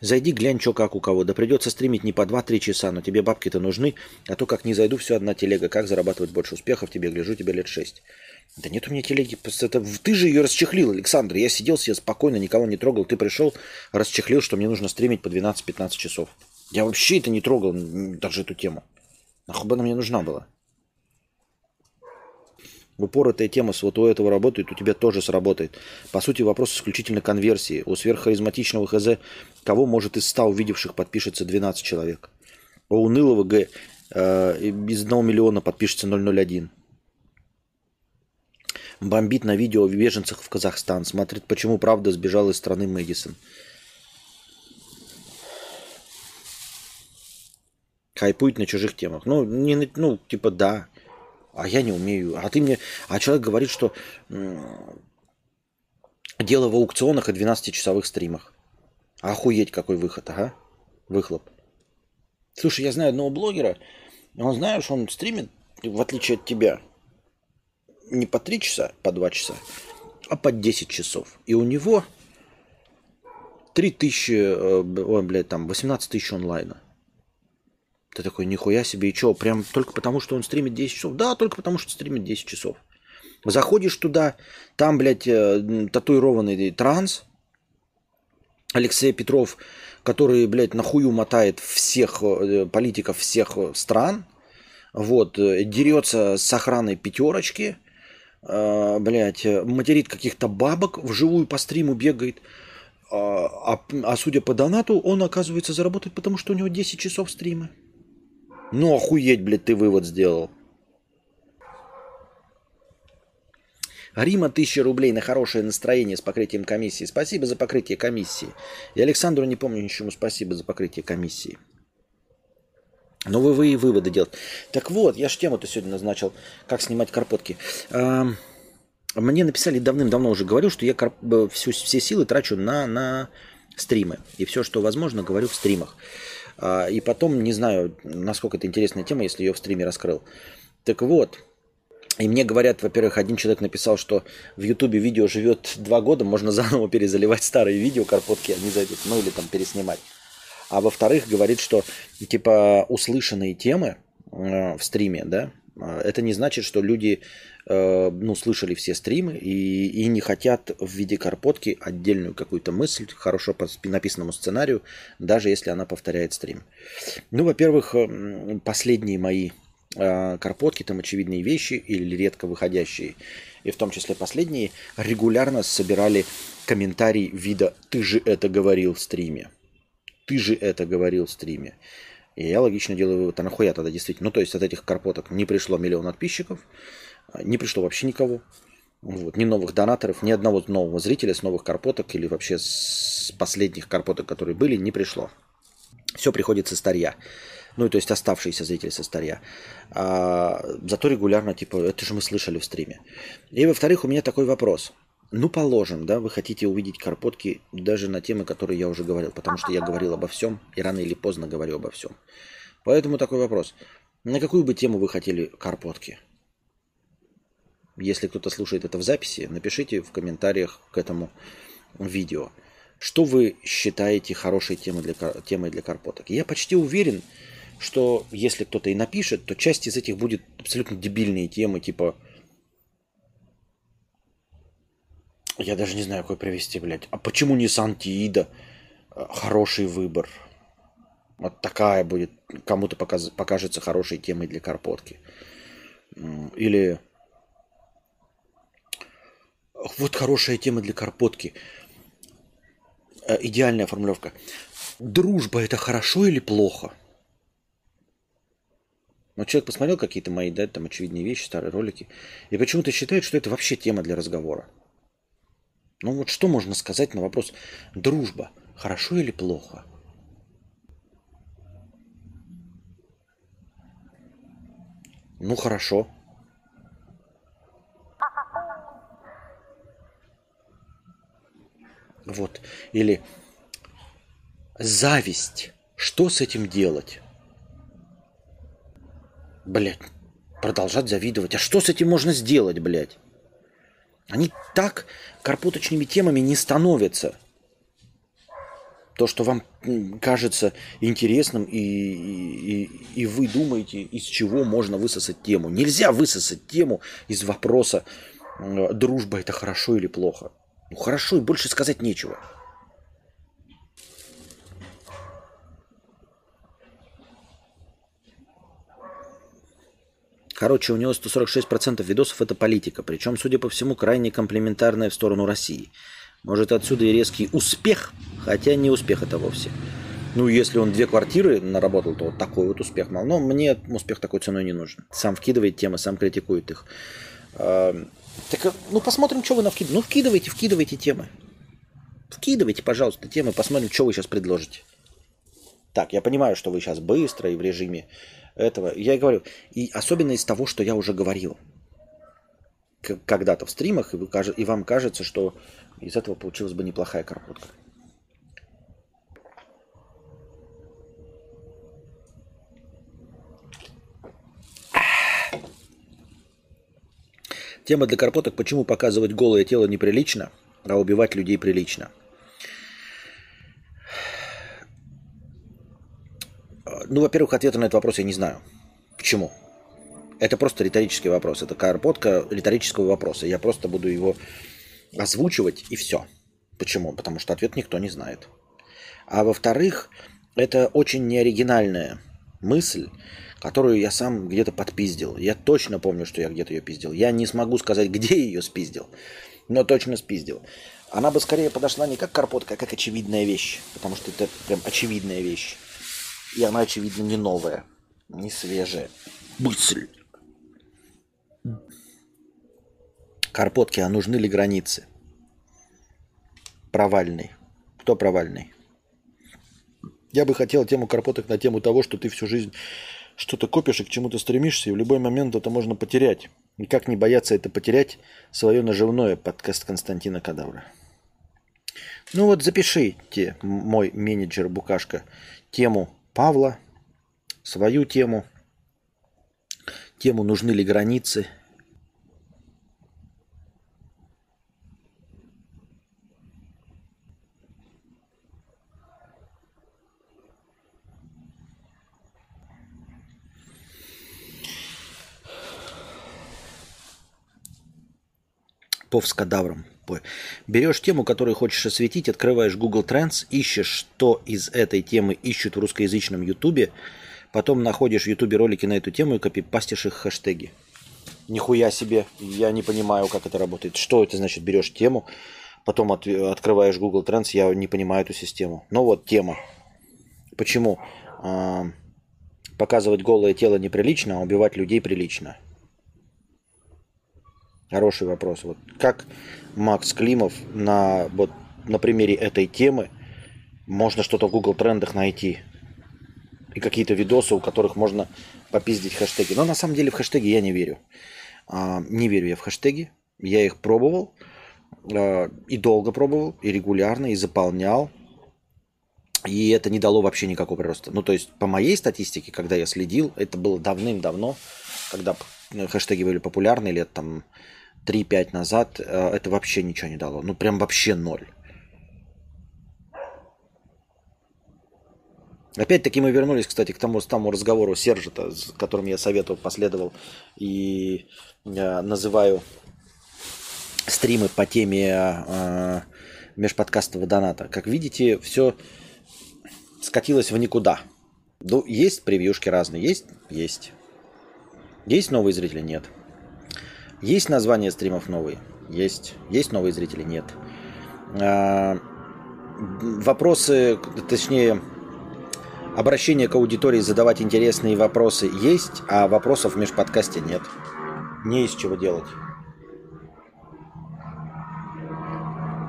Зайди, глянь, что как у кого. Да придется стримить не по 2-3 часа, но тебе бабки-то нужны. А то как не зайду, все одна телега. Как зарабатывать больше успехов? Тебе гляжу, тебе лет 6. Да нет у меня телеги. Это, ты же ее расчехлил, Александр. Я сидел себе спокойно, никого не трогал. Ты пришел, расчехлил, что мне нужно стримить по 12-15 часов. Я вообще это не трогал, даже эту тему. Нахуй бы она мне нужна была? Упоротая тема с вот у этого работает, у тебя тоже сработает. По сути, вопрос исключительно конверсии. У сверххаризматичного ХЗ кого может из 100 увидевших подпишется 12 человек? У унылого Г э, из 1 миллиона подпишется 001. Бомбит на видео беженцах в Казахстан. Смотрит, почему правда сбежал из страны Мэдисон. Хайпует на чужих темах. Ну, не, ну, типа, да, а я не умею. А ты мне... А человек говорит, что дело в аукционах и 12-часовых стримах. Охуеть какой выход, ага. Выхлоп. Слушай, я знаю одного блогера, он, знаешь, он стримит, в отличие от тебя, не по 3 часа, по 2 часа, а по 10 часов. И у него 3 тысячи, э, ой, блядь, там 18 тысяч онлайна. Ты такой, нихуя себе, и что, прям только потому, что он стримит 10 часов? Да, только потому, что стримит 10 часов. Заходишь туда, там, блядь, э, татуированный транс, Алексей Петров, который, блядь, нахую мотает всех э, политиков всех стран, вот, э, дерется с охраной пятерочки, блядь, материт каких-то бабок, вживую по стриму бегает, а, а, а судя по донату, он, оказывается, заработает, потому что у него 10 часов стрима. Ну, охуеть, блядь, ты вывод сделал. Рима 1000 рублей на хорошее настроение с покрытием комиссии. Спасибо за покрытие комиссии. И Александру не помню ничему спасибо за покрытие комиссии. Но вы, вы и выводы делать. Так вот, я ж тему-то сегодня назначил, как снимать карпотки. Мне написали давным-давно уже говорю, что я карп... всю, все силы трачу на, на стримы. И все, что возможно, говорю в стримах. А, и потом, не знаю, насколько это интересная тема, если ее в стриме раскрыл. Так вот, и мне говорят, во-первых, один человек написал, что в Ютубе видео живет два года, можно заново перезаливать старые видео, карпотки, они зайдут, ну или там переснимать. А во-вторых, говорит, что типа услышанные темы э, в стриме, да, это не значит, что люди Э, ну, слышали все стримы и, и не хотят в виде карпотки отдельную какую-то мысль, хорошо по написанному сценарию, даже если она повторяет стрим. Ну, во-первых, э, последние мои э, карпотки, там очевидные вещи или редко выходящие, и в том числе последние, регулярно собирали комментарий вида «ты же это говорил в стриме», «ты же это говорил в стриме». И я логично делаю вывод, а нахуя тогда действительно? Ну, то есть от этих карпоток не пришло миллион подписчиков, не пришло вообще никого. Вот, ни новых донаторов, ни одного нового зрителя с новых карпоток или вообще с последних карпоток, которые были, не пришло. Все приходит со старья. Ну, то есть оставшиеся зрители со старья. А, зато регулярно, типа, это же мы слышали в стриме. И, во-вторых, у меня такой вопрос. Ну, положим, да, вы хотите увидеть карпотки даже на темы, которые я уже говорил, потому что я говорил обо всем, и рано или поздно говорю обо всем. Поэтому такой вопрос. На какую бы тему вы хотели карпотки? Если кто-то слушает это в записи, напишите в комментариях к этому видео. Что вы считаете хорошей темой для, темой для карпоток? Я почти уверен, что если кто-то и напишет, то часть из этих будет абсолютно дебильные темы, типа Я даже не знаю, какой привести, блядь. А почему не Сантиида? Хороший выбор. Вот такая будет, кому-то показ, покажется хорошей темой для карпотки. Или вот хорошая тема для карпотки. Э, идеальная формулировка. Дружба это хорошо или плохо? Вот человек посмотрел какие-то мои, да, там очевидные вещи, старые ролики, и почему-то считает, что это вообще тема для разговора. Ну вот что можно сказать на вопрос дружба, хорошо или плохо? Ну хорошо. Вот. Или зависть. Что с этим делать? Блять, продолжать завидовать. А что с этим можно сделать, блядь? Они так карпоточными темами не становятся. То, что вам кажется интересным, и, и, и вы думаете, из чего можно высосать тему. Нельзя высосать тему из вопроса, дружба это хорошо или плохо. Ну хорошо, и больше сказать нечего. Короче, у него 146% видосов это политика, причем, судя по всему, крайне комплементарная в сторону России. Может, отсюда и резкий успех, хотя не успех это вовсе. Ну, если он две квартиры наработал, то вот такой вот успех мал. Но мне успех такой ценой не нужен. Сам вкидывает темы, сам критикует их. А, так, ну, посмотрим, что вы навкидываете. Ну, вкидывайте, вкидывайте темы. Вкидывайте, пожалуйста, темы, посмотрим, что вы сейчас предложите. Так, я понимаю, что вы сейчас быстро и в режиме этого. Я и говорю, и особенно из того, что я уже говорил когда-то в стримах, и, вы, и вам кажется, что из этого получилась бы неплохая карпотка. Тема для карпоток «Почему показывать голое тело неприлично, а убивать людей прилично?» – Ну, во-первых, ответа на этот вопрос я не знаю. Почему? Это просто риторический вопрос. Это карпотка риторического вопроса. Я просто буду его озвучивать и все. Почему? Потому что ответ никто не знает. А во-вторых, это очень неоригинальная мысль, которую я сам где-то подпиздил. Я точно помню, что я где-то ее пиздил. Я не смогу сказать, где ее спиздил, но точно спиздил. Она бы скорее подошла не как карпотка, а как очевидная вещь. Потому что это прям очевидная вещь. И она, очевидно, не новая, не свежая. Мысль. Карпотки, а нужны ли границы? Провальный. Кто провальный? Я бы хотел тему карпоток на тему того, что ты всю жизнь что-то копишь и к чему-то стремишься, и в любой момент это можно потерять. И как не бояться это потерять свое наживное, подкаст Константина Кадавра. Ну вот запишите, мой менеджер Букашка, тему Павла, свою тему, тему «Нужны ли границы?» Пов кадавром. Берешь тему, которую хочешь осветить, открываешь Google Trends, ищешь, что из этой темы ищут в русскоязычном YouTube, потом находишь в YouTube ролики на эту тему и копипастишь их хэштеги. Нихуя себе, я не понимаю, как это работает. Что это значит, берешь тему, потом от, открываешь Google Trends, я не понимаю эту систему. Ну вот тема. Почему? А, показывать голое тело неприлично, а убивать людей прилично. Хороший вопрос. Вот как Макс Климов на, вот, на примере этой темы можно что-то в Google трендах найти. И какие-то видосы, у которых можно попиздить хэштеги. Но на самом деле в хэштеги я не верю. А, не верю я в хэштеги. Я их пробовал. А, и долго пробовал, и регулярно, и заполнял. И это не дало вообще никакого прироста. Ну, то есть, по моей статистике, когда я следил, это было давным-давно, когда хэштеги были популярны, лет там 3-5 назад, э, это вообще ничего не дало. Ну, прям вообще ноль. Опять-таки мы вернулись, кстати, к тому, тому разговору Сержа, с которым я советовал, последовал и э, называю стримы по теме э, межподкастового доната. Как видите, все скатилось в никуда. Ну, есть превьюшки разные, есть? Есть. Есть новые зрители? Нет. Есть название стримов новые? Есть. Есть новые зрители? Нет. А, вопросы, точнее, обращение к аудитории, задавать интересные вопросы есть, а вопросов в межподкасте нет. Не из чего делать.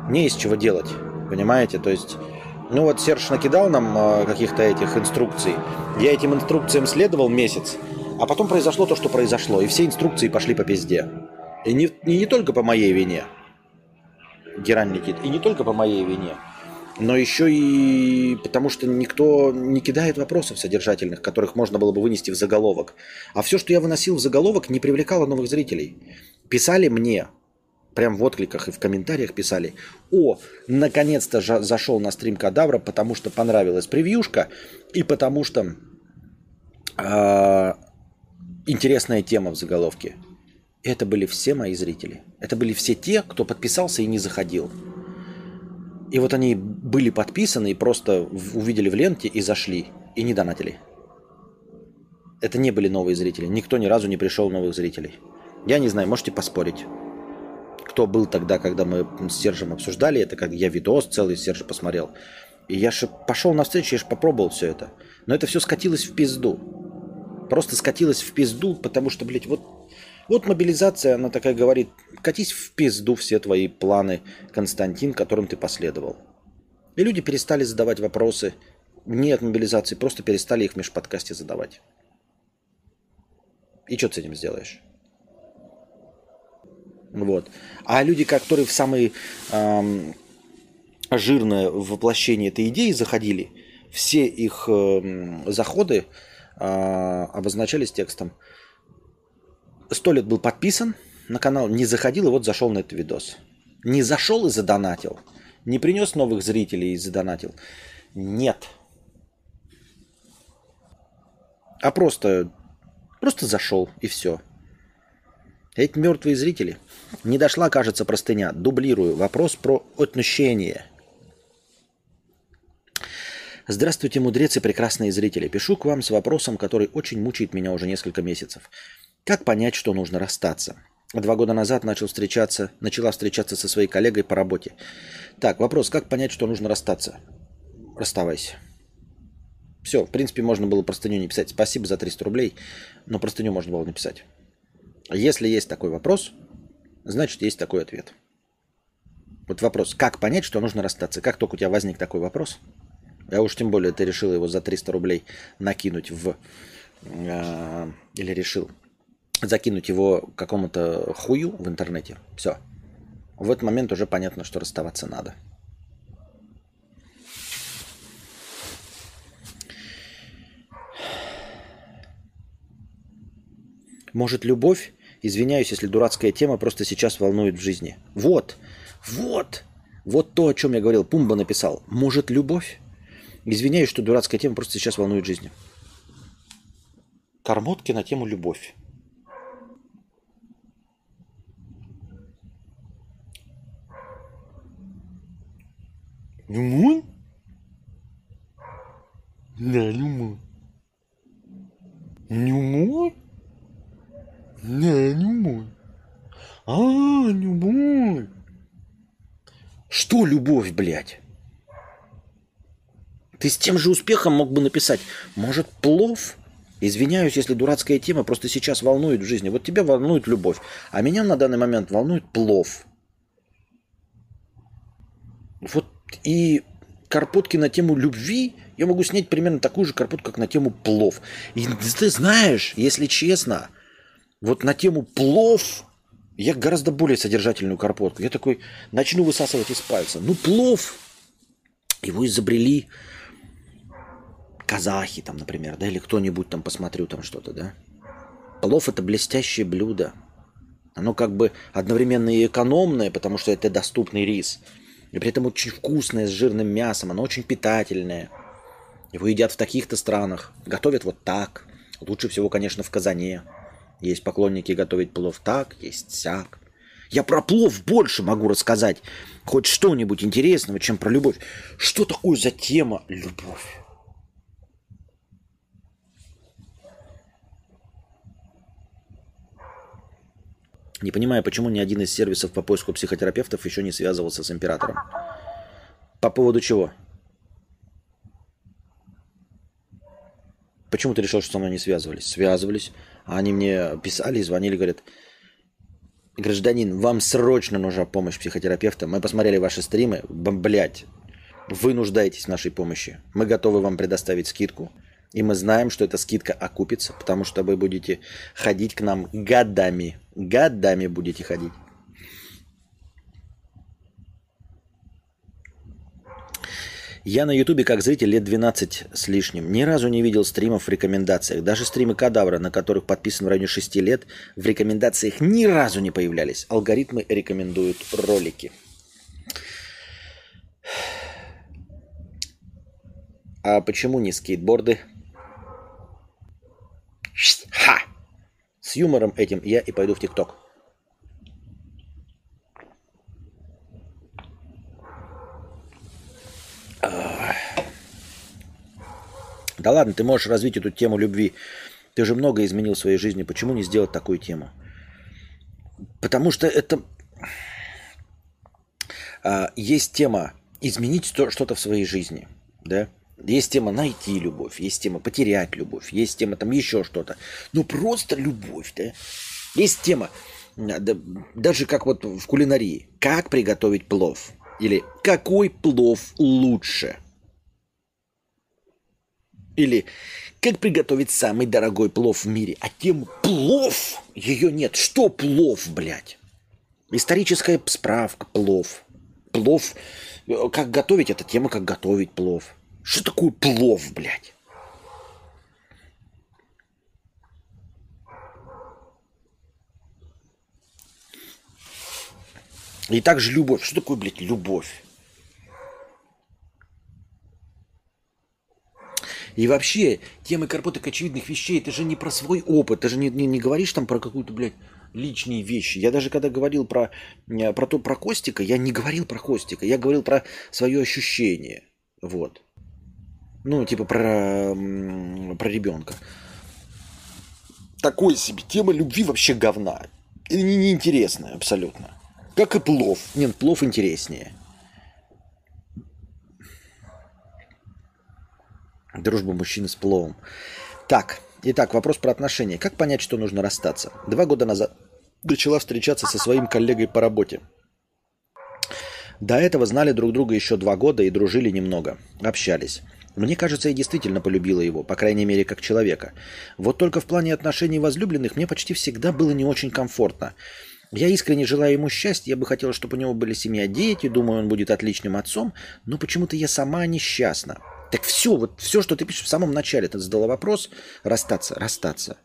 Не из чего делать. Понимаете? То есть, ну вот Серж накидал нам э, каких-то этих инструкций. Я этим инструкциям следовал месяц, а потом произошло то, что произошло. И все инструкции пошли по пизде. И не, не, не только по моей вине. Герань Никит. И не только по моей вине но еще и потому, что никто не кидает вопросов содержательных, которых можно было бы вынести в заголовок. А все, что я выносил в заголовок, не привлекало новых зрителей. Писали мне, прям в откликах и в комментариях писали, о, наконец-то зашел на стрим Кадавра, потому что понравилась превьюшка и потому что э, интересная тема в заголовке. Это были все мои зрители. Это были все те, кто подписался и не заходил. И вот они были подписаны и просто увидели в ленте и зашли, и не донатили. Это не были новые зрители. Никто ни разу не пришел новых зрителей. Я не знаю, можете поспорить. Кто был тогда, когда мы с Сержем обсуждали это, как я видос целый Серж посмотрел. И я же пошел на встречу, я же попробовал все это. Но это все скатилось в пизду. Просто скатилось в пизду, потому что, блядь, вот вот мобилизация, она такая говорит, катись в пизду все твои планы, Константин, которым ты последовал. И люди перестали задавать вопросы не от мобилизации, просто перестали их в межподкасте задавать. И что ты с этим сделаешь? Вот. А люди, которые в самые эм, жирное воплощение этой идеи заходили, все их э, заходы э, обозначались текстом – сто лет был подписан на канал, не заходил, и вот зашел на этот видос. Не зашел и задонатил. Не принес новых зрителей и задонатил. Нет. А просто, просто зашел и все. Эти мертвые зрители. Не дошла, кажется, простыня. Дублирую. Вопрос про отношения. Здравствуйте, мудрецы, прекрасные зрители. Пишу к вам с вопросом, который очень мучает меня уже несколько месяцев. Как понять, что нужно расстаться? Два года назад начал встречаться, начала встречаться со своей коллегой по работе. Так, вопрос, как понять, что нужно расстаться? Расставайся. Все, в принципе, можно было простыню не писать. Спасибо за 300 рублей, но простыню можно было написать. Если есть такой вопрос, значит, есть такой ответ. Вот вопрос, как понять, что нужно расстаться? Как только у тебя возник такой вопрос, а уж тем более ты решил его за 300 рублей накинуть в... Э, или решил закинуть его какому-то хую в интернете, все. В этот момент уже понятно, что расставаться надо. Может, любовь? Извиняюсь, если дурацкая тема просто сейчас волнует в жизни. Вот, вот, вот то, о чем я говорил. Пумба написал. Может, любовь? Извиняюсь, что дурацкая тема просто сейчас волнует в жизни. Кормотки на тему любовь. Лимон? Да, лимон. Лимон? Да, лимон. А, любовь. Что любовь, блядь? Ты с тем же успехом мог бы написать, может, плов? Извиняюсь, если дурацкая тема просто сейчас волнует в жизни. Вот тебя волнует любовь, а меня на данный момент волнует плов. Вот и карпотки на тему любви я могу снять примерно такую же карпотку, как на тему плов. И ты знаешь, если честно, вот на тему плов я гораздо более содержательную карпотку. Я такой начну высасывать из пальца. Ну, плов, его изобрели казахи там, например, да, или кто-нибудь там, посмотрю там что-то, да. Плов – это блестящее блюдо. Оно как бы одновременно и экономное, потому что это доступный рис – и при этом очень вкусное, с жирным мясом, оно очень питательное. Его едят в таких-то странах. Готовят вот так. Лучше всего, конечно, в Казане. Есть поклонники готовить плов так, есть сяк. Я про плов больше могу рассказать. Хоть что-нибудь интересного, чем про любовь. Что такое за тема любовь? Не понимаю, почему ни один из сервисов по поиску психотерапевтов еще не связывался с императором. По поводу чего? Почему ты решил, что со мной не связывались? Связывались. А они мне писали, звонили, говорят, гражданин, вам срочно нужна помощь психотерапевта. Мы посмотрели ваши стримы, блядь, вы нуждаетесь в нашей помощи. Мы готовы вам предоставить скидку. И мы знаем, что эта скидка окупится, потому что вы будете ходить к нам годами. Годами будете ходить. Я на Ютубе как зритель лет 12 с лишним. Ни разу не видел стримов в рекомендациях. Даже стримы Кадавра, на которых подписан в районе 6 лет, в рекомендациях ни разу не появлялись. Алгоритмы рекомендуют ролики. А почему не скейтборды? Ха! С юмором этим я и пойду в ТикТок. Да ладно, ты можешь развить эту тему любви. Ты же много изменил в своей жизни. Почему не сделать такую тему? Потому что это... А, есть тема изменить что-то в своей жизни. Да? Есть тема найти любовь, есть тема потерять любовь, есть тема там еще что-то. Ну просто любовь, да? Есть тема, даже как вот в кулинарии, как приготовить плов. Или какой плов лучше. Или как приготовить самый дорогой плов в мире. А тем плов, ее нет. Что плов, блядь? Историческая справка, плов. Плов, э, как готовить, это тема, как готовить плов. Что такое плов, блядь? И также любовь. Что такое, блядь, любовь? И вообще, тема карпоток очевидных вещей, это же не про свой опыт, ты же не, не, не говоришь там про какую-то, блядь, личные вещи. Я даже когда говорил про, э, про, то, про Костика, я не говорил про Костика, я говорил про свое ощущение. Вот. Ну, типа про, про ребенка. Такой себе. Тема любви вообще говна. И не, неинтересная абсолютно. Как и плов. Нет, плов интереснее. Дружба мужчины с пловом. Так, итак, вопрос про отношения. Как понять, что нужно расстаться? Два года назад начала встречаться со своим коллегой по работе. До этого знали друг друга еще два года и дружили немного. Общались. Мне кажется, я действительно полюбила его, по крайней мере, как человека. Вот только в плане отношений возлюбленных мне почти всегда было не очень комфортно. Я искренне желаю ему счастья, я бы хотела, чтобы у него были семья, дети, думаю, он будет отличным отцом, но почему-то я сама несчастна. Так все, вот все, что ты пишешь в самом начале, ты задала вопрос, расстаться, расстаться.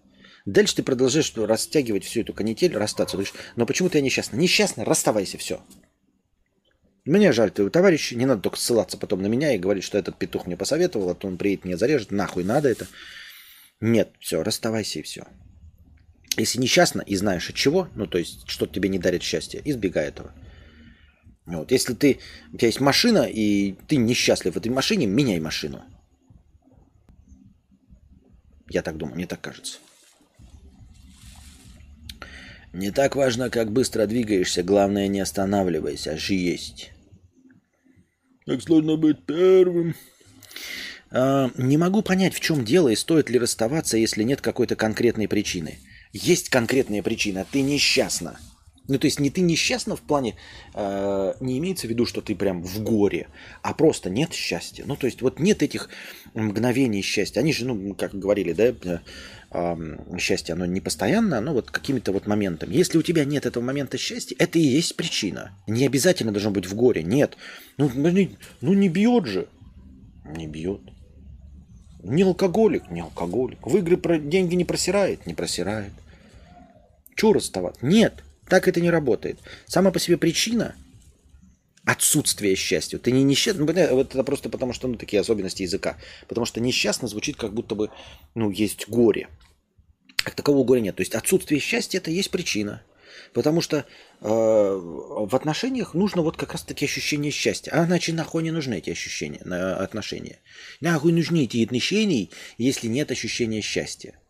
Дальше ты продолжаешь растягивать всю эту канитель, расстаться. Но почему-то я несчастна. Несчастна, расставайся, все. Мне жаль твоего товарища, не надо только ссылаться потом на меня и говорить, что этот петух мне посоветовал, а то он приедет меня зарежет, нахуй надо это. Нет, все, расставайся и все. Если несчастно и знаешь от чего, ну то есть что-то тебе не дарит счастья, избегай этого. Вот. Если ты, у тебя есть машина, и ты несчастлив в этой машине, меняй машину. Я так думаю, мне так кажется. Не так важно, как быстро двигаешься, главное не останавливайся, аж есть. Так сложно быть первым. А, не могу понять, в чем дело и стоит ли расставаться, если нет какой-то конкретной причины. Есть конкретная причина, ты несчастна. Ну, то есть не ты несчастна в плане, э, не имеется в виду, что ты прям в горе, а просто нет счастья. Ну, то есть вот нет этих мгновений счастья. Они же, ну, как говорили, да, счастье, оно не постоянно, оно вот какими-то вот моментами. Если у тебя нет этого момента счастья, это и есть причина. Не обязательно должно быть в горе, нет. Ну, ну, ну не бьет же. Не бьет. Не алкоголик, не алкоголик. В игры про деньги не просирает, не просирает. Чего расставаться? Нет. Так это не работает. Сама по себе причина, отсутствие счастья. Ты не несчастный, ну, вот это просто потому, что ну, такие особенности языка. Потому что несчастно звучит, как будто бы ну, есть горе. Как такового горя нет. То есть отсутствие счастья это есть причина. Потому что э, в отношениях нужно вот как раз таки ощущение счастья. А иначе нахуй не нужны эти ощущения, на отношения. Нахуй нужны эти отношения, если нет ощущения счастья.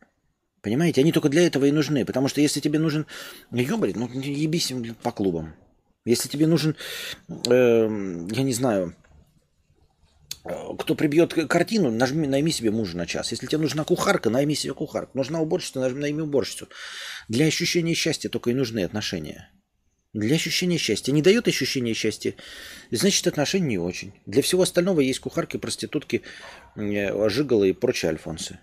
Понимаете? Они только для этого и нужны. Потому что если тебе нужен ёбарь, ну ебись по клубам. Если тебе нужен, э, я не знаю, кто прибьет картину, нажми, найми себе мужа на час. Если тебе нужна кухарка, найми себе кухарку. Нужна уборщица, найми уборщицу. Для ощущения счастья только и нужны отношения. Для ощущения счастья. Не дает ощущения счастья, значит отношения не очень. Для всего остального есть кухарки, проститутки, жигалы и прочие альфонсы.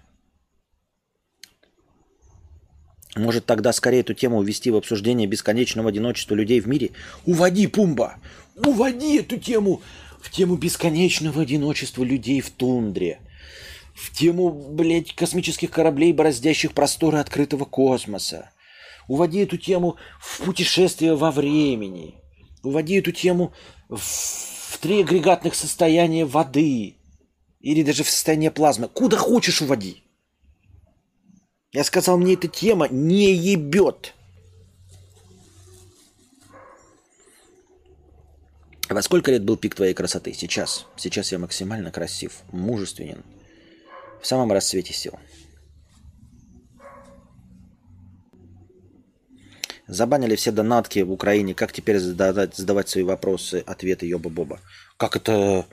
Может тогда скорее эту тему увести в обсуждение бесконечного одиночества людей в мире? Уводи, Пумба! Уводи эту тему в тему бесконечного одиночества людей в тундре. В тему, блядь, космических кораблей, бороздящих просторы открытого космоса. Уводи эту тему в путешествие во времени. Уводи эту тему в, в три агрегатных состояния воды. Или даже в состояние плазмы. Куда хочешь уводи. Я сказал, мне эта тема не ебет. Во сколько лет был пик твоей красоты? Сейчас. Сейчас я максимально красив, мужественен. В самом расцвете сил. Забанили все донатки в Украине. Как теперь задавать, задавать свои вопросы, ответы Йоба-Боба? Как это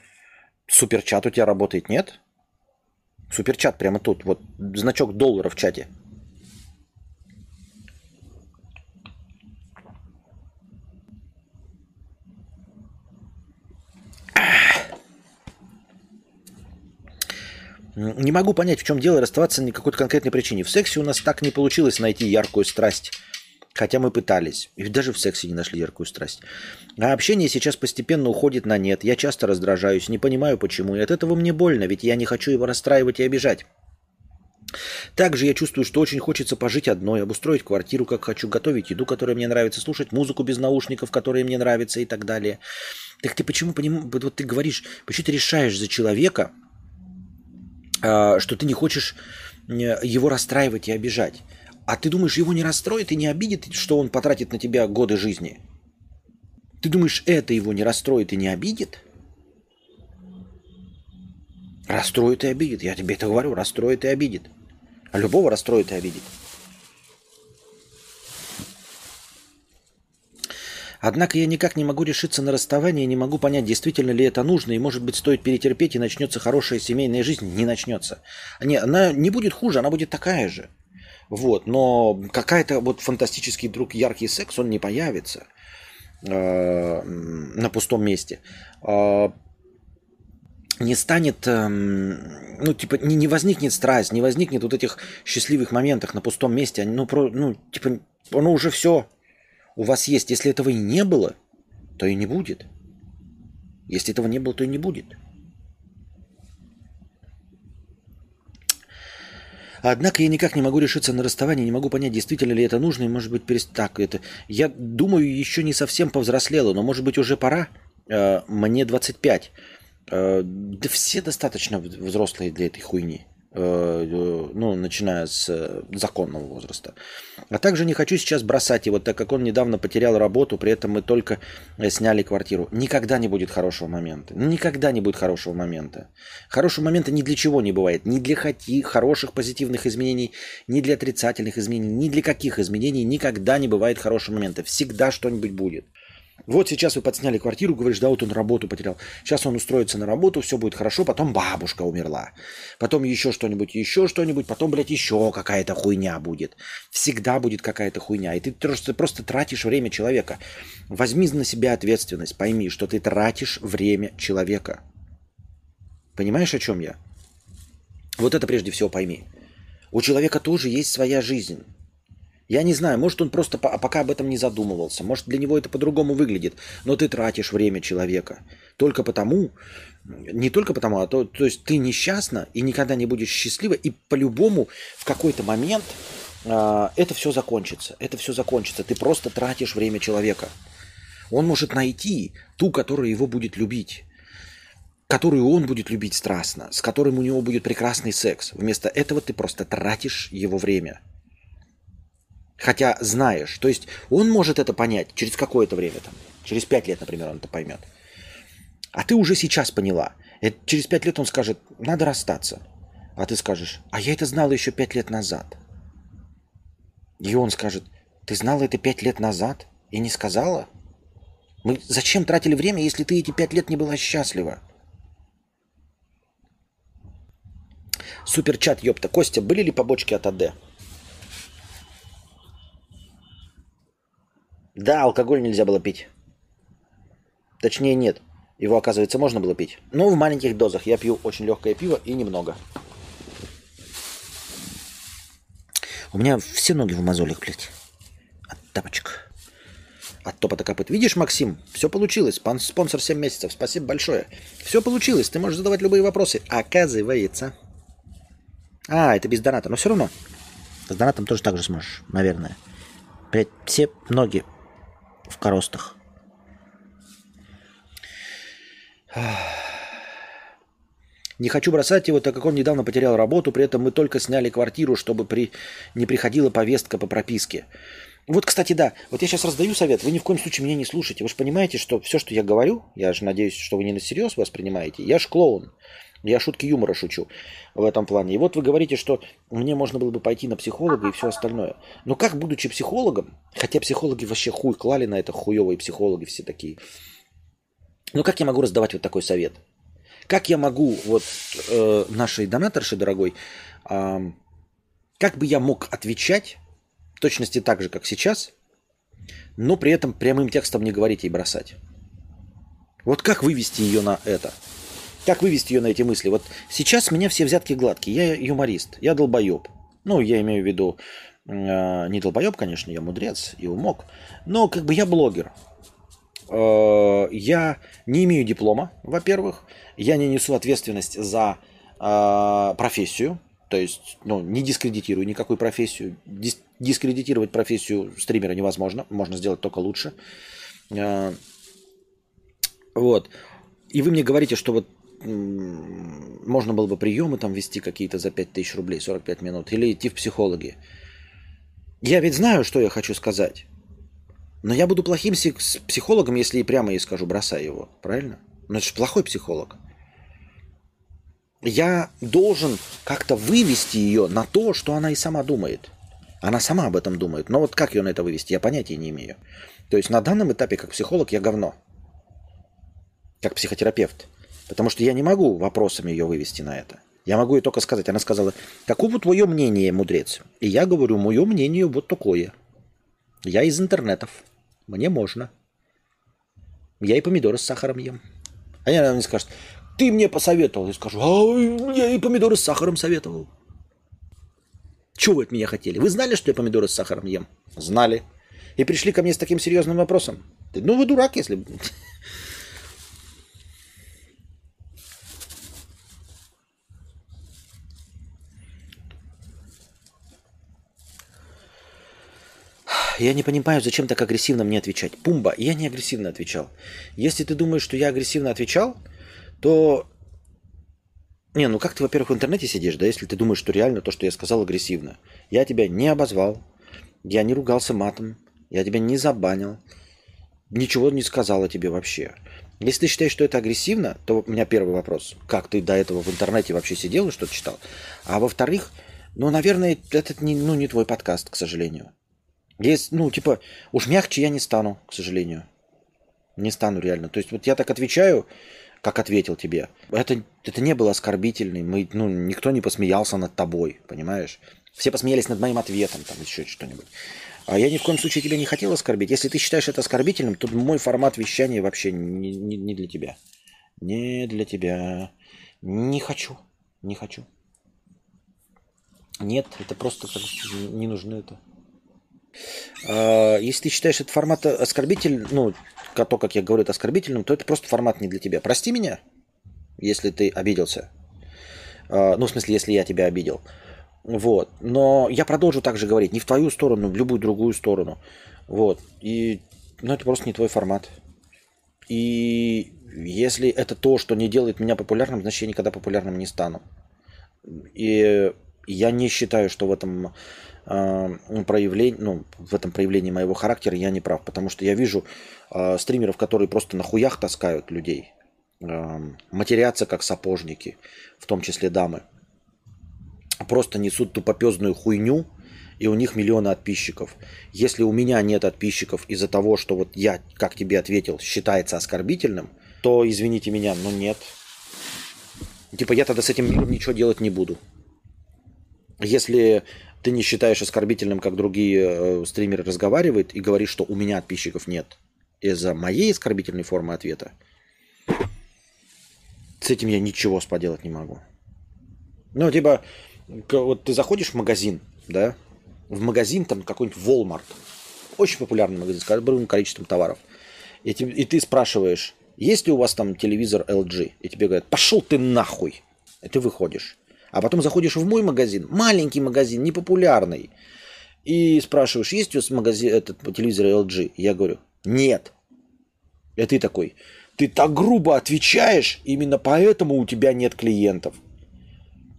суперчат у тебя работает, нет? Суперчат прямо тут. Вот значок доллара в чате. Не могу понять, в чем дело расставаться на какой-то конкретной причине. В сексе у нас так не получилось найти яркую страсть. Хотя мы пытались. И даже в сексе не нашли яркую страсть. А общение сейчас постепенно уходит на нет. Я часто раздражаюсь, не понимаю почему. И от этого мне больно, ведь я не хочу его расстраивать и обижать. Также я чувствую, что очень хочется пожить одной, обустроить квартиру, как хочу, готовить еду, которая мне нравится, слушать музыку без наушников, которая мне нравится и так далее. Так ты почему вот ты говоришь, почему ты решаешь за человека, а, что ты не хочешь его расстраивать и обижать. А ты думаешь, его не расстроит и не обидит, что он потратит на тебя годы жизни? Ты думаешь, это его не расстроит и не обидит? Расстроит и обидит. Я тебе это говорю, расстроит и обидит. А любого расстроит и обидит. Однако я никак не могу решиться на расставание, не могу понять, действительно ли это нужно, и может быть стоит перетерпеть, и начнется хорошая семейная жизнь. Не начнется. Не, она не будет хуже, она будет такая же. Вот, но какая-то вот фантастический друг, яркий секс, он не появится э, на пустом месте. Э, не станет, э, ну, типа, не, не возникнет страсть, не возникнет вот этих счастливых моментах на пустом месте. Ну, про, ну, типа, оно уже все у вас есть. Если этого и не было, то и не будет. Если этого не было, то и не будет. Однако я никак не могу решиться на расставание, не могу понять, действительно ли это нужно, и может быть перест... так это. Я думаю, еще не совсем повзрослела, но может быть уже пора. Э, мне 25. Э, да все достаточно взрослые для этой хуйни. Э, э, ну, начиная с э, законного возраста. А также не хочу сейчас бросать его, так как он недавно потерял работу, при этом мы только сняли квартиру. Никогда не будет хорошего момента. Никогда не будет хорошего момента. Хорошего момента ни для чего не бывает. Ни для хоти, хороших позитивных изменений, ни для отрицательных изменений, ни для каких изменений никогда не бывает хорошего момента. Всегда что-нибудь будет. Вот сейчас вы подсняли квартиру, говоришь, да, вот он работу потерял. Сейчас он устроится на работу, все будет хорошо, потом бабушка умерла. Потом еще что-нибудь, еще что-нибудь, потом, блядь, еще какая-то хуйня будет. Всегда будет какая-то хуйня. И ты просто, просто тратишь время человека. Возьми на себя ответственность, пойми, что ты тратишь время человека. Понимаешь, о чем я? Вот это прежде всего пойми. У человека тоже есть своя жизнь. Я не знаю, может он просто пока об этом не задумывался, может для него это по-другому выглядит, но ты тратишь время человека. Только потому, не только потому, а то, то есть ты несчастна и никогда не будешь счастлива, и по-любому в какой-то момент э, это все закончится. Это все закончится. Ты просто тратишь время человека. Он может найти ту, которая его будет любить, которую он будет любить страстно, с которым у него будет прекрасный секс. Вместо этого ты просто тратишь его время. Хотя знаешь, то есть он может это понять через какое-то время, там, через пять лет, например, он это поймет. А ты уже сейчас поняла. Это через пять лет он скажет, надо расстаться. А ты скажешь, а я это знала еще пять лет назад. И он скажет, ты знала это пять лет назад и не сказала? Мы зачем тратили время, если ты эти пять лет не была счастлива? Суперчат, ёпта. Костя, были ли побочки от АД? Да, алкоголь нельзя было пить. Точнее, нет. Его, оказывается, можно было пить. Но в маленьких дозах. Я пью очень легкое пиво и немного. У меня все ноги в мозолях, блядь. От тапочек. От топота копыт. Видишь, Максим, все получилось. Спонсор 7 месяцев. Спасибо большое. Все получилось. Ты можешь задавать любые вопросы. Оказывается. А, это без доната. Но все равно. С донатом тоже так же сможешь, наверное. Блять, все ноги в коростах. Не хочу бросать его, так как он недавно потерял работу, при этом мы только сняли квартиру, чтобы при... не приходила повестка по прописке. Вот, кстати, да, вот я сейчас раздаю совет, вы ни в коем случае меня не слушайте. Вы же понимаете, что все, что я говорю, я же надеюсь, что вы не на серьез воспринимаете, я ж клоун. Я шутки юмора шучу в этом плане. И вот вы говорите, что мне можно было бы пойти на психолога и все остальное. Но как, будучи психологом, хотя психологи вообще хуй клали на это, хуевые психологи все такие. Но как я могу раздавать вот такой совет? Как я могу, вот э, нашей донаторши дорогой, э, как бы я мог отвечать, в точности так же, как сейчас, но при этом прямым текстом не говорить и бросать? Вот как вывести ее на это? Как вывести ее на эти мысли? Вот сейчас меня все взятки гладкие. Я юморист, я долбоеб. Ну, я имею в виду, э, не долбоеб, конечно, я мудрец и умок, но как бы я блогер. Э, я не имею диплома, во-первых. Я не несу ответственность за э, профессию. То есть, ну, не дискредитирую никакую профессию. Дис- дискредитировать профессию стримера невозможно. Можно сделать только лучше. Э, вот. И вы мне говорите, что вот можно было бы приемы там вести какие-то за 5000 рублей 45 минут или идти в психологи. Я ведь знаю, что я хочу сказать. Но я буду плохим психологом, если и прямо ей скажу, бросай его. Правильно? Но это же плохой психолог. Я должен как-то вывести ее на то, что она и сама думает. Она сама об этом думает. Но вот как ее на это вывести, я понятия не имею. То есть на данном этапе, как психолог, я говно. Как психотерапевт. Потому что я не могу вопросами ее вывести на это. Я могу ей только сказать. Она сказала, каково твое мнение, мудрец? И я говорю, мое мнение вот такое. Я из интернетов. Мне можно. Я и помидоры с сахаром ем. А я, наверное, скажет, ты мне посоветовал. Я скажу, а я и помидоры с сахаром советовал. Чего вы от меня хотели? Вы знали, что я помидоры с сахаром ем? Знали. И пришли ко мне с таким серьезным вопросом. Ну, вы дурак, если... я не понимаю, зачем так агрессивно мне отвечать. Пумба, я не агрессивно отвечал. Если ты думаешь, что я агрессивно отвечал, то... Не, ну как ты, во-первых, в интернете сидишь, да, если ты думаешь, что реально то, что я сказал, агрессивно. Я тебя не обозвал, я не ругался матом, я тебя не забанил, ничего не сказал о тебе вообще. Если ты считаешь, что это агрессивно, то у меня первый вопрос. Как ты до этого в интернете вообще сидел и что-то читал? А во-вторых, ну, наверное, это не, ну, не твой подкаст, к сожалению. Есть, ну, типа, уж мягче я не стану, к сожалению. Не стану реально. То есть вот я так отвечаю, как ответил тебе. Это, это не было оскорбительным. Мы, ну, никто не посмеялся над тобой, понимаешь? Все посмеялись над моим ответом, там, еще что-нибудь. А я ни в коем случае тебя не хотел оскорбить. Если ты считаешь это оскорбительным, то мой формат вещания вообще не, не, не для тебя. Не для тебя. Не хочу. Не хочу. Нет, это просто не нужно это. А, если ты считаешь этот формат оскорбительным, ну, то, как я говорю, это оскорбительным, то это просто формат не для тебя. Прости меня, если ты обиделся. А, ну, в смысле, если я тебя обидел. Вот. Но я продолжу также говорить не в твою сторону, в любую другую сторону. Вот. И ну, это просто не твой формат. И если это то, что не делает меня популярным, значит, я никогда популярным не стану. И я не считаю, что в этом проявлении, ну, в этом проявлении моего характера я не прав, потому что я вижу э, стримеров, которые просто на хуях таскают людей, э, матерятся как сапожники, в том числе дамы, просто несут тупопезную хуйню, и у них миллионы подписчиков. Если у меня нет подписчиков из-за того, что вот я, как тебе ответил, считается оскорбительным, то извините меня, но нет. Типа я тогда с этим миром ничего делать не буду. Если ты не считаешь оскорбительным, как другие э, стримеры разговаривают, и говоришь, что у меня подписчиков нет из-за моей оскорбительной формы ответа, с этим я ничего поделать не могу. Ну, типа, вот ты заходишь в магазин, да, в магазин там какой-нибудь Walmart, очень популярный магазин с огромным количеством товаров, и, и ты спрашиваешь, есть ли у вас там телевизор LG? И тебе говорят, пошел ты нахуй. И ты выходишь. А потом заходишь в мой магазин, маленький магазин, непопулярный, и спрашиваешь, есть у вас магазин, этот телевизор LG? Я говорю, нет. И ты такой, ты так грубо отвечаешь, именно поэтому у тебя нет клиентов.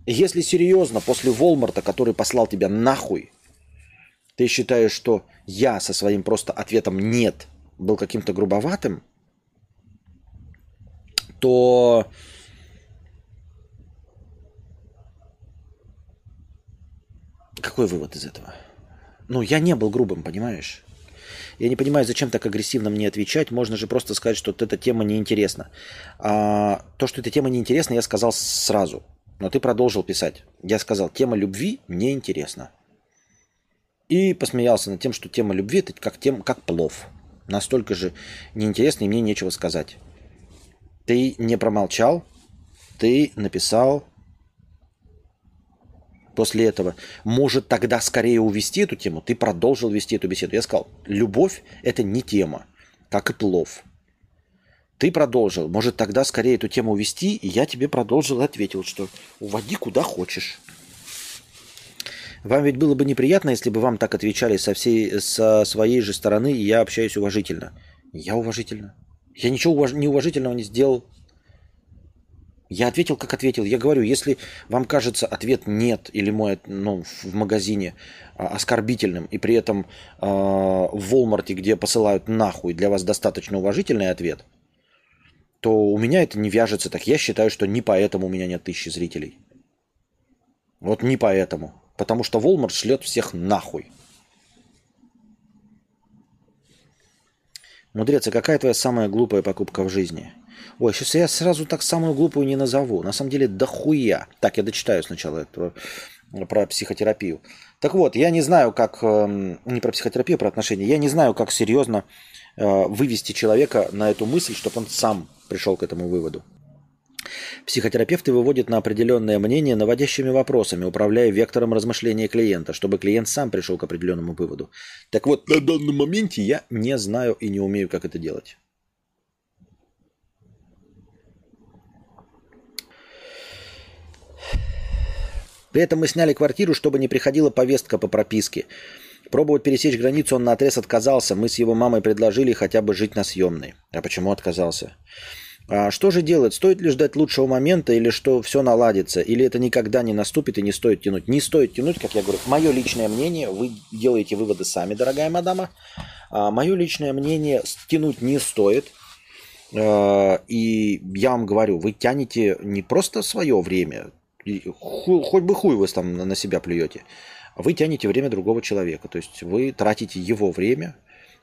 Если серьезно, после Волмарта, который послал тебя нахуй, ты считаешь, что я со своим просто ответом «нет» был каким-то грубоватым, то какой вывод из этого? Ну, я не был грубым, понимаешь? Я не понимаю, зачем так агрессивно мне отвечать. Можно же просто сказать, что вот эта тема неинтересна. А, то, что эта тема неинтересна, я сказал сразу. Но ты продолжил писать. Я сказал, тема любви неинтересна. И посмеялся над тем, что тема любви это как, тем, как плов. Настолько же неинтересно, и мне нечего сказать. Ты не промолчал, ты написал после этого. Может тогда скорее увести эту тему, ты продолжил вести эту беседу. Я сказал, любовь это не тема, как и плов. Ты продолжил. Может тогда скорее эту тему увести, и я тебе продолжил и ответил, что уводи куда хочешь. Вам ведь было бы неприятно, если бы вам так отвечали со, всей, со своей же стороны, и я общаюсь уважительно. Я уважительно. Я ничего уваж... неуважительного не сделал. Я ответил, как ответил. Я говорю, если вам кажется ответ нет или мой ну, в магазине а, оскорбительным, и при этом э, в Walmart, где посылают нахуй, для вас достаточно уважительный ответ, то у меня это не вяжется так. Я считаю, что не поэтому у меня нет тысячи зрителей. Вот не поэтому. Потому что Walmart шлет всех нахуй. Мудрец, а какая твоя самая глупая покупка в жизни? Ой, сейчас я сразу так самую глупую не назову. На самом деле, дохуя. Так, я дочитаю сначала это, про психотерапию. Так вот, я не знаю, как... Эм, не про психотерапию, а про отношения. Я не знаю, как серьезно э, вывести человека на эту мысль, чтобы он сам пришел к этому выводу. Психотерапевты выводят на определенное мнение наводящими вопросами, управляя вектором размышления клиента, чтобы клиент сам пришел к определенному выводу. Так вот, на данном моменте я не знаю и не умею, как это делать. При этом мы сняли квартиру, чтобы не приходила повестка по прописке. Пробовать пересечь границу он на отрез отказался. Мы с его мамой предложили хотя бы жить на съемной. А почему отказался? А что же делать? Стоит ли ждать лучшего момента или что все наладится? Или это никогда не наступит и не стоит тянуть? Не стоит тянуть, как я говорю. Мое личное мнение, вы делаете выводы сами, дорогая мадама. А мое личное мнение, тянуть не стоит. А, и я вам говорю, вы тянете не просто свое время, хоть бы хуй вы там на себя плюете, вы тянете время другого человека. То есть вы тратите его время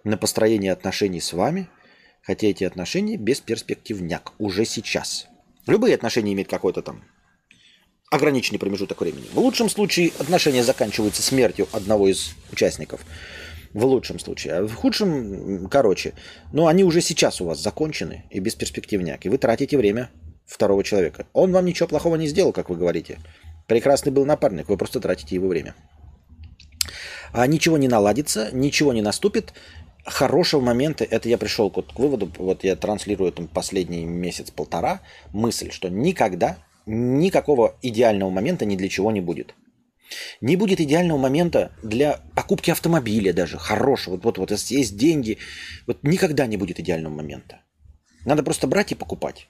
на построение отношений с вами – Хотя эти отношения бесперспективняк уже сейчас. Любые отношения имеют какой-то там ограниченный промежуток времени. В лучшем случае отношения заканчиваются смертью одного из участников. В лучшем случае. А в худшем, короче, но они уже сейчас у вас закончены и бесперспективняк. И вы тратите время второго человека. Он вам ничего плохого не сделал, как вы говорите. Прекрасный был напарник, вы просто тратите его время. А ничего не наладится, ничего не наступит, хорошего момента, это я пришел к, выводу, вот я транслирую там последний месяц-полтора, мысль, что никогда никакого идеального момента ни для чего не будет. Не будет идеального момента для покупки автомобиля даже, хорошего. Вот, вот, вот, есть деньги, вот никогда не будет идеального момента. Надо просто брать и покупать.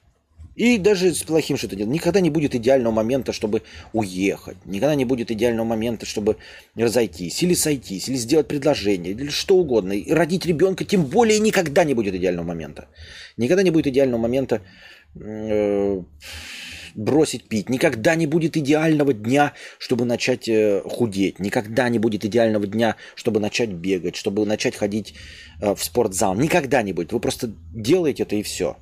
И даже с плохим что-то делать. Никогда не будет идеального момента, чтобы уехать. Никогда не будет идеального момента, чтобы разойтись, или сойтись, или сделать предложение, или что угодно. И родить ребенка, тем более никогда не будет идеального момента. Никогда не будет идеального момента э, бросить пить. Никогда не будет идеального дня, чтобы начать э, худеть. Никогда не будет идеального дня, чтобы начать бегать, чтобы начать ходить э, в спортзал. Никогда не будет. Вы просто делаете это и все.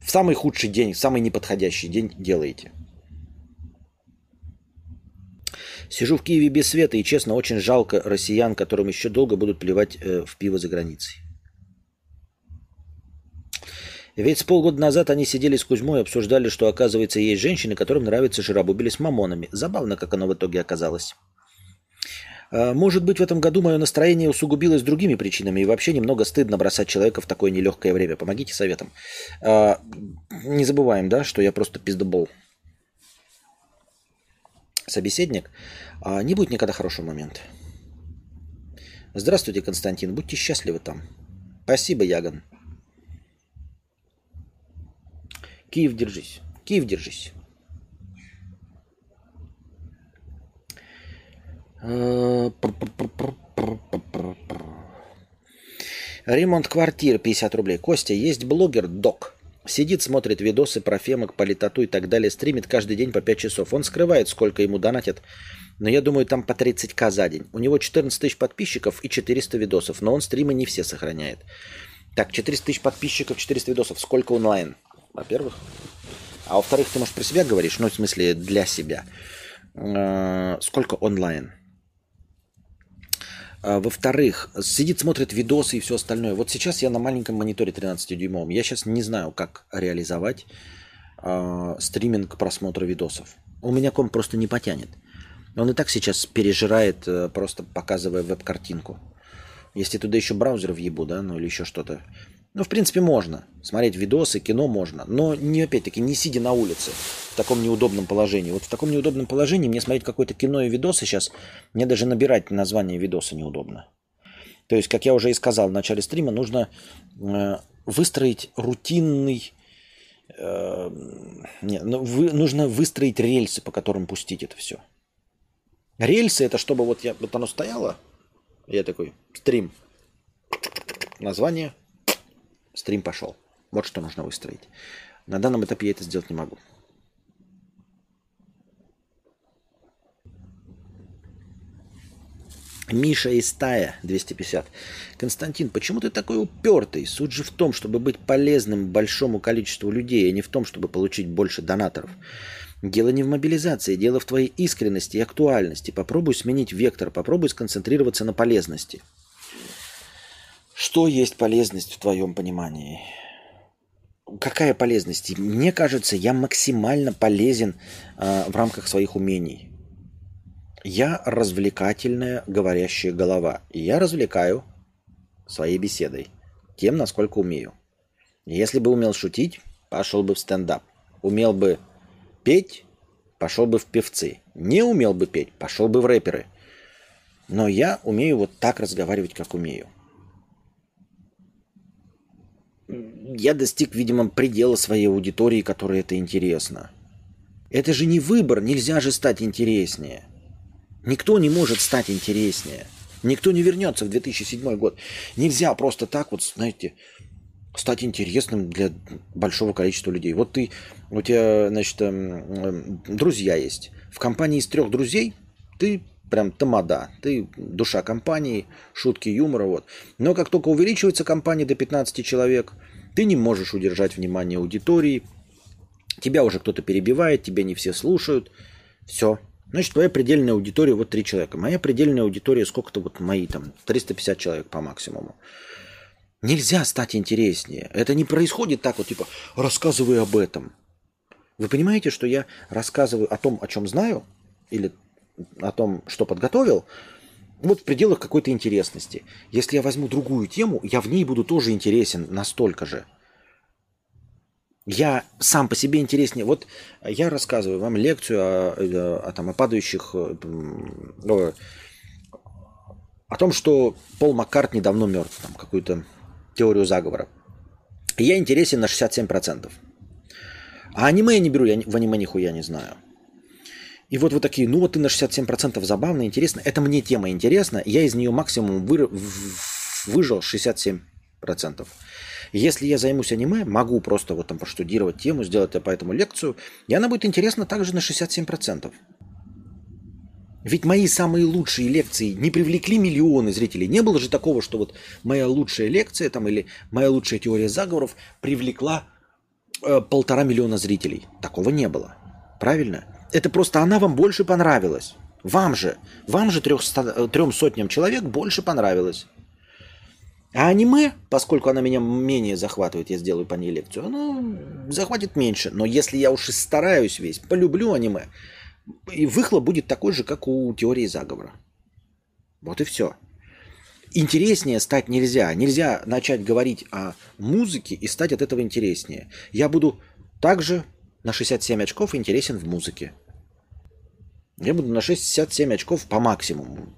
В самый худший день, в самый неподходящий день делаете. Сижу в Киеве без света, и, честно, очень жалко россиян, которым еще долго будут плевать э, в пиво за границей. Ведь с полгода назад они сидели с Кузьмой и обсуждали, что, оказывается, есть женщины, которым нравится жиробубили с мамонами. Забавно, как оно в итоге оказалось. А, может быть, в этом году мое настроение усугубилось другими причинами, и вообще немного стыдно бросать человека в такое нелегкое время. Помогите советом. А, не забываем, да, что я просто пиздобол. Собеседник. А, не будет никогда хорошего момента. Здравствуйте, Константин. Будьте счастливы там. Спасибо, Яган. Киев, держись. Киев, держись. Ремонт квартир 50 рублей. Костя, есть блогер Док. Сидит, смотрит видосы про фемок, политоту и так далее, стримит каждый день по 5 часов. Он скрывает, сколько ему донатят, но я думаю, там по 30к за день. У него 14 тысяч подписчиков и 400 видосов, но он стримы не все сохраняет. Так, 400 тысяч подписчиков, 400 видосов. Сколько онлайн? Во-первых. А во-вторых, ты, может, про себя говоришь? Ну, в смысле, для себя. Э, сколько онлайн? А, во-вторых, сидит, смотрит видосы и все остальное. Вот сейчас я на маленьком мониторе 13-дюймовом. Я сейчас не знаю, как реализовать э, стриминг просмотра видосов. У меня комп просто не потянет. Он и так сейчас пережирает, э, просто показывая веб-картинку. Если туда еще браузер въебу, да, ну или еще что-то. Ну, в принципе, можно. Смотреть видосы, кино можно. Но, не опять-таки, не сидя на улице в таком неудобном положении. Вот в таком неудобном положении мне смотреть какое-то кино и видосы сейчас, мне даже набирать название видоса неудобно. То есть, как я уже и сказал в начале стрима, нужно э, выстроить рутинный... Э, нет, ну, вы, нужно выстроить рельсы, по которым пустить это все. Рельсы это чтобы вот, я, вот оно стояло, я такой, стрим, название, Стрим пошел. Вот что нужно выстроить. На данном этапе я это сделать не могу. Миша из Тая, 250. Константин, почему ты такой упертый? Суть же в том, чтобы быть полезным большому количеству людей, а не в том, чтобы получить больше донаторов. Дело не в мобилизации, дело в твоей искренности и актуальности. Попробуй сменить вектор, попробуй сконцентрироваться на полезности. Что есть полезность в твоем понимании? Какая полезность? Мне кажется, я максимально полезен э, в рамках своих умений. Я развлекательная говорящая голова. И я развлекаю своей беседой. Тем, насколько умею. Если бы умел шутить, пошел бы в стендап. Умел бы петь, пошел бы в певцы. Не умел бы петь, пошел бы в рэперы. Но я умею вот так разговаривать, как умею. Я достиг, видимо, предела своей аудитории, которой это интересно. Это же не выбор, нельзя же стать интереснее. Никто не может стать интереснее. Никто не вернется в 2007 год. Нельзя просто так вот, знаете, стать интересным для большого количества людей. Вот ты, у тебя, значит, эм, друзья есть. В компании из трех друзей ты прям тамада. Ты душа компании, шутки юмора. Вот. Но как только увеличивается компания до 15 человек, ты не можешь удержать внимание аудитории. Тебя уже кто-то перебивает, тебя не все слушают. Все. Значит, твоя предельная аудитория вот три человека. Моя предельная аудитория сколько-то вот мои там 350 человек по максимуму. Нельзя стать интереснее. Это не происходит так вот, типа, рассказывай об этом. Вы понимаете, что я рассказываю о том, о чем знаю, или о том, что подготовил, вот в пределах какой-то интересности. Если я возьму другую тему, я в ней буду тоже интересен настолько же. Я сам по себе интереснее. Вот я рассказываю вам лекцию о, о, о, там, о падающих... О, о том, что Пол Маккартни давно мертв. Там какую-то теорию заговора. Я интересен на 67%. А аниме я не беру, я в аниме нихуя не знаю. И вот вы такие, ну вот ты на 67% забавно, интересно. Это мне тема интересна. Я из нее максимум вы, выжил 67%. Если я займусь аниме, могу просто вот там поштудировать тему, сделать по этому лекцию, и она будет интересна также на 67%. Ведь мои самые лучшие лекции не привлекли миллионы зрителей. Не было же такого, что вот моя лучшая лекция там, или моя лучшая теория заговоров привлекла э, полтора миллиона зрителей. Такого не было. Правильно? Это просто она вам больше понравилась. Вам же, вам же трехста, трем сотням человек больше понравилось. А аниме, поскольку она меня менее захватывает, я сделаю по ней лекцию, оно захватит меньше. Но если я уж и стараюсь весь, полюблю аниме, и выхлоп будет такой же, как у теории заговора. Вот и все. Интереснее стать нельзя. Нельзя начать говорить о музыке и стать от этого интереснее. Я буду также на 67 очков интересен в музыке. Я буду на 67 очков по максимуму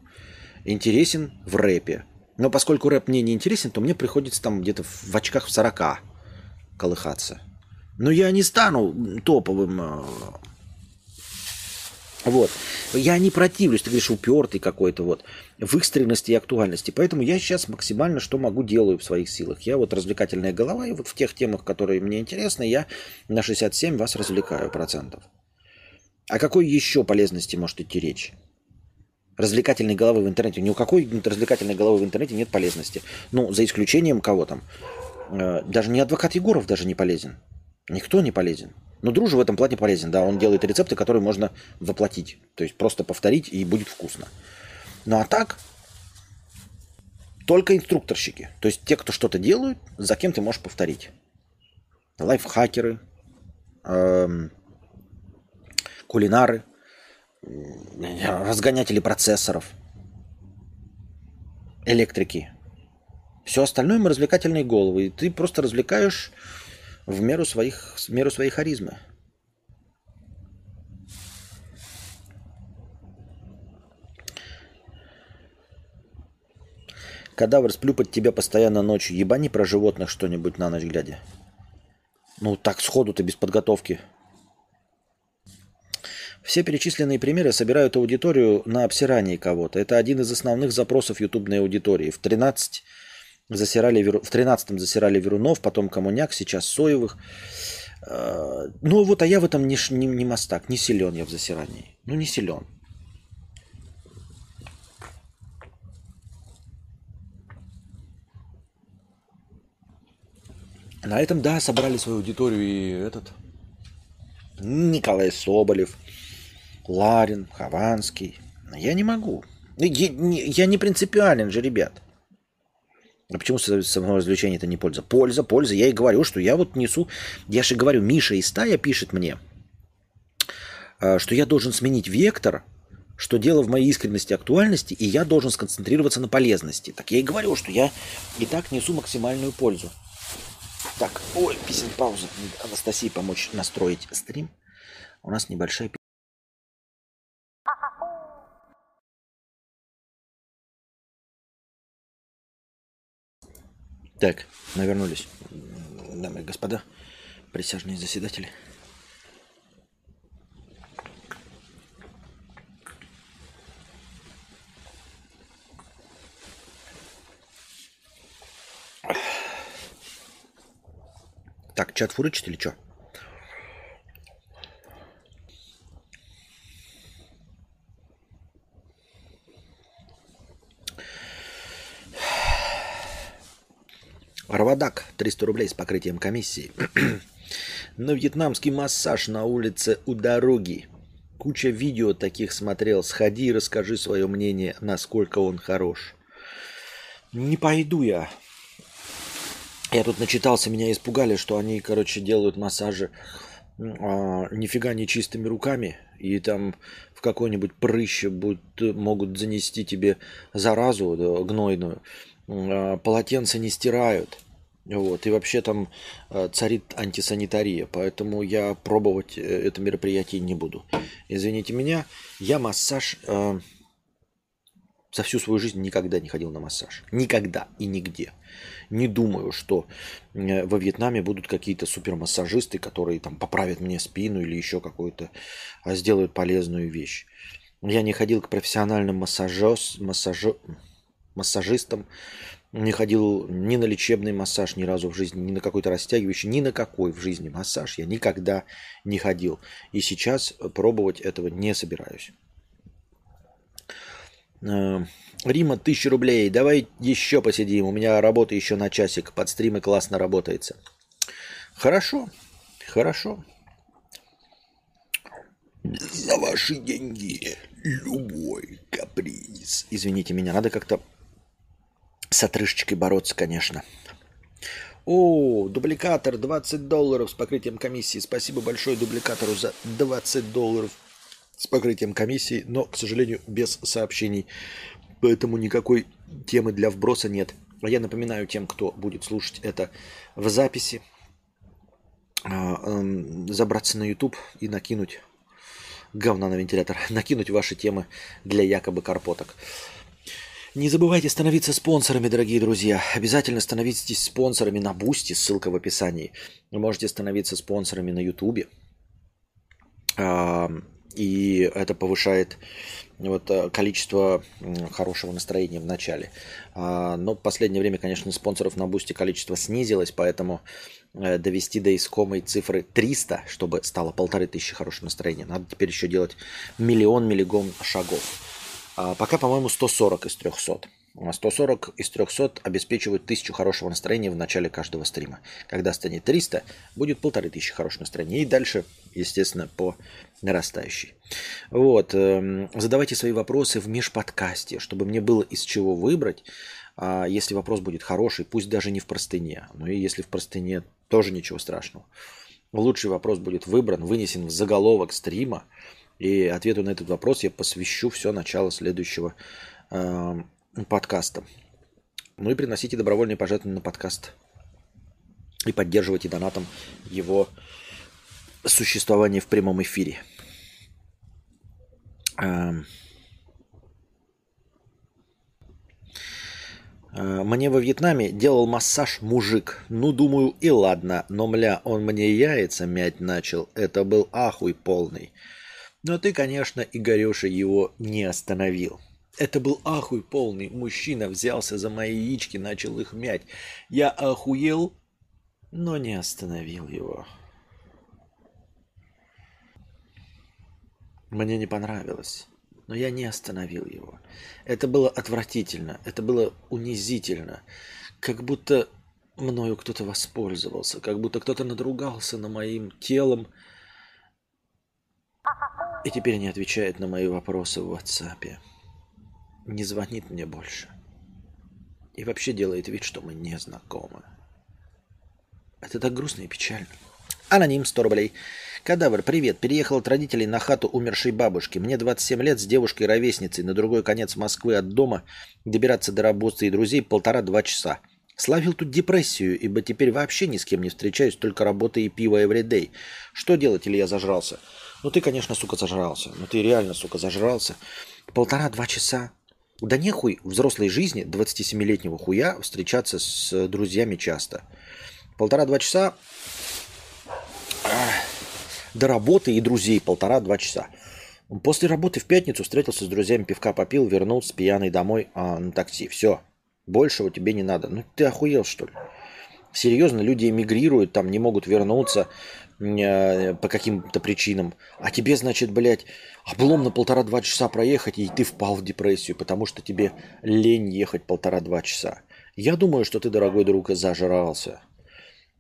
интересен в рэпе. Но поскольку рэп мне не интересен, то мне приходится там где-то в очках в 40 колыхаться. Но я не стану топовым э, вот. Я не противлюсь, ты говоришь, упертый какой-то вот, в экстренности и актуальности. Поэтому я сейчас максимально что могу делаю в своих силах. Я вот развлекательная голова, и вот в тех темах, которые мне интересны, я на 67 вас развлекаю процентов. О какой еще полезности может идти речь? Развлекательной головы в интернете. Ни у какой развлекательной головы в интернете нет полезности. Ну, за исключением кого там. Э, даже не адвокат Егоров даже не полезен. Никто не полезен. Но Дружи в этом плане полезен, да, он делает рецепты, которые можно воплотить, то есть просто повторить и будет вкусно. Ну а так, только инструкторщики, то есть те, кто что-то делают, за кем ты можешь повторить. Лайфхакеры, эм, кулинары, разгонятели процессоров, электрики. Все остальное мы развлекательные головы. И ты просто развлекаешь в меру своих, в меру своей харизмы. Кадавр, сплю под тебя постоянно ночью. Ебани про животных что-нибудь на ночь глядя. Ну, так сходу ты без подготовки. Все перечисленные примеры собирают аудиторию на обсирании кого-то. Это один из основных запросов ютубной аудитории. В 13 Засирали, в 13-м засирали Верунов, потом Коммуняк, сейчас Соевых. Э, ну вот, а я в этом не, не, не мастак, не силен я в засирании. Ну не силен. На этом, да, собрали свою аудиторию и этот Николай Соболев, Ларин, Хованский. Я не могу. Я не принципиален же, ребят. А почему саморазвлечение это не польза? Польза, польза. Я и говорю, что я вот несу... Я же говорю, Миша из стая пишет мне, а, что я должен сменить вектор, что дело в моей искренности, актуальности, и я должен сконцентрироваться на полезности. Так я и говорю, что я и так несу максимальную пользу. Так, ой, писем пауза. Анастасии помочь настроить стрим. У нас небольшая Так, навернулись, дамы и господа, присяжные заседатели. Так, чат фурычит или что? Равадак, 300 рублей с покрытием комиссии. (clears throat) На вьетнамский массаж на улице у дороги. Куча видео таких смотрел. Сходи и расскажи свое мнение, насколько он хорош. Не пойду я. Я тут начитался, меня испугали, что они, короче, делают массажи а, нифига не чистыми руками, и там в какой-нибудь прыще будут, могут занести тебе заразу гнойную. А, полотенца не стирают. Вот, и вообще там э, царит антисанитария, поэтому я пробовать э, это мероприятие не буду. Извините меня, я массаж э, за всю свою жизнь никогда не ходил на массаж. Никогда и нигде. Не думаю, что э, во Вьетнаме будут какие-то супермассажисты, которые там поправят мне спину или еще какую-то, а сделают полезную вещь. Я не ходил к профессиональным массажос, массажо, массажистам, не ходил ни на лечебный массаж ни разу в жизни, ни на какой-то растягивающий, ни на какой в жизни массаж я никогда не ходил. И сейчас пробовать этого не собираюсь. Э, Рима, тысяча рублей. Давай еще посидим. У меня работа еще на часик. Под стримы классно работается. Хорошо. Хорошо. За ваши деньги любой каприз. Извините меня, надо как-то с отрыжечкой бороться, конечно. О, дубликатор 20 долларов с покрытием комиссии. Спасибо большое дубликатору за 20 долларов с покрытием комиссии, но, к сожалению, без сообщений. Поэтому никакой темы для вброса нет. А я напоминаю тем, кто будет слушать это в записи, а, эм, забраться на YouTube и накинуть говна на вентилятор, (laughs) накинуть ваши темы для якобы карпоток. Не забывайте становиться спонсорами, дорогие друзья. Обязательно становитесь спонсорами на Бусти, ссылка в описании. Вы можете становиться спонсорами на Ютубе. И это повышает вот, э, количество хорошего настроения в начале. А, но в последнее время, конечно, спонсоров на Бусти количество снизилось, поэтому э, довести до искомой цифры 300, чтобы стало полторы тысячи хорошего настроения. Надо теперь еще делать миллион миллигон шагов. А пока, по-моему, 140 из 300. 140 из 300 обеспечивают 1000 хорошего настроения в начале каждого стрима. Когда станет 300, будет полторы тысячи хорошего настроения. И дальше, естественно, по нарастающей. Вот. Эм, задавайте свои вопросы в межподкасте, чтобы мне было из чего выбрать. А если вопрос будет хороший, пусть даже не в простыне. Но и если в простыне, тоже ничего страшного. Лучший вопрос будет выбран, вынесен в заголовок стрима – и ответу на этот вопрос я посвящу все начало следующего э, подкаста. Ну и приносите добровольные пожертвования на подкаст. И поддерживайте донатом его существование в прямом эфире. Э, Мне во Вьетнаме делал массаж мужик. Ну, думаю, и ладно. Но, мля, он мне яйца мять начал. Это был ахуй полный. Но ты, конечно, Игореша его не остановил. Это был ахуй полный. Мужчина взялся за мои яички, начал их мять. Я охуел, но не остановил его. Мне не понравилось, но я не остановил его. Это было отвратительно, это было унизительно. Как будто мною кто-то воспользовался, как будто кто-то надругался на моим телом, и теперь не отвечает на мои вопросы в WhatsApp. Не звонит мне больше. И вообще делает вид, что мы не знакомы. Это так грустно и печально. Аноним 100 рублей. Кадавр, привет. Переехал от родителей на хату умершей бабушки. Мне 27 лет с девушкой-ровесницей на другой конец Москвы от дома. Добираться до работы и друзей полтора-два часа. Словил тут депрессию, ибо теперь вообще ни с кем не встречаюсь, только работа и пиво everyday. Что делать, или я зажрался? Ну ты, конечно, сука, зажрался. Ну ты реально, сука, зажрался. Полтора-два часа. Да нехуй в взрослой жизни 27-летнего хуя встречаться с друзьями часто. Полтора-два часа до работы и друзей полтора-два часа. После работы в пятницу встретился с друзьями, пивка попил, вернулся пьяный домой а, на такси. Все. Большего тебе не надо. Ну ты охуел, что ли? Серьезно, люди эмигрируют, там не могут вернуться. Э, по каким-то причинам. А тебе, значит, блядь, облом на полтора-два часа проехать, и ты впал в депрессию, потому что тебе лень ехать полтора-два часа. Я думаю, что ты, дорогой друг, зажрался.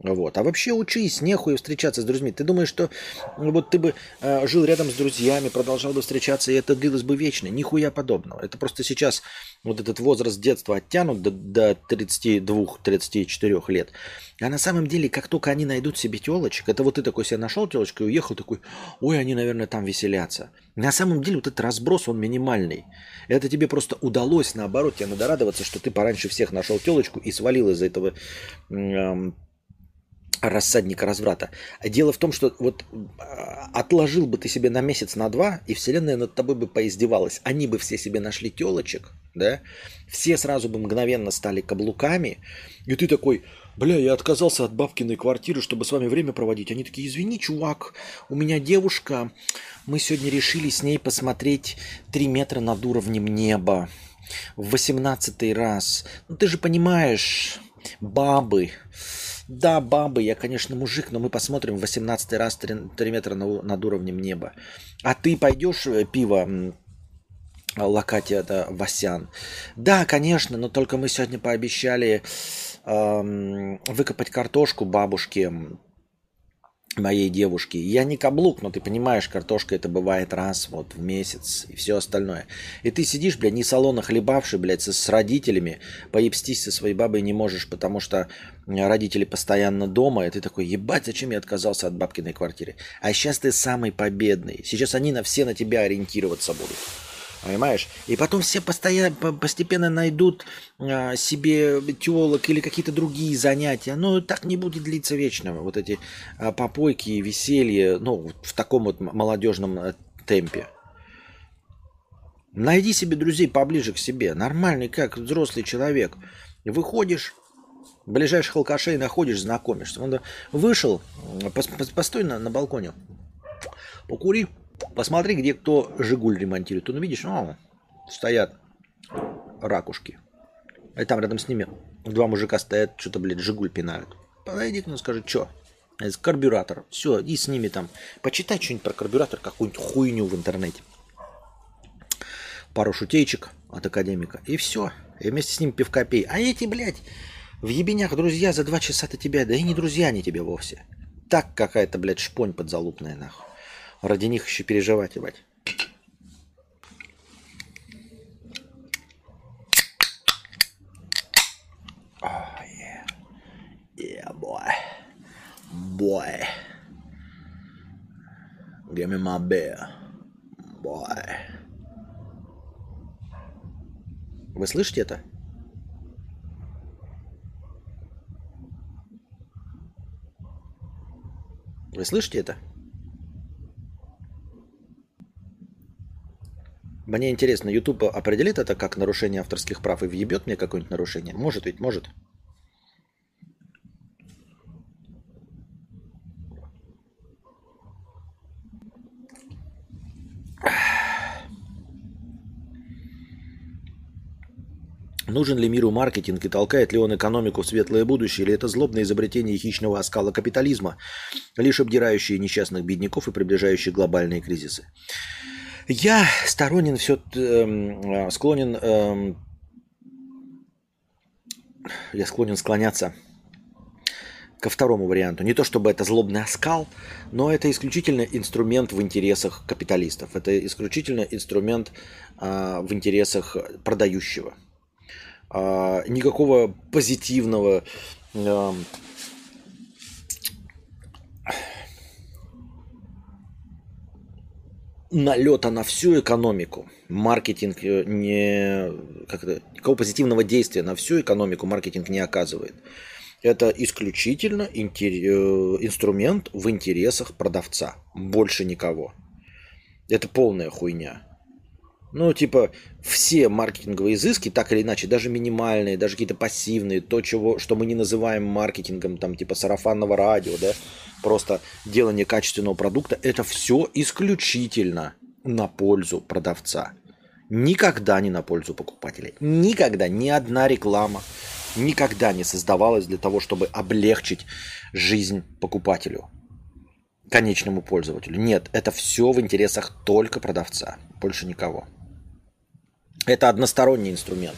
Вот. А вообще учись, нехуй встречаться с друзьями. Ты думаешь, что ну, вот ты бы э, жил рядом с друзьями, продолжал бы встречаться, и это длилось бы вечно? Нихуя подобного. Это просто сейчас вот этот возраст детства оттянут до, до 32-34 лет. А на самом деле, как только они найдут себе телочек, это вот ты такой себе нашел телочку и уехал такой, ой, они, наверное, там веселятся. На самом деле вот этот разброс, он минимальный. Это тебе просто удалось, наоборот, тебе надо радоваться, что ты пораньше всех нашел телочку и свалил из этого э, рассадника разврата. Дело в том, что вот а, отложил бы ты себе на месяц, на два, и вселенная над тобой бы поиздевалась. Они бы все себе нашли телочек, да, все сразу бы мгновенно стали каблуками, и ты такой, бля, я отказался от бабкиной квартиры, чтобы с вами время проводить. Они такие, извини, чувак, у меня девушка, мы сегодня решили с ней посмотреть три метра над уровнем неба в восемнадцатый раз. Ну ты же понимаешь, бабы, да, бабы, я, конечно, мужик, но мы посмотрим в 18 раз 3, 3 метра над уровнем неба. А ты пойдешь э, пиво локати это Васян. Да, конечно, но только мы сегодня пообещали эм, выкопать картошку бабушке моей девушки. Я не каблук, но ты понимаешь, картошка это бывает раз вот в месяц и все остальное. И ты сидишь, блядь, не салона хлебавший, блядь, с, с родителями, поебстись со своей бабой не можешь, потому что родители постоянно дома, и ты такой, ебать, зачем я отказался от бабкиной квартиры? А сейчас ты самый победный. Сейчас они на все на тебя ориентироваться будут. Понимаешь? И потом все постоянно, постепенно найдут а, себе телок или какие-то другие занятия. Но так не будет длиться вечно. Вот эти а, попойки, веселье, ну, в таком вот молодежном а, темпе. Найди себе друзей поближе к себе. Нормальный, как взрослый человек. Выходишь, ближайших алкашей находишь, знакомишься. Он вышел, постой на, на балконе, покури, Посмотри, где кто Жигуль ремонтирует. Ты ну, видишь, о, стоят ракушки. И там рядом с ними два мужика стоят, что-то, блядь, Жигуль пинают. Подойди к нему, скажи, что? Это карбюратор. Все, и с ними там. Почитай что-нибудь про карбюратор, какую-нибудь хуйню в интернете. Пару шутейчик от академика. И все. И вместе с ним пивка пей. А эти, блядь, в ебенях друзья за два часа-то тебя, да и не друзья они тебе вовсе. Так какая-то, блядь, шпонь подзалупная, нахуй. Ради них еще переживать, ебать. Boy. Give me my beer. Boy. Вы слышите это? Вы слышите это? Мне интересно, YouTube определит это как нарушение авторских прав и въебет мне какое-нибудь нарушение? Может ведь, может. Нужен ли миру маркетинг и толкает ли он экономику в светлое будущее, или это злобное изобретение хищного оскала капитализма, лишь обдирающие несчастных бедняков и приближающие глобальные кризисы? Я сторонен все, э, склонен, э, я склонен склоняться ко второму варианту. Не то чтобы это злобный оскал, но это исключительно инструмент в интересах капиталистов. Это исключительно инструмент э, в интересах продающего. Э, никакого позитивного э, налета на всю экономику. Маркетинг э, не... Как это, никакого позитивного действия на всю экономику маркетинг не оказывает. Это исключительно. Э, инструмент в интересах продавца. Больше никого. Это полная хуйня. Ну, типа, все маркетинговые изыски, так или иначе, даже минимальные, даже какие-то пассивные, то, чего, что мы не называем маркетингом, там, типа сарафанного радио, да, просто делание качественного продукта, это все исключительно на пользу продавца. Никогда не на пользу покупателя. Никогда ни одна реклама никогда не создавалась для того, чтобы облегчить жизнь покупателю, конечному пользователю. Нет, это все в интересах только продавца, больше никого. Это односторонний инструмент.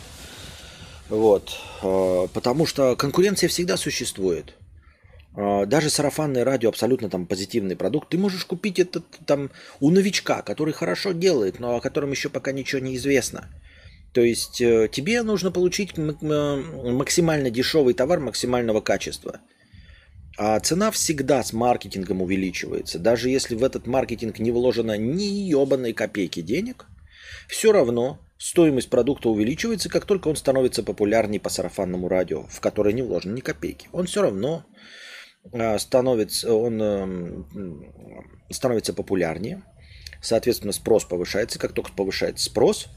Вот. Э, потому что конкуренция всегда существует. А, даже сарафанное радио абсолютно там позитивный продукт. Ты можешь купить это там у новичка, который хорошо делает, но о котором еще пока ничего не известно. То есть э, тебе нужно получить максимально дешевый товар максимального качества. А цена всегда с маркетингом увеличивается. Даже если в этот маркетинг не вложено ни ебаной копейки денег, все равно стоимость продукта увеличивается, как только он становится популярнее по сарафанному радио, в которое не вложено ни копейки. Он все равно а, становится, он эм, становится популярнее, соответственно, спрос повышается. Как только повышается спрос,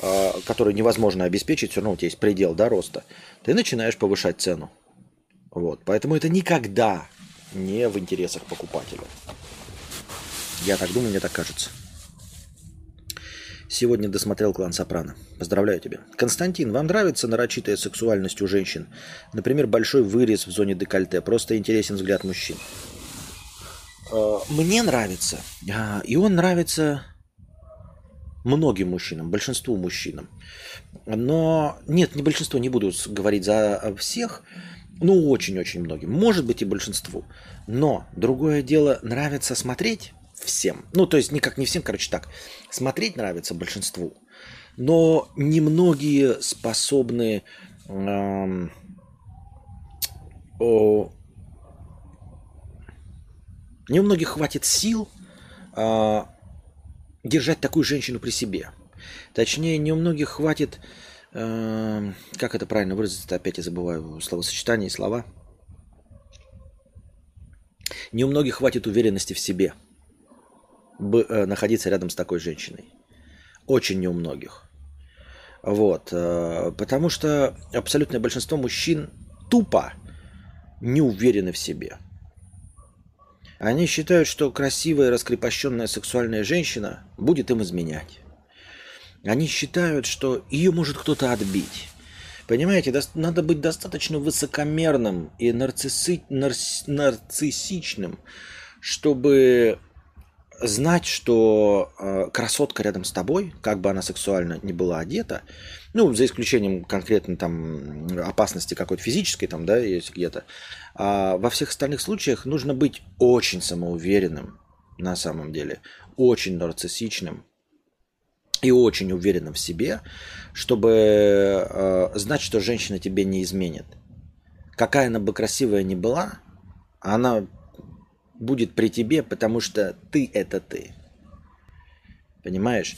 а, который невозможно обеспечить, все равно у тебя есть предел да, роста, ты начинаешь повышать цену. Вот. Поэтому это никогда не в интересах покупателя. Я так думаю, мне так кажется. Сегодня досмотрел клан Сопрано. Поздравляю тебя. Константин, вам нравится нарочитая сексуальность у женщин? Например, большой вырез в зоне декольте. Просто интересен взгляд мужчин. Э, мне нравится. А, и он нравится многим мужчинам, большинству мужчинам. Но нет, не большинство, не буду говорить за всех. Ну, очень-очень многим. Может быть и большинству. Но другое дело, нравится смотреть всем. Ну, то есть никак не всем, короче, так. Смотреть нравится большинству, но немногие способны эм, о, не у многих хватит сил э, держать такую женщину при себе. Точнее, не у многих хватит, э, как это правильно выразиться, опять я забываю словосочетание и слова. Не у многих хватит уверенности в себе – находиться рядом с такой женщиной. Очень не у многих. Вот. Э, потому что абсолютное большинство мужчин тупо не уверены в себе. Они считают, что красивая, раскрепощенная сексуальная женщина будет им изменять. Они считают, что ее может кто-то отбить. Понимаете, надо быть достаточно высокомерным и нарцисси... нарциссичным, чтобы знать, что э, красотка рядом с тобой, как бы она сексуально не была одета, ну, за исключением конкретно там опасности какой-то физической, там, да, есть где-то, а во всех остальных случаях нужно быть очень самоуверенным на самом деле, очень нарциссичным и очень уверенным в себе, чтобы э, знать, что женщина тебе не изменит. Какая она бы красивая ни была, она будет при тебе, потому что ты это ты. Понимаешь?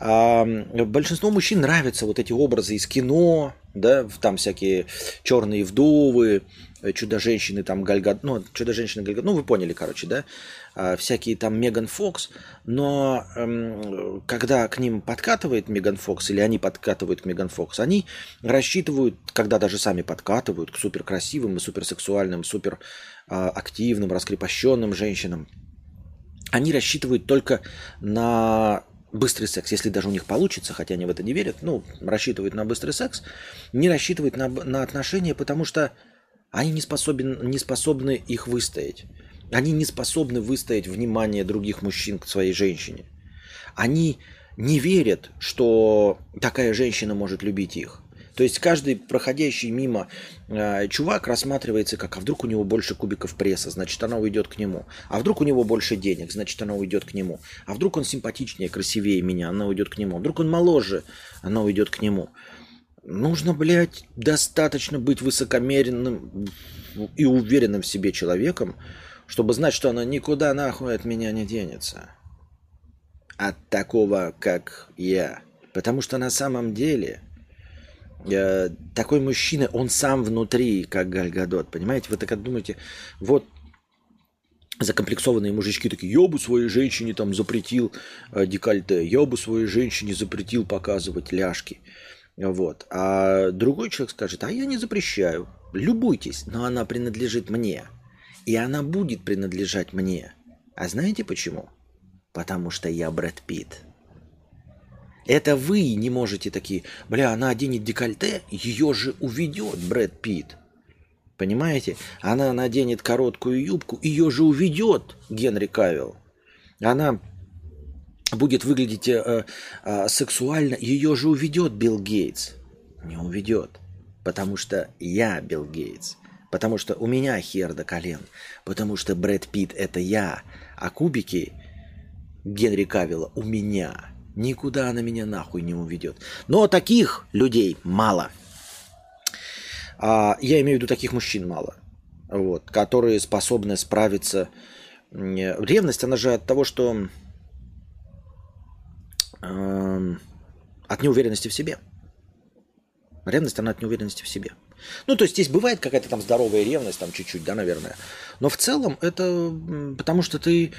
А, большинству мужчин нравятся вот эти образы из кино, да, там всякие черные вдовы, чудо-женщины, там Гальгад, ну, чудо-женщины Гальгад, ну, вы поняли, короче, да, всякие там Меган Фокс, но эм, когда к ним подкатывает Меган Фокс, или они подкатывают к Меган Фокс, они рассчитывают, когда даже сами подкатывают к суперкрасивым и суперсексуальным, супер а, активным, раскрепощенным женщинам, они рассчитывают только на быстрый секс, если даже у них получится, хотя они в это не верят, ну, рассчитывают на быстрый секс, не рассчитывают на, на отношения, потому что они не способны, не способны их выстоять. Они не способны выстоять внимание других мужчин к своей женщине. Они не верят, что такая женщина может любить их. То есть каждый проходящий мимо э, чувак рассматривается как, а вдруг у него больше кубиков пресса, значит она уйдет к нему. А вдруг у него больше денег, значит она уйдет к нему. А вдруг он симпатичнее, красивее меня, она уйдет к нему. А вдруг он моложе, она уйдет к нему. Нужно, блядь, достаточно быть высокомеренным и уверенным в себе человеком, чтобы знать, что она никуда нахуй от меня не денется. От такого, как я. Потому что на самом деле э, такой мужчина, он сам внутри, как Гальгадот, понимаете? Вы так думаете, вот закомплексованные мужички такие, я бы своей женщине там запретил э, декольте, я бы своей женщине запретил показывать ляжки. Вот. А другой человек скажет, а я не запрещаю, любуйтесь, но она принадлежит мне. И она будет принадлежать мне. А знаете почему? Потому что я Брэд Питт. Это вы не можете такие, бля, она оденет декольте, ее же уведет Брэд Питт. Понимаете? Она наденет короткую юбку, ее же уведет Генри Кавилл. Она будет выглядеть э, э, сексуально, ее же уведет Билл Гейтс. Не уведет. Потому что я Билл Гейтс. Потому что у меня хер до колен. Потому что Брэд Питт это я. А кубики Генри Кавилла у меня. Никуда она меня нахуй не уведет. Но таких людей мало. А, я имею в виду таких мужчин мало. Вот, которые способны справиться. Ревность, она же от того, что э, от неуверенности в себе. Ревность, она от неуверенности в себе. Ну, то есть здесь бывает какая-то там здоровая ревность, там чуть-чуть, да, наверное. Но в целом это потому что ты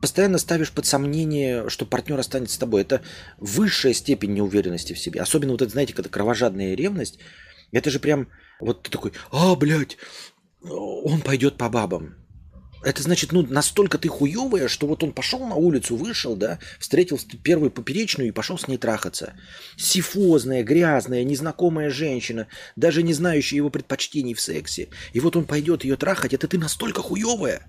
постоянно ставишь под сомнение, что партнер останется с тобой. Это высшая степень неуверенности в себе. Особенно вот это, знаете, когда кровожадная ревность, это же прям вот ты такой, а, блядь, он пойдет по бабам. Это значит, ну, настолько ты хуевая, что вот он пошел на улицу, вышел, да, встретил первую поперечную и пошел с ней трахаться. Сифозная, грязная, незнакомая женщина, даже не знающая его предпочтений в сексе. И вот он пойдет ее трахать, это ты настолько хуевая.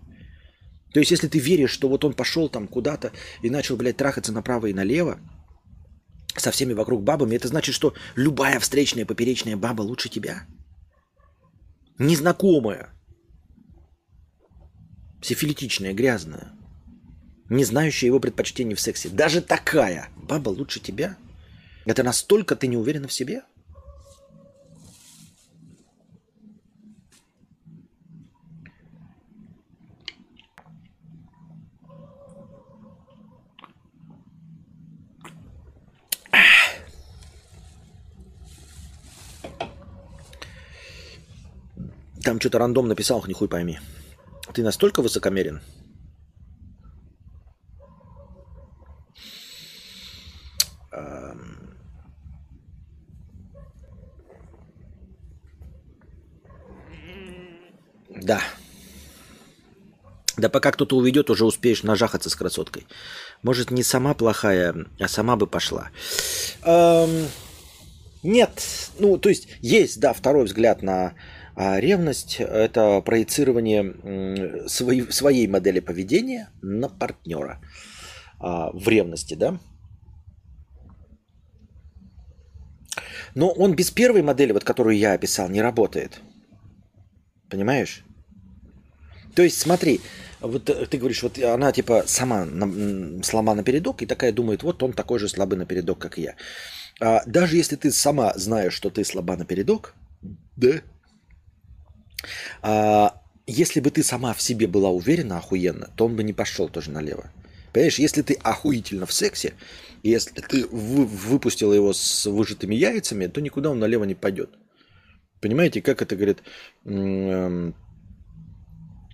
То есть, если ты веришь, что вот он пошел там куда-то и начал, блядь, трахаться направо и налево, со всеми вокруг бабами, это значит, что любая встречная поперечная баба лучше тебя. Незнакомая, сифилитичная, грязная, не знающая его предпочтений в сексе. Даже такая баба лучше тебя? Это настолько ты не уверена в себе? Там что-то рандом написал, нихуй пойми. Ты настолько высокомерен? Да. Да пока кто-то уведет, уже успеешь нажахаться с красоткой. Может, не сама плохая, а сама бы пошла. Эм, нет. Ну, то есть, есть, да, второй взгляд на а ревность – это проецирование своей, своей модели поведения на партнера а, в ревности, да? Но он без первой модели, вот которую я описал, не работает. Понимаешь? То есть, смотри, вот ты говоришь, вот она типа сама на, слаба на передок и такая думает, вот он такой же слабый на передок, как я. А, даже если ты сама знаешь, что ты слаба на передок, да, а, если бы ты сама в себе была уверена охуенно, то он бы не пошел тоже налево. Понимаешь, если ты охуительно в сексе, если ты вы, выпустила его с выжатыми яйцами, то никуда он налево не пойдет. Понимаете, как это говорит... Эм,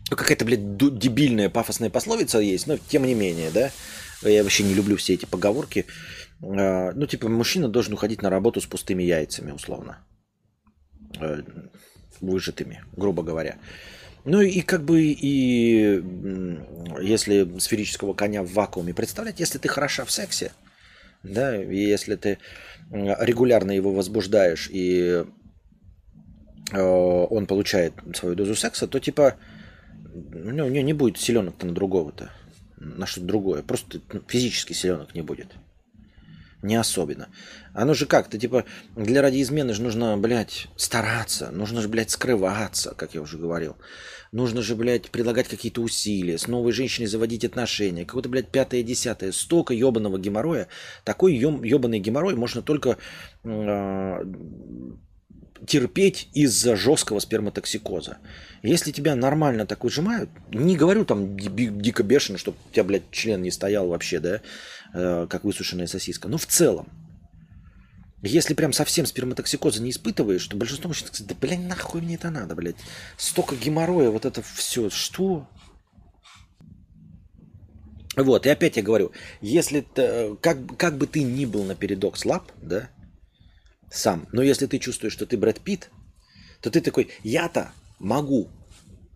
какая-то, блядь, дебильная пафосная пословица есть, но тем не менее, да. Я вообще не люблю все эти поговорки. Э, ну, типа, мужчина должен уходить на работу с пустыми яйцами, условно. Выжатыми, грубо говоря. Ну и как бы и если сферического коня в вакууме представлять, если ты хороша в сексе, да, и если ты регулярно его возбуждаешь и э, он получает свою дозу секса, то типа у него не будет селенок-то на другого-то, на что-то другое. Просто ну, физически селенок не будет. Не особенно. Оно же как? Ты типа для ради измены же нужно, блядь, стараться. Нужно же, блядь, скрываться, как я уже говорил. Нужно же, блядь, предлагать какие-то усилия, с новой женщиной заводить отношения. Какое-то, блядь, пятое, десятое. Столько ебаного геморроя. Такой ебаный геморрой можно только э, терпеть из-за жесткого сперматоксикоза. Если тебя нормально так выжимают, не говорю там дико бешено, чтобы у тебя, блядь, член не стоял вообще, да, Э, как высушенная сосиска. Но в целом, если прям совсем сперматоксикоза не испытываешь, то большинство мужчин сказать, да, блядь, нахуй мне это надо, блядь. Столько геморроя, вот это все. Что? Вот, и опять я говорю, если ты, как, как бы ты ни был на передок слаб, да, сам, но если ты чувствуешь, что ты Брэд Питт, то ты такой, я-то могу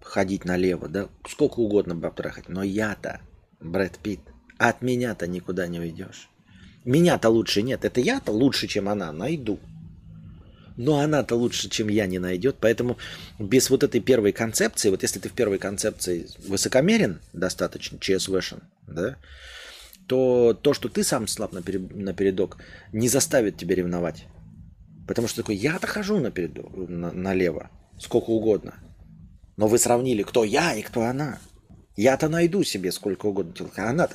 ходить налево, да, сколько угодно баб трахать, но я-то Брэд Питт. От меня-то никуда не уйдешь. Меня-то лучше нет. Это я-то лучше, чем она, найду. Но она-то лучше, чем я, не найдет. Поэтому без вот этой первой концепции, вот если ты в первой концепции высокомерен достаточно, ЧСВшен, да, то то, что ты сам слаб напередок, не заставит тебя ревновать. Потому что такой, я-то хожу на, налево, сколько угодно. Но вы сравнили, кто я и кто она. Я-то найду себе сколько угодно. А она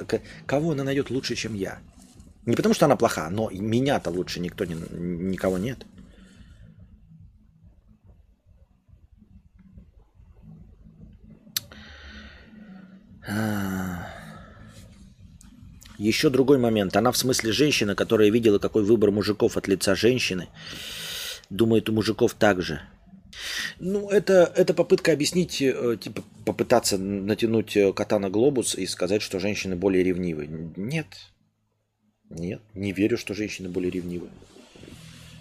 кого она найдет лучше, чем я? Не потому, что она плоха, но меня-то лучше никто не, никого нет. Еще другой момент. Она в смысле женщина, которая видела, какой выбор мужиков от лица женщины. Думает, у мужиков так же. Ну, это, это попытка объяснить, э, типа, попытаться натянуть э, кота на глобус и сказать, что женщины более ревнивы. Нет. Нет, не верю, что женщины более ревнивы.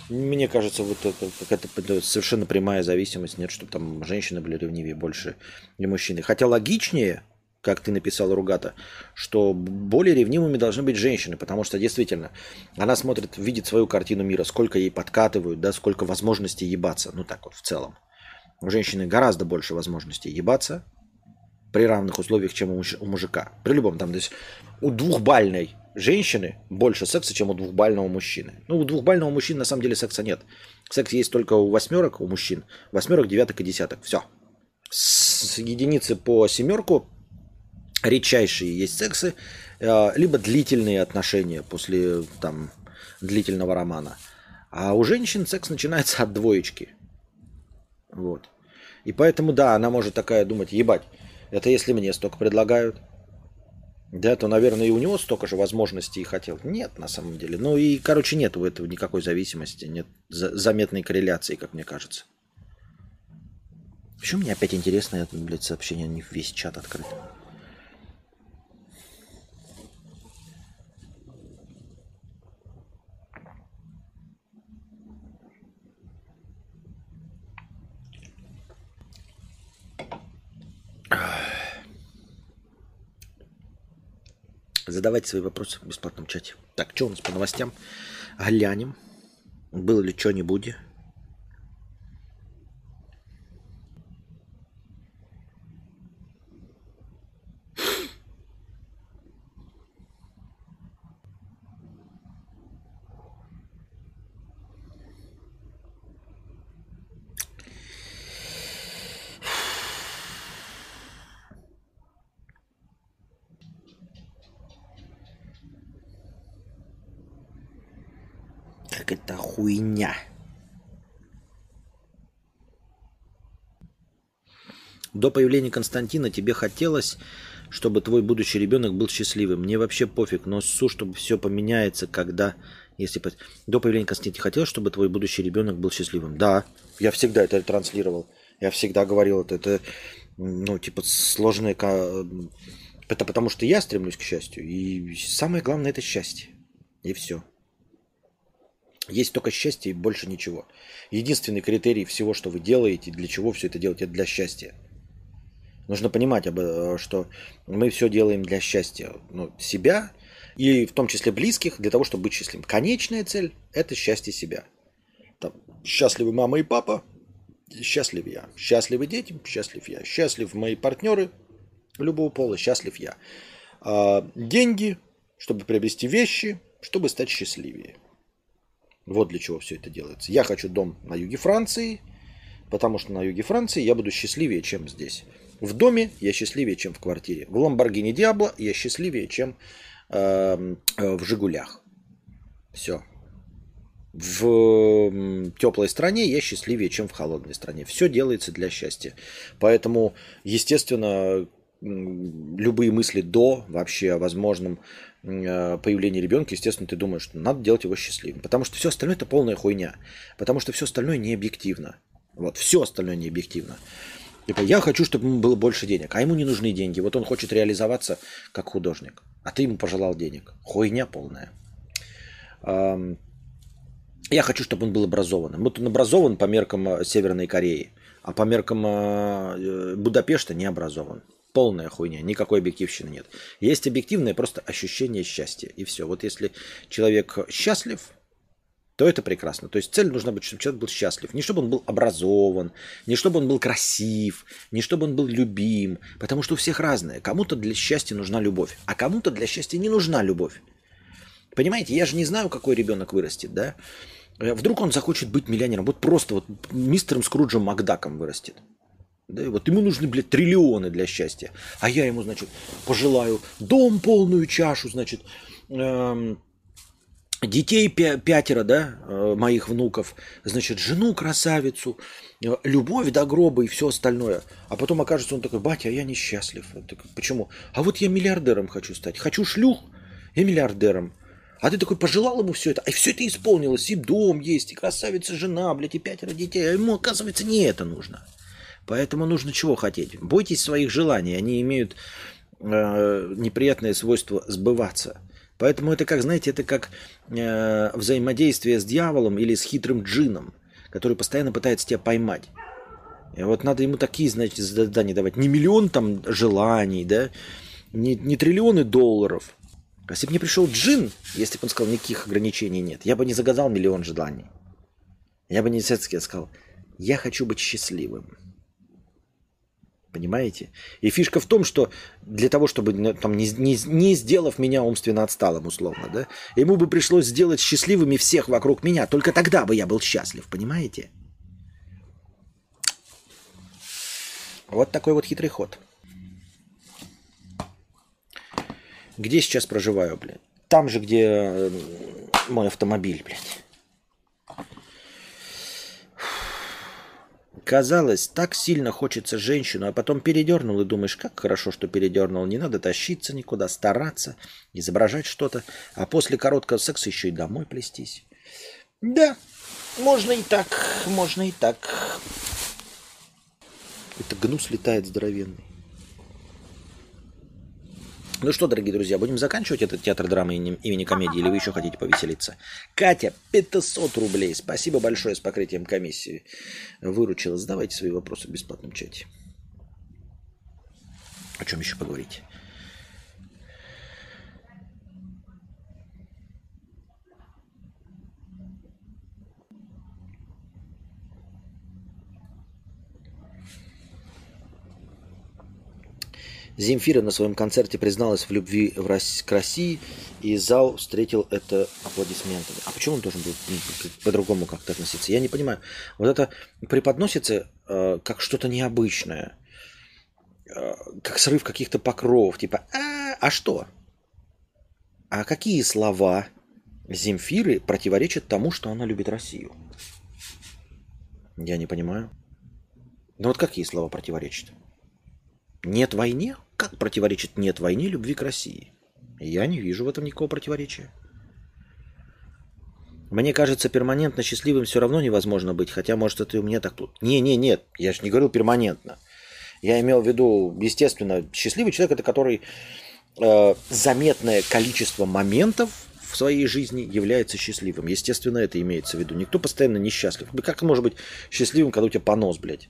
Мне кажется, вот это какая-то совершенно прямая зависимость. Нет, чтобы там женщины были ревнивее больше, не мужчины. Хотя логичнее, как ты написал, Ругата, что более ревнивыми должны быть женщины, потому что действительно она смотрит, видит свою картину мира, сколько ей подкатывают, да, сколько возможностей ебаться, ну так вот в целом. У женщины гораздо больше возможностей ебаться при равных условиях, чем у, у мужика. При любом там, то есть у двухбальной женщины больше секса, чем у двухбального мужчины. Ну, у двухбального мужчины на самом деле секса нет. Секс есть только у восьмерок, у мужчин. Восьмерок, девяток и десяток. Все. С единицы по семерку редчайшие есть сексы, э, либо длительные отношения после там длительного романа. А у женщин секс начинается от двоечки. Вот. И поэтому, да, она может такая думать, ебать, это если мне столько предлагают, да, то, наверное, и у него столько же возможностей и хотел. Нет, на самом деле. Ну и, короче, нет у этого никакой зависимости, нет заметной корреляции, как мне кажется. Почему мне опять интересно это, блядь, сообщение, не весь чат открыт? Задавайте свои вопросы в бесплатном чате. Так, что у нас по новостям? Глянем. Было ли что-нибудь? Как это хуйня. До появления Константина тебе хотелось, чтобы твой будущий ребенок был счастливым. Мне вообще пофиг, но су, чтобы все поменяется, когда... Если до появления Константина хотелось, чтобы твой будущий ребенок был счастливым. Да, я всегда это транслировал. Я всегда говорил это. Это, ну, типа, сложное... Это потому что я стремлюсь к счастью. И самое главное это счастье. И все. Есть только счастье и больше ничего. Единственный критерий всего, что вы делаете, для чего все это делаете, это для счастья. Нужно понимать, э, что мы все делаем для счастья ну, себя и в том числе близких, для того, чтобы быть счастливым. Конечная цель – это счастье себя. Там, счастливы мама и папа, счастлив я. Счастливы дети, счастлив я. Счастлив мои партнеры любого пола, счастлив я. А деньги, чтобы приобрести вещи, чтобы стать счастливее. Вот для чего все это делается. Я хочу дом на юге Франции, потому что на юге Франции я буду счастливее, чем здесь. В доме я счастливее, чем в квартире. В Ламборгини Диабло я счастливее, чем э, в Жигулях. Все. В теплой стране я счастливее, чем в холодной стране. Все делается для счастья. Поэтому, естественно, любые мысли до вообще о возможном Э, появления ребенка, естественно, ты думаешь, что надо делать его счастливым. Потому что все остальное это полная хуйня. Потому что все остальное не объективно. Вот, все остальное не объективно. Типа, я хочу, чтобы ему было больше денег, а ему не нужны деньги. Вот он хочет реализоваться как художник, а ты ему пожелал денег. Хуйня полная. Я хочу, чтобы он был образованным. Вот он образован по меркам э, Северной Кореи, а по меркам э, Будапешта не образован полная хуйня, никакой объективщины нет. Есть объективное просто ощущение счастья, и все. Вот если человек счастлив, то это прекрасно. То есть цель нужна быть, чтобы человек был счастлив. Не чтобы он был образован, не чтобы он был красив, не чтобы он был любим. Потому что у всех разное. Кому-то для счастья нужна любовь, а кому-то для счастья не нужна любовь. Понимаете, я же не знаю, какой ребенок вырастет, да? Вдруг он захочет быть миллионером. Вот просто вот мистером Скруджем Макдаком вырастет. Да, и вот ему нужны, блядь, триллионы для счастья. А я ему, значит, пожелаю дом полную чашу, значит, эм, детей пятеро, да, э, моих внуков, значит, жену красавицу, э, любовь до гроба и все остальное. А потом окажется он такой, батя, а я несчастлив. Почему? А вот я миллиардером хочу стать. Хочу шлюх и миллиардером. А ты такой пожелал ему все это, а все это исполнилось, и дом есть, и красавица жена, блядь, и пятеро детей. А ему, оказывается, не это нужно. Поэтому нужно чего хотеть? Бойтесь своих желаний, они имеют э, неприятное свойство сбываться. Поэтому это как, знаете, это как э, взаимодействие с дьяволом или с хитрым джином, который постоянно пытается тебя поймать. И вот надо ему такие, значит, задания давать. Не миллион там желаний, да, не, не триллионы долларов. А если бы мне пришел джин, если бы он сказал, никаких ограничений нет, я бы не загадал миллион желаний. Я бы не сказал, я хочу быть счастливым. Понимаете? И фишка в том, что для того, чтобы ну, там, не, не, не сделав меня умственно отсталым, условно, да, ему бы пришлось сделать счастливыми всех вокруг меня. Только тогда бы я был счастлив, понимаете? Вот такой вот хитрый ход. Где сейчас проживаю, блядь? Там же, где э, мой автомобиль, блядь. Казалось, так сильно хочется женщину, а потом передернул и думаешь, как хорошо, что передернул. Не надо тащиться никуда, стараться, изображать что-то, а после короткого секса еще и домой плестись. Да, можно и так, можно и так. Это гнус летает здоровенный. Ну что, дорогие друзья, будем заканчивать этот театр драмы имени комедии, или вы еще хотите повеселиться? Катя, 500 рублей. Спасибо большое с покрытием комиссии. Выручила. Задавайте свои вопросы в бесплатном чате. О чем еще поговорить? Земфира на своем концерте призналась в любви в России, к России, и зал встретил это аплодисментами. А почему он должен был по-другому как-то относиться? Я не понимаю. Вот это преподносится э, как что-то необычное, э, как срыв каких-то покровов, типа «а, а что?» А какие слова Земфиры противоречат тому, что она любит Россию? Я не понимаю. Ну вот какие слова противоречат? Нет войне? Как противоречит нет войне любви к России? Я не вижу в этом никакого противоречия. Мне кажется, перманентно счастливым все равно невозможно быть, хотя, может, это и у меня так тут. Не, не, нет, я же не говорил перманентно. Я имел в виду, естественно, счастливый человек это который э, заметное количество моментов в своей жизни является счастливым. Естественно, это имеется в виду. Никто постоянно несчастлив. Как может быть счастливым, когда у тебя понос, блядь?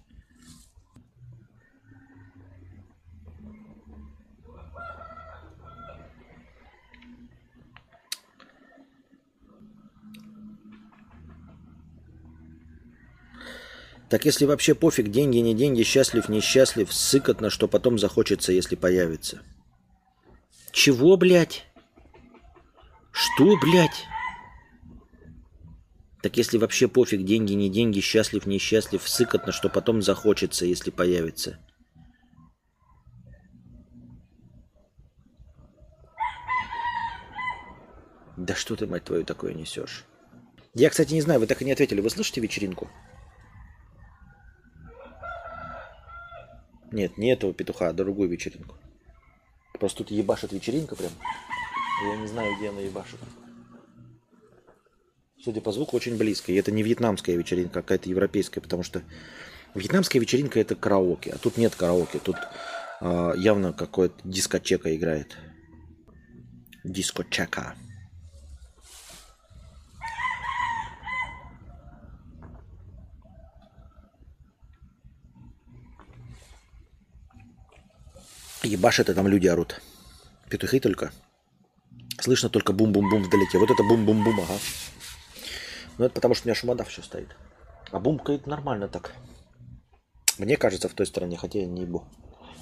Так если вообще пофиг, деньги, не деньги, счастлив, несчастлив, сыкотно, что потом захочется, если появится. Чего, блядь? Что, блядь? Так если вообще пофиг, деньги, не деньги, счастлив, несчастлив, сыкотно, что потом захочется, если появится. Да что ты, мать твою, такое несешь? Я, кстати, не знаю, вы так и не ответили. Вы слышите вечеринку? Нет, не этого петуха, а другую вечеринку. Просто тут ебашит вечеринка прям. Я не знаю, где она ебашит. Судя по звуку, очень близко. И это не вьетнамская вечеринка, а какая-то европейская, потому что вьетнамская вечеринка это караоке, а тут нет караоке. Тут э, явно какое-то дискотека играет. Дискотека. Ебашит, и там люди орут. Петухи только. Слышно только бум-бум-бум вдалеке. Вот это бум-бум-бум, ага. Ну это потому, что у меня шумодав все стоит. А бумкает нормально так. Мне кажется, в той стороне, хотя я не ебу.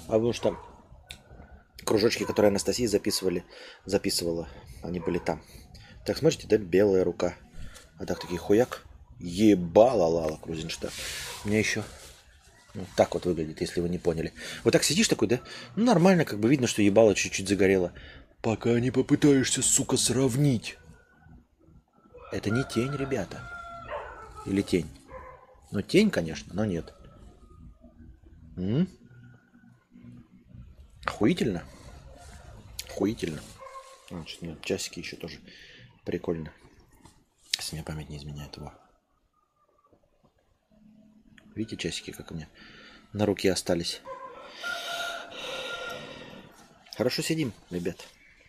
А потому что кружочки, которые Анастасия записывали, записывала, они были там. Так, смотрите, да, белая рука. А так такие хуяк. Ебала Лала Крузенштадт. У меня еще Вот так вот выглядит, если вы не поняли. Вот так сидишь такой, да? Ну, нормально, как бы видно, что ебало чуть-чуть загорело. Пока не попытаешься, сука, сравнить. Это не тень, ребята. Или тень? Ну, тень, конечно, но нет. М? Охуительно. Охуительно. Значит, нет, часики еще тоже прикольно. Если мне память не изменяет его. Видите, часики, как у меня на руке остались. Хорошо сидим, ребят.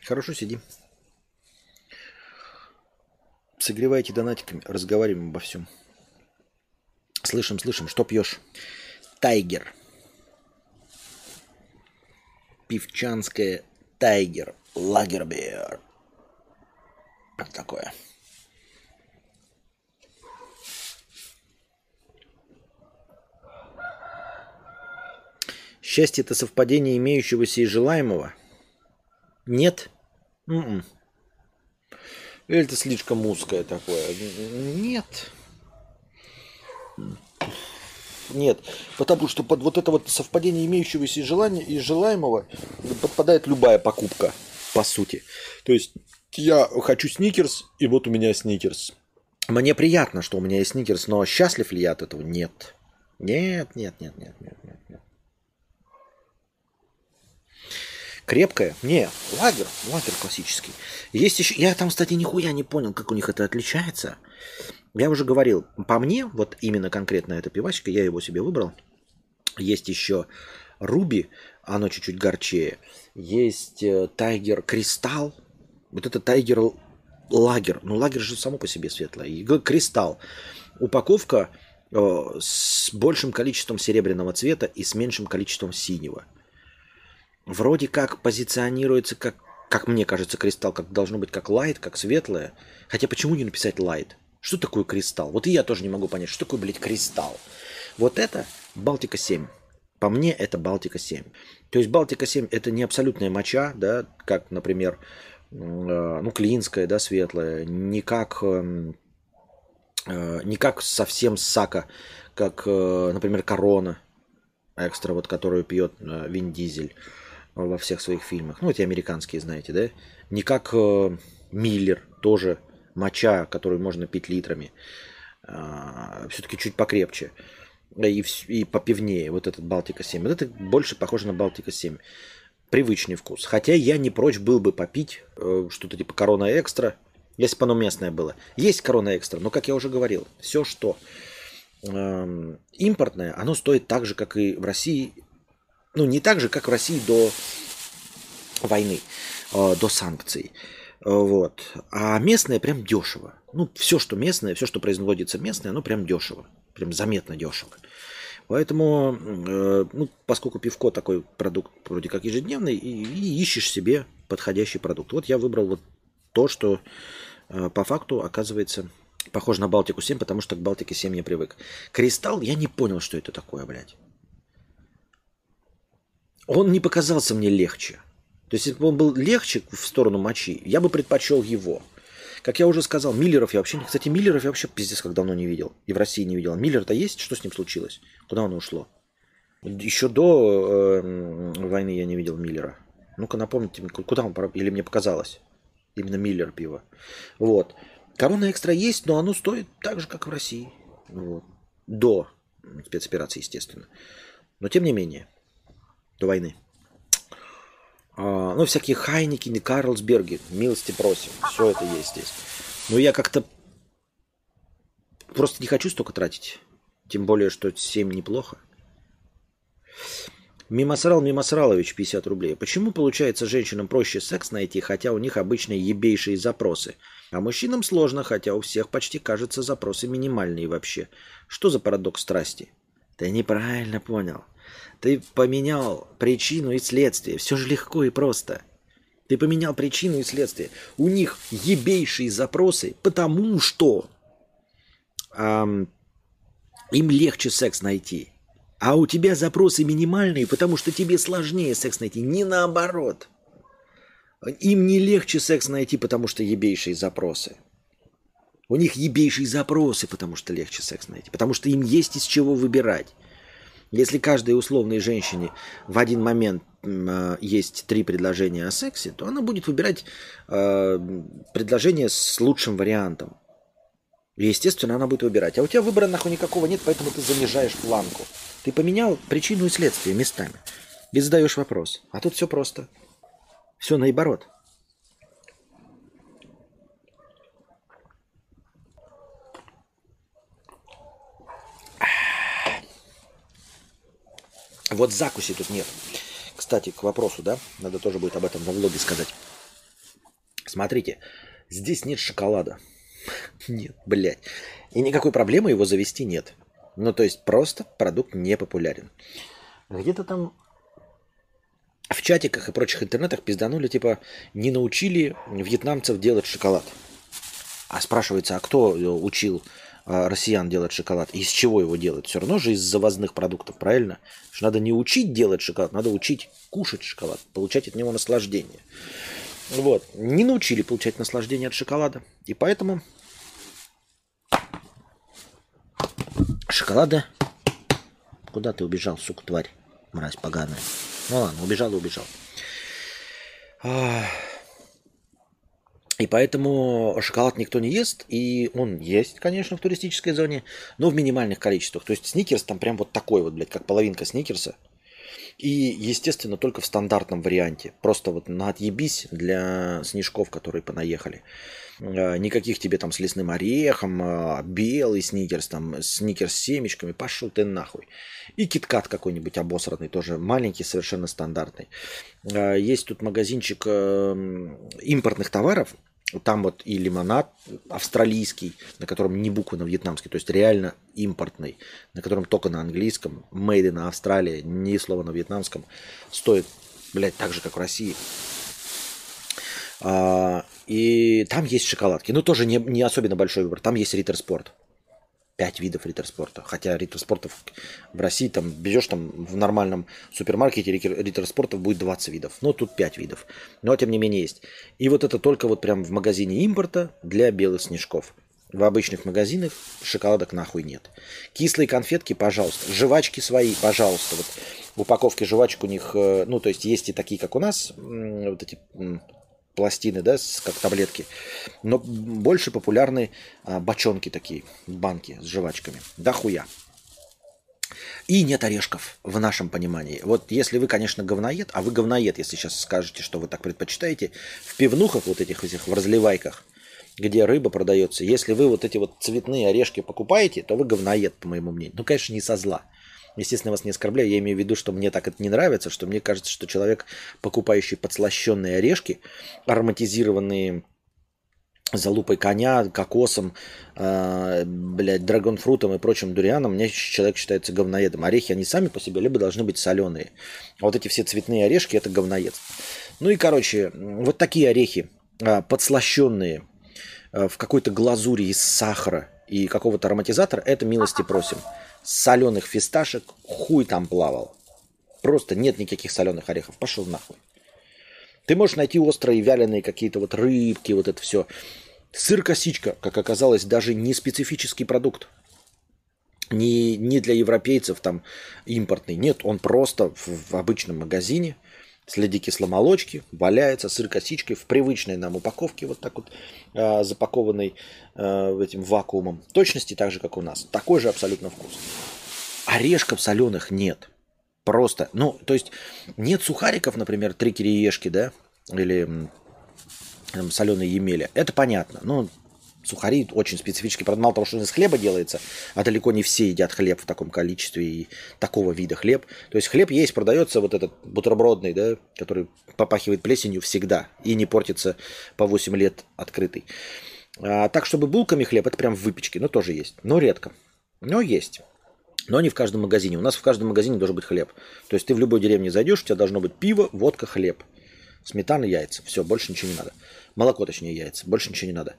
Хорошо сидим. Согревайте донатиками, разговариваем обо всем. Слышим, слышим. Что пьешь? Тайгер. Пивчанская Тайгер. Лагербер. Такое. Счастье – это совпадение имеющегося и желаемого? Нет. М-м. Или это слишком узкое такое? Нет. Нет, потому что под вот это вот совпадение имеющегося и, желания, и желаемого подпадает любая покупка, по сути. То есть я хочу сникерс, и вот у меня сникерс. Мне приятно, что у меня есть сникерс, но счастлив ли я от этого? Нет. Нет, нет, нет, нет, нет, нет. нет. Крепкая? Не, лагер, лагер классический. Есть еще, я там, кстати, нихуя не понял, как у них это отличается. Я уже говорил, по мне, вот именно конкретно эта пивачка, я его себе выбрал. Есть еще Ruby, оно чуть-чуть горчее. Есть Tiger Crystal. Вот это Tiger Lager. Ну, лагер же само по себе светлое. И Кристалл. Упаковка э, с большим количеством серебряного цвета и с меньшим количеством синего. Вроде как позиционируется как, как мне кажется, кристалл, как должно быть как light, как светлое. Хотя почему не написать light? Что такое кристалл? Вот и я тоже не могу понять, что такое, блядь, кристалл. Вот это Балтика 7. По мне это Балтика 7. То есть Балтика 7 это не абсолютная моча, да, как, например, э, ну, клинская, да, светлая, не как, эм, э, не как совсем сака, как, э, например, корона экстра, вот которую пьет Вин Дизель во всех своих фильмах. Ну, эти американские, знаете, да? Не как Миллер, тоже моча, которую можно пить литрами, а, все-таки чуть покрепче и, и попивнее. Вот этот Балтика 7. Вот это больше похоже на Балтика 7. Привычный вкус. Хотя я не прочь был бы попить э, что-то типа Корона Экстра, если бы оно местное было. Есть Корона Экстра, но, как я уже говорил, все, что э, импортное, оно стоит так же, как и в России. Ну, не так же, как в России до войны, э, до санкций. Вот. А местное прям дешево. Ну, все, что местное, все, что производится местное, оно прям дешево. Прям заметно дешево. Поэтому, э, ну, поскольку пивко такой продукт вроде как ежедневный, и, и ищешь себе подходящий продукт. Вот я выбрал вот то, что э, по факту оказывается похоже на Балтику 7, потому что к Балтике 7 не привык. Кристалл, я не понял, что это такое, блядь. Он не показался мне легче. То есть, если бы он был легче в сторону мочи, я бы предпочел его. Как я уже сказал, Миллеров я вообще... Кстати, Миллеров я вообще пиздец как давно не видел. И в России не видел. Миллер-то есть? Что с ним случилось? Куда оно ушло? Еще до э, войны я не видел Миллера. Ну-ка напомните, куда он... Или мне показалось? Именно Миллер пиво. Вот. Корона экстра есть, но оно стоит так же, как в России. Вот. До спецоперации, естественно. Но тем не менее. До войны. А, ну, всякие Хайникины, Карлсберги, милости просим. Все это есть здесь. Но я как-то просто не хочу столько тратить. Тем более, что 7 неплохо. Мимосрал Мимосралович, 50 рублей. Почему, получается, женщинам проще секс найти, хотя у них обычные ебейшие запросы? А мужчинам сложно, хотя у всех почти, кажется, запросы минимальные вообще. Что за парадокс страсти? Ты неправильно понял. Ты поменял причину и следствие. Все же легко и просто. Ты поменял причину и следствие. У них ебейшие запросы, потому что эм, им легче секс найти. А у тебя запросы минимальные, потому что тебе сложнее секс найти. Не наоборот. Им не легче секс найти, потому что ебейшие запросы. У них ебейшие запросы, потому что легче секс найти. Потому что им есть из чего выбирать. Если каждой условной женщине в один момент э, есть три предложения о сексе, то она будет выбирать э, предложение с лучшим вариантом. Естественно, она будет выбирать. А у тебя выбора нахуй никакого нет, поэтому ты занижаешь планку. Ты поменял причину и следствие местами. И задаешь вопрос. А тут все просто. Все наоборот. Вот закуси тут нет. Кстати, к вопросу, да? Надо тоже будет об этом во влоге сказать. Смотрите, здесь нет шоколада. (laughs) Нет, блядь. И никакой проблемы его завести нет. Ну, то есть просто продукт не популярен. Где-то там в чатиках и прочих интернетах пизданули, типа, не научили вьетнамцев делать шоколад. А спрашивается, а кто учил а, россиян делать шоколад? Из чего его делать? Все равно же из завозных продуктов, правильно? Что надо не учить делать шоколад, надо учить кушать шоколад, получать от него наслаждение. Вот. Не научили получать наслаждение от шоколада. И поэтому шоколада... Куда ты убежал, сука, тварь, мразь поганая? Ну ладно, убежал и убежал. И поэтому шоколад никто не ест, и он есть, конечно, в туристической зоне, но в минимальных количествах. То есть сникерс там прям вот такой вот, блядь, как половинка сникерса. И, естественно, только в стандартном варианте. Просто вот на отъебись для снежков, которые понаехали. А, никаких тебе там с лесным орехом, а, белый сникерс, там сникерс с семечками, пошел ты нахуй. И киткат какой-нибудь обосранный, тоже маленький, совершенно стандартный. А, есть тут магазинчик импортных товаров, там вот и лимонад австралийский, на котором не буква на вьетнамский, то есть реально импортный, на котором только на английском, made in Австралия, ни слова на вьетнамском, стоит, блядь, так же, как в России. А, и там есть шоколадки, но тоже не, не особенно большой выбор. Там есть Риттер Спорт пять видов риттер-спорта. Хотя риттер-спортов в России там берешь там в нормальном супермаркете риттер-спортов будет 20 видов. Но тут 5 видов. Но тем не менее есть. И вот это только вот прям в магазине импорта для белых снежков. В обычных магазинах шоколадок нахуй нет. Кислые конфетки, пожалуйста. Жвачки свои, пожалуйста. Вот в упаковке жвачек у них, э, ну, то есть есть и такие, как у нас, вот эти пластины, да, как таблетки. Но больше популярны а, бочонки такие, банки с жвачками. Да хуя. И нет орешков в нашем понимании. Вот если вы, конечно, говноед, а вы говноед, если сейчас скажете, что вы так предпочитаете, в пивнухах вот этих, этих в разливайках, где рыба продается, если вы вот эти вот цветные орешки покупаете, то вы говноед, по моему мнению. Ну, конечно, не со зла. Естественно, вас не оскорбляю, я имею в виду, что мне так это не нравится, что мне кажется, что человек, покупающий подслащенные орешки, ароматизированные залупой коня, кокосом, э, блядь, драгонфрутом и прочим дурианом, мне человек считается говноедом. Орехи, они сами по себе либо должны быть соленые. А вот эти все цветные орешки, это говноед. Ну и, короче, вот такие орехи, э, подслащенные э, в какой-то глазури из сахара и какого-то ароматизатора, это милости просим соленых фисташек хуй там плавал. Просто нет никаких соленых орехов. Пошел нахуй. Ты можешь найти острые вяленые какие-то вот рыбки, вот это все. Сыр-косичка, как оказалось, даже не специфический продукт. Не, не для европейцев там импортный. Нет, он просто в, в обычном магазине следи кисломолочки, валяется сыр косичкой в привычной нам упаковке, вот так вот э, запакованной э, этим вакуумом. Точности так же, как у нас. Такой же абсолютно вкус. Орешков соленых нет. Просто, ну, то есть нет сухариков, например, три кириешки, да, или там, соленые емеля. Это понятно. Ну, Сухари очень специфический продукт. Мало того, что он из хлеба делается, а далеко не все едят хлеб в таком количестве и такого вида хлеб. То есть хлеб есть, продается вот этот бутербродный, да, который попахивает плесенью всегда и не портится по 8 лет открытый. А, так, чтобы булками хлеб, это прям в выпечке, но тоже есть. Но редко. Но есть. Но не в каждом магазине. У нас в каждом магазине должен быть хлеб. То есть ты в любой деревне зайдешь, у тебя должно быть пиво, водка, хлеб. Сметана, яйца. Все, больше ничего не надо. Молоко, точнее, яйца. Больше ничего не надо.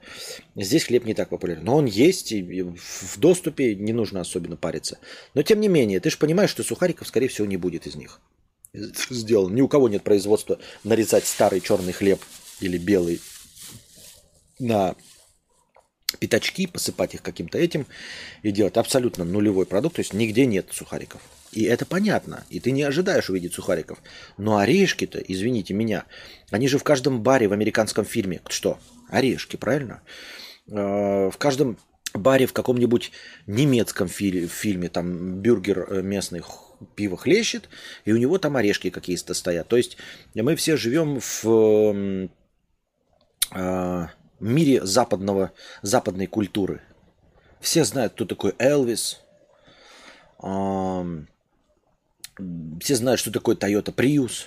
Здесь хлеб не так популярен. Но он есть, и в доступе не нужно особенно париться. Но тем не менее, ты же понимаешь, что сухариков, скорее всего, не будет из них сделан. Ни у кого нет производства нарезать старый черный хлеб или белый на пятачки, посыпать их каким-то этим и делать абсолютно нулевой продукт. То есть нигде нет сухариков. И это понятно. И ты не ожидаешь увидеть сухариков. Но орешки-то, извините меня, они же в каждом баре в американском фильме. Что? Орешки, правильно? Э, в каждом баре в каком-нибудь немецком фильме, там бюргер э, местный пиво хлещет, и у него там орешки какие-то стоят. То есть мы все живем в э, мире западного, западной культуры. Все знают, кто такой Элвис. Все знают, что такое Toyota Prius.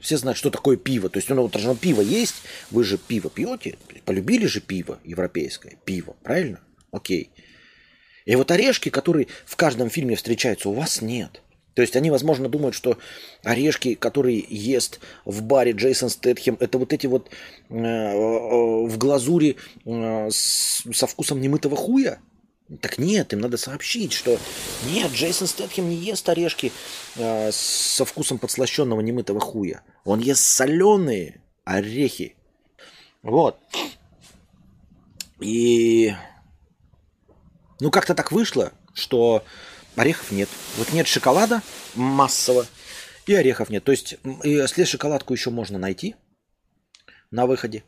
Все знают, что такое пиво. То есть, ну, вот должно пиво есть. Вы же пиво пьете. Полюбили же пиво европейское. Пиво, правильно? Окей. И вот орешки, которые в каждом фильме встречаются, у вас нет. То есть они, возможно, думают, что орешки, которые ест в баре Джейсон Стэтхем, это вот эти вот э, э, в глазури э, с, со вкусом немытого хуя. Так нет, им надо сообщить, что нет, Джейсон Стэтхем не ест орешки э, со вкусом подслащенного немытого хуя. Он ест соленые орехи. Вот. И ну как-то так вышло, что орехов нет. Вот нет шоколада массово, и орехов нет. То есть, если шоколадку еще можно найти на выходе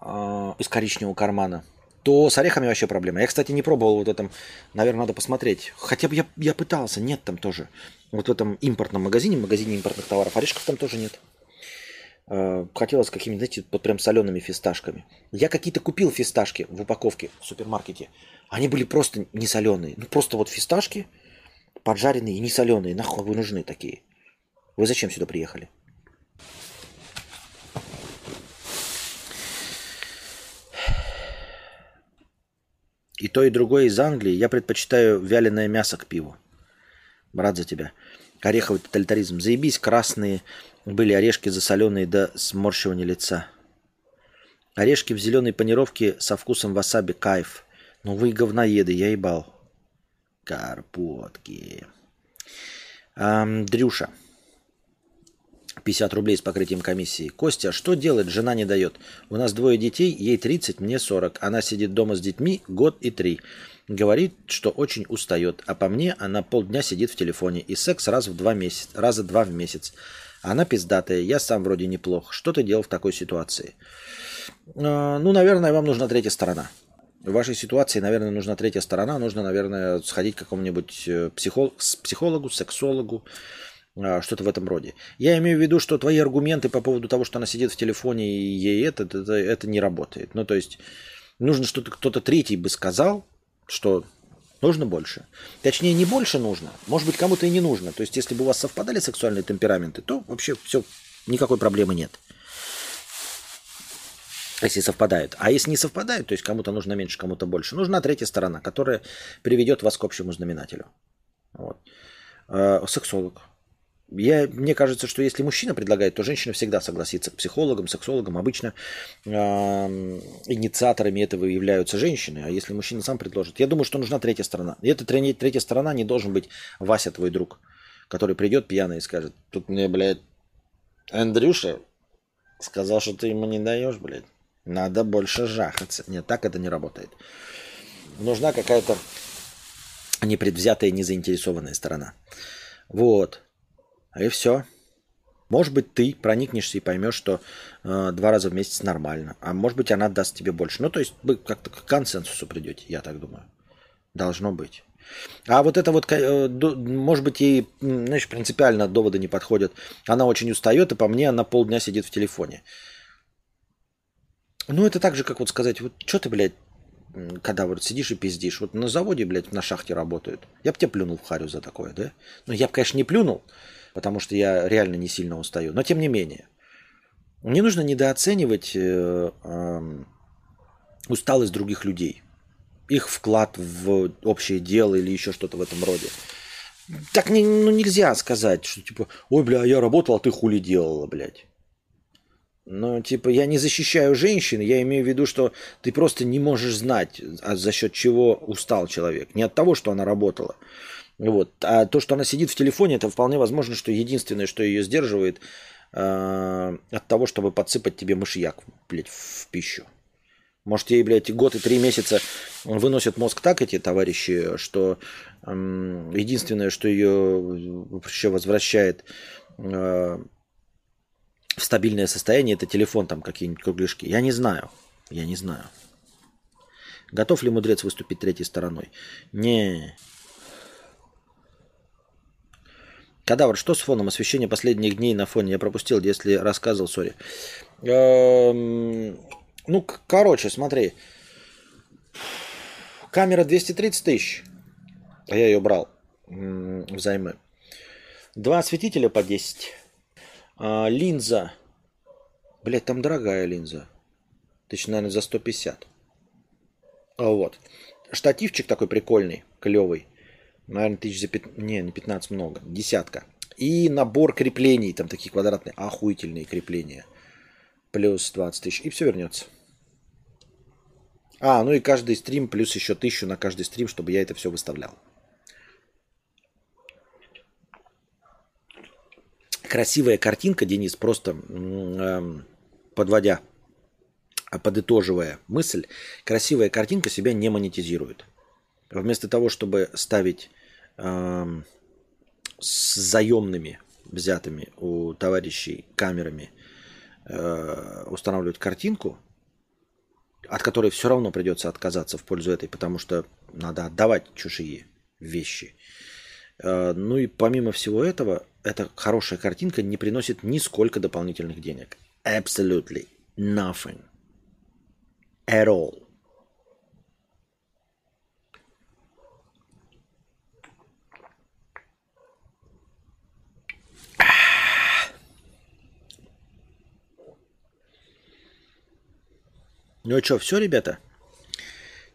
э, из коричневого кармана, то с орехами вообще проблема. Я, кстати, не пробовал вот этом, наверное, надо посмотреть. Хотя бы я, я пытался, нет там тоже. Вот в этом импортном магазине, магазине импортных товаров, орешков там тоже нет. Э, хотелось какими-то, знаете, вот прям солеными фисташками. Я какие-то купил фисташки в упаковке в супермаркете. Они были просто не соленые. Ну, просто вот фисташки поджаренные и не соленые. Нахуй вы нужны такие? Вы зачем сюда приехали? И то, и другое из Англии. Я предпочитаю вяленое мясо к пиву. Рад за тебя. Ореховый тоталитаризм. Заебись, красные были орешки засоленные до сморщивания лица. Орешки в зеленой панировке со вкусом васаби. Кайф. Ну вы говноеды, я ебал. Карпотки. Андрюша. 50 рублей с покрытием комиссии. Костя, что делать? Жена не дает. У нас двое детей, ей 30, мне 40. Она сидит дома с детьми год и три. Говорит, что очень устает. А по мне она полдня сидит в телефоне. И секс раз в два месяца, раза два в месяц. Она пиздатая, я сам вроде неплох. Что ты делал в такой ситуации? А, ну, наверное, вам нужна третья сторона. В вашей ситуации, наверное, нужна третья сторона. Нужно, наверное, сходить к какому-нибудь э, психол... психологу, сексологу, что-то в этом роде. Я имею в виду, что твои аргументы по поводу того, что она сидит в телефоне и ей это, это, это не работает. Ну, то есть, нужно что-то кто-то третий бы сказал, что нужно больше. Точнее, не больше нужно. Может быть, кому-то и не нужно. То есть, если бы у вас совпадали сексуальные темпераменты, то вообще все, никакой проблемы нет. Если совпадают. А если не совпадают, то есть кому-то нужно меньше, кому-то больше. Нужна третья сторона, которая приведет вас к общему знаменателю. Вот. Э, сексолог. Я, мне кажется, что если мужчина предлагает, то женщина всегда согласится к психологам, сексологам. Обычно э, инициаторами этого являются женщины, а если мужчина сам предложит. Я думаю, что нужна третья сторона. И эта третья сторона не должен быть Вася, твой друг, который придет пьяный и скажет, тут мне, блядь, Андрюша сказал, что ты ему не даешь, блядь. Надо больше жахаться. Нет, так это не работает. Нужна какая-то непредвзятая, незаинтересованная сторона. Вот. И все. Может быть, ты проникнешься и поймешь, что э, два раза в месяц нормально. А может быть, она даст тебе больше. Ну, то есть вы как-то к консенсусу придете, я так думаю. Должно быть. А вот это вот, э, может быть, ей, знаешь, принципиально доводы не подходят. Она очень устает, и по мне она полдня сидит в телефоне. Ну, это так же, как вот сказать, вот что ты, блядь, когда вот сидишь и пиздишь. Вот на заводе, блядь, на шахте работают. Я бы тебе плюнул в харю за такое, да? Ну, я бы, конечно, не плюнул, потому что я реально не сильно устаю. Но тем не менее. Не нужно недооценивать э, э, усталость других людей. Их вклад в общее дело или еще что-то в этом роде. Так не, ну, нельзя сказать, что типа, ой, бля, я работал, а ты хули делала, блядь. Но, типа, я не защищаю женщин, я имею в виду, что ты просто не можешь знать, а за счет чего устал человек. Не от того, что она работала. Вот. А то, что она сидит в телефоне, это вполне возможно, что единственное, что ее сдерживает э, от того, чтобы подсыпать тебе мышьяк, блядь, в пищу. Может, ей, блядь, год и три месяца выносят мозг так, эти товарищи, что эм, единственное, что ее вообще возвращает э, в стабильное состояние, это телефон, там какие-нибудь кругляшки. Я не знаю. Я не знаю. Готов ли мудрец выступить третьей стороной? Не. Кадавр, что с фоном освещения последних дней на фоне? Я пропустил, если рассказывал, сори. Эм, ну, короче, смотри. Камера 230 тысяч. А я ее брал взаймы. Два осветителя по 10. А, линза. Блять, там дорогая линза. Тысяч, наверное, за 150. А вот. Штативчик такой прикольный, клевый. Наверное, тысяч за 15. Не, не 15 много. Десятка. И набор креплений, там такие квадратные, охуительные крепления. Плюс 20 тысяч. И все вернется. А, ну и каждый стрим плюс еще тысячу на каждый стрим, чтобы я это все выставлял. Красивая картинка, Денис, просто э, подводя, подытоживая мысль, красивая картинка себя не монетизирует. Вместо того, чтобы ставить с заемными взятыми у товарищей камерами э, устанавливать картинку, от которой все равно придется отказаться в пользу этой, потому что надо отдавать чужие вещи. Э, ну и помимо всего этого, эта хорошая картинка не приносит нисколько дополнительных денег. Absolutely nothing. At all. Ну что, все, ребята?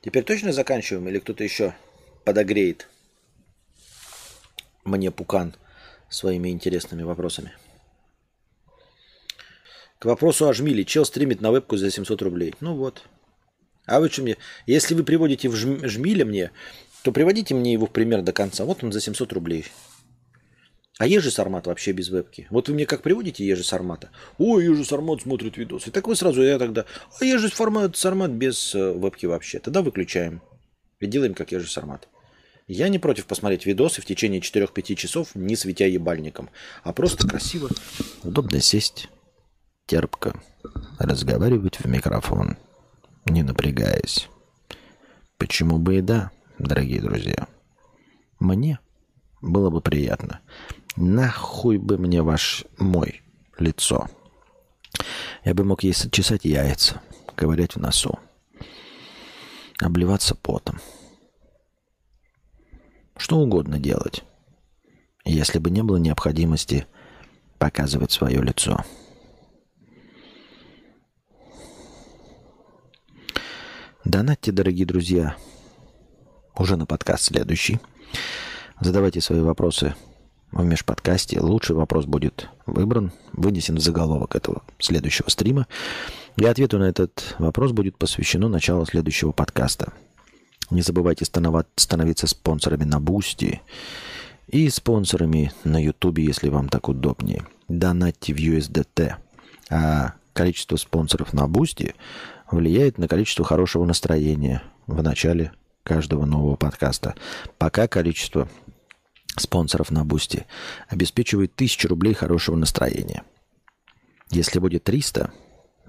Теперь точно заканчиваем или кто-то еще подогреет мне пукан своими интересными вопросами? К вопросу о жмиле. Чел стримит на вебку за 700 рублей. Ну вот. А вы что мне? Если вы приводите в жмиле мне, то приводите мне его в пример до конца. Вот он за 700 рублей. А Ежи Сармат вообще без вебки. Вот вы мне как приводите Ежи Сармата? Ой, Ежи Сармат смотрит видосы. Так вы сразу, я тогда... А Ежи формат Сармат без э, вебки вообще. Тогда выключаем. И делаем как Ежи Сармат. Я не против посмотреть видосы в течение 4-5 часов, не светя ебальником. А просто красиво. Удобно сесть, терпко, разговаривать в микрофон, не напрягаясь. Почему бы и да, дорогие друзья? Мне было бы приятно. Нахуй бы мне ваш мой лицо. Я бы мог ей чесать яйца, ковырять в носу, обливаться потом. Что угодно делать, если бы не было необходимости показывать свое лицо. Донатьте, дорогие друзья, уже на подкаст следующий. Задавайте свои вопросы в межподкасте. Лучший вопрос будет выбран, вынесен в заголовок этого следующего стрима. И ответу на этот вопрос будет посвящено начало следующего подкаста. Не забывайте становиться спонсорами на Бусти и спонсорами на Ютубе, если вам так удобнее. Донатьте в USDT. А количество спонсоров на Бусти влияет на количество хорошего настроения в начале каждого нового подкаста. Пока количество спонсоров на Boosty обеспечивает 1000 рублей хорошего настроения. Если будет 300,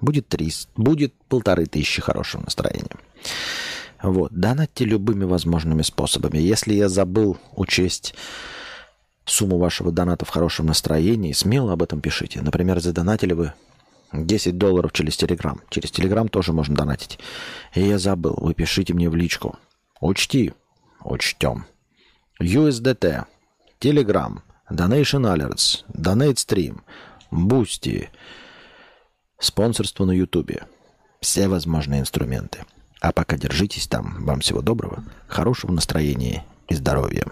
будет 300, будет полторы тысячи хорошего настроения. Вот, донатьте любыми возможными способами. Если я забыл учесть сумму вашего доната в хорошем настроении, смело об этом пишите. Например, задонатили вы 10 долларов через Телеграм. Через Телеграм тоже можно донатить. И я забыл, вы пишите мне в личку. Учти. Учтем. USDT. Telegram, Donation Alerts, Donate Stream, Boosty, спонсорство на YouTube. Все возможные инструменты. А пока держитесь там. Вам всего доброго, хорошего настроения и здоровья.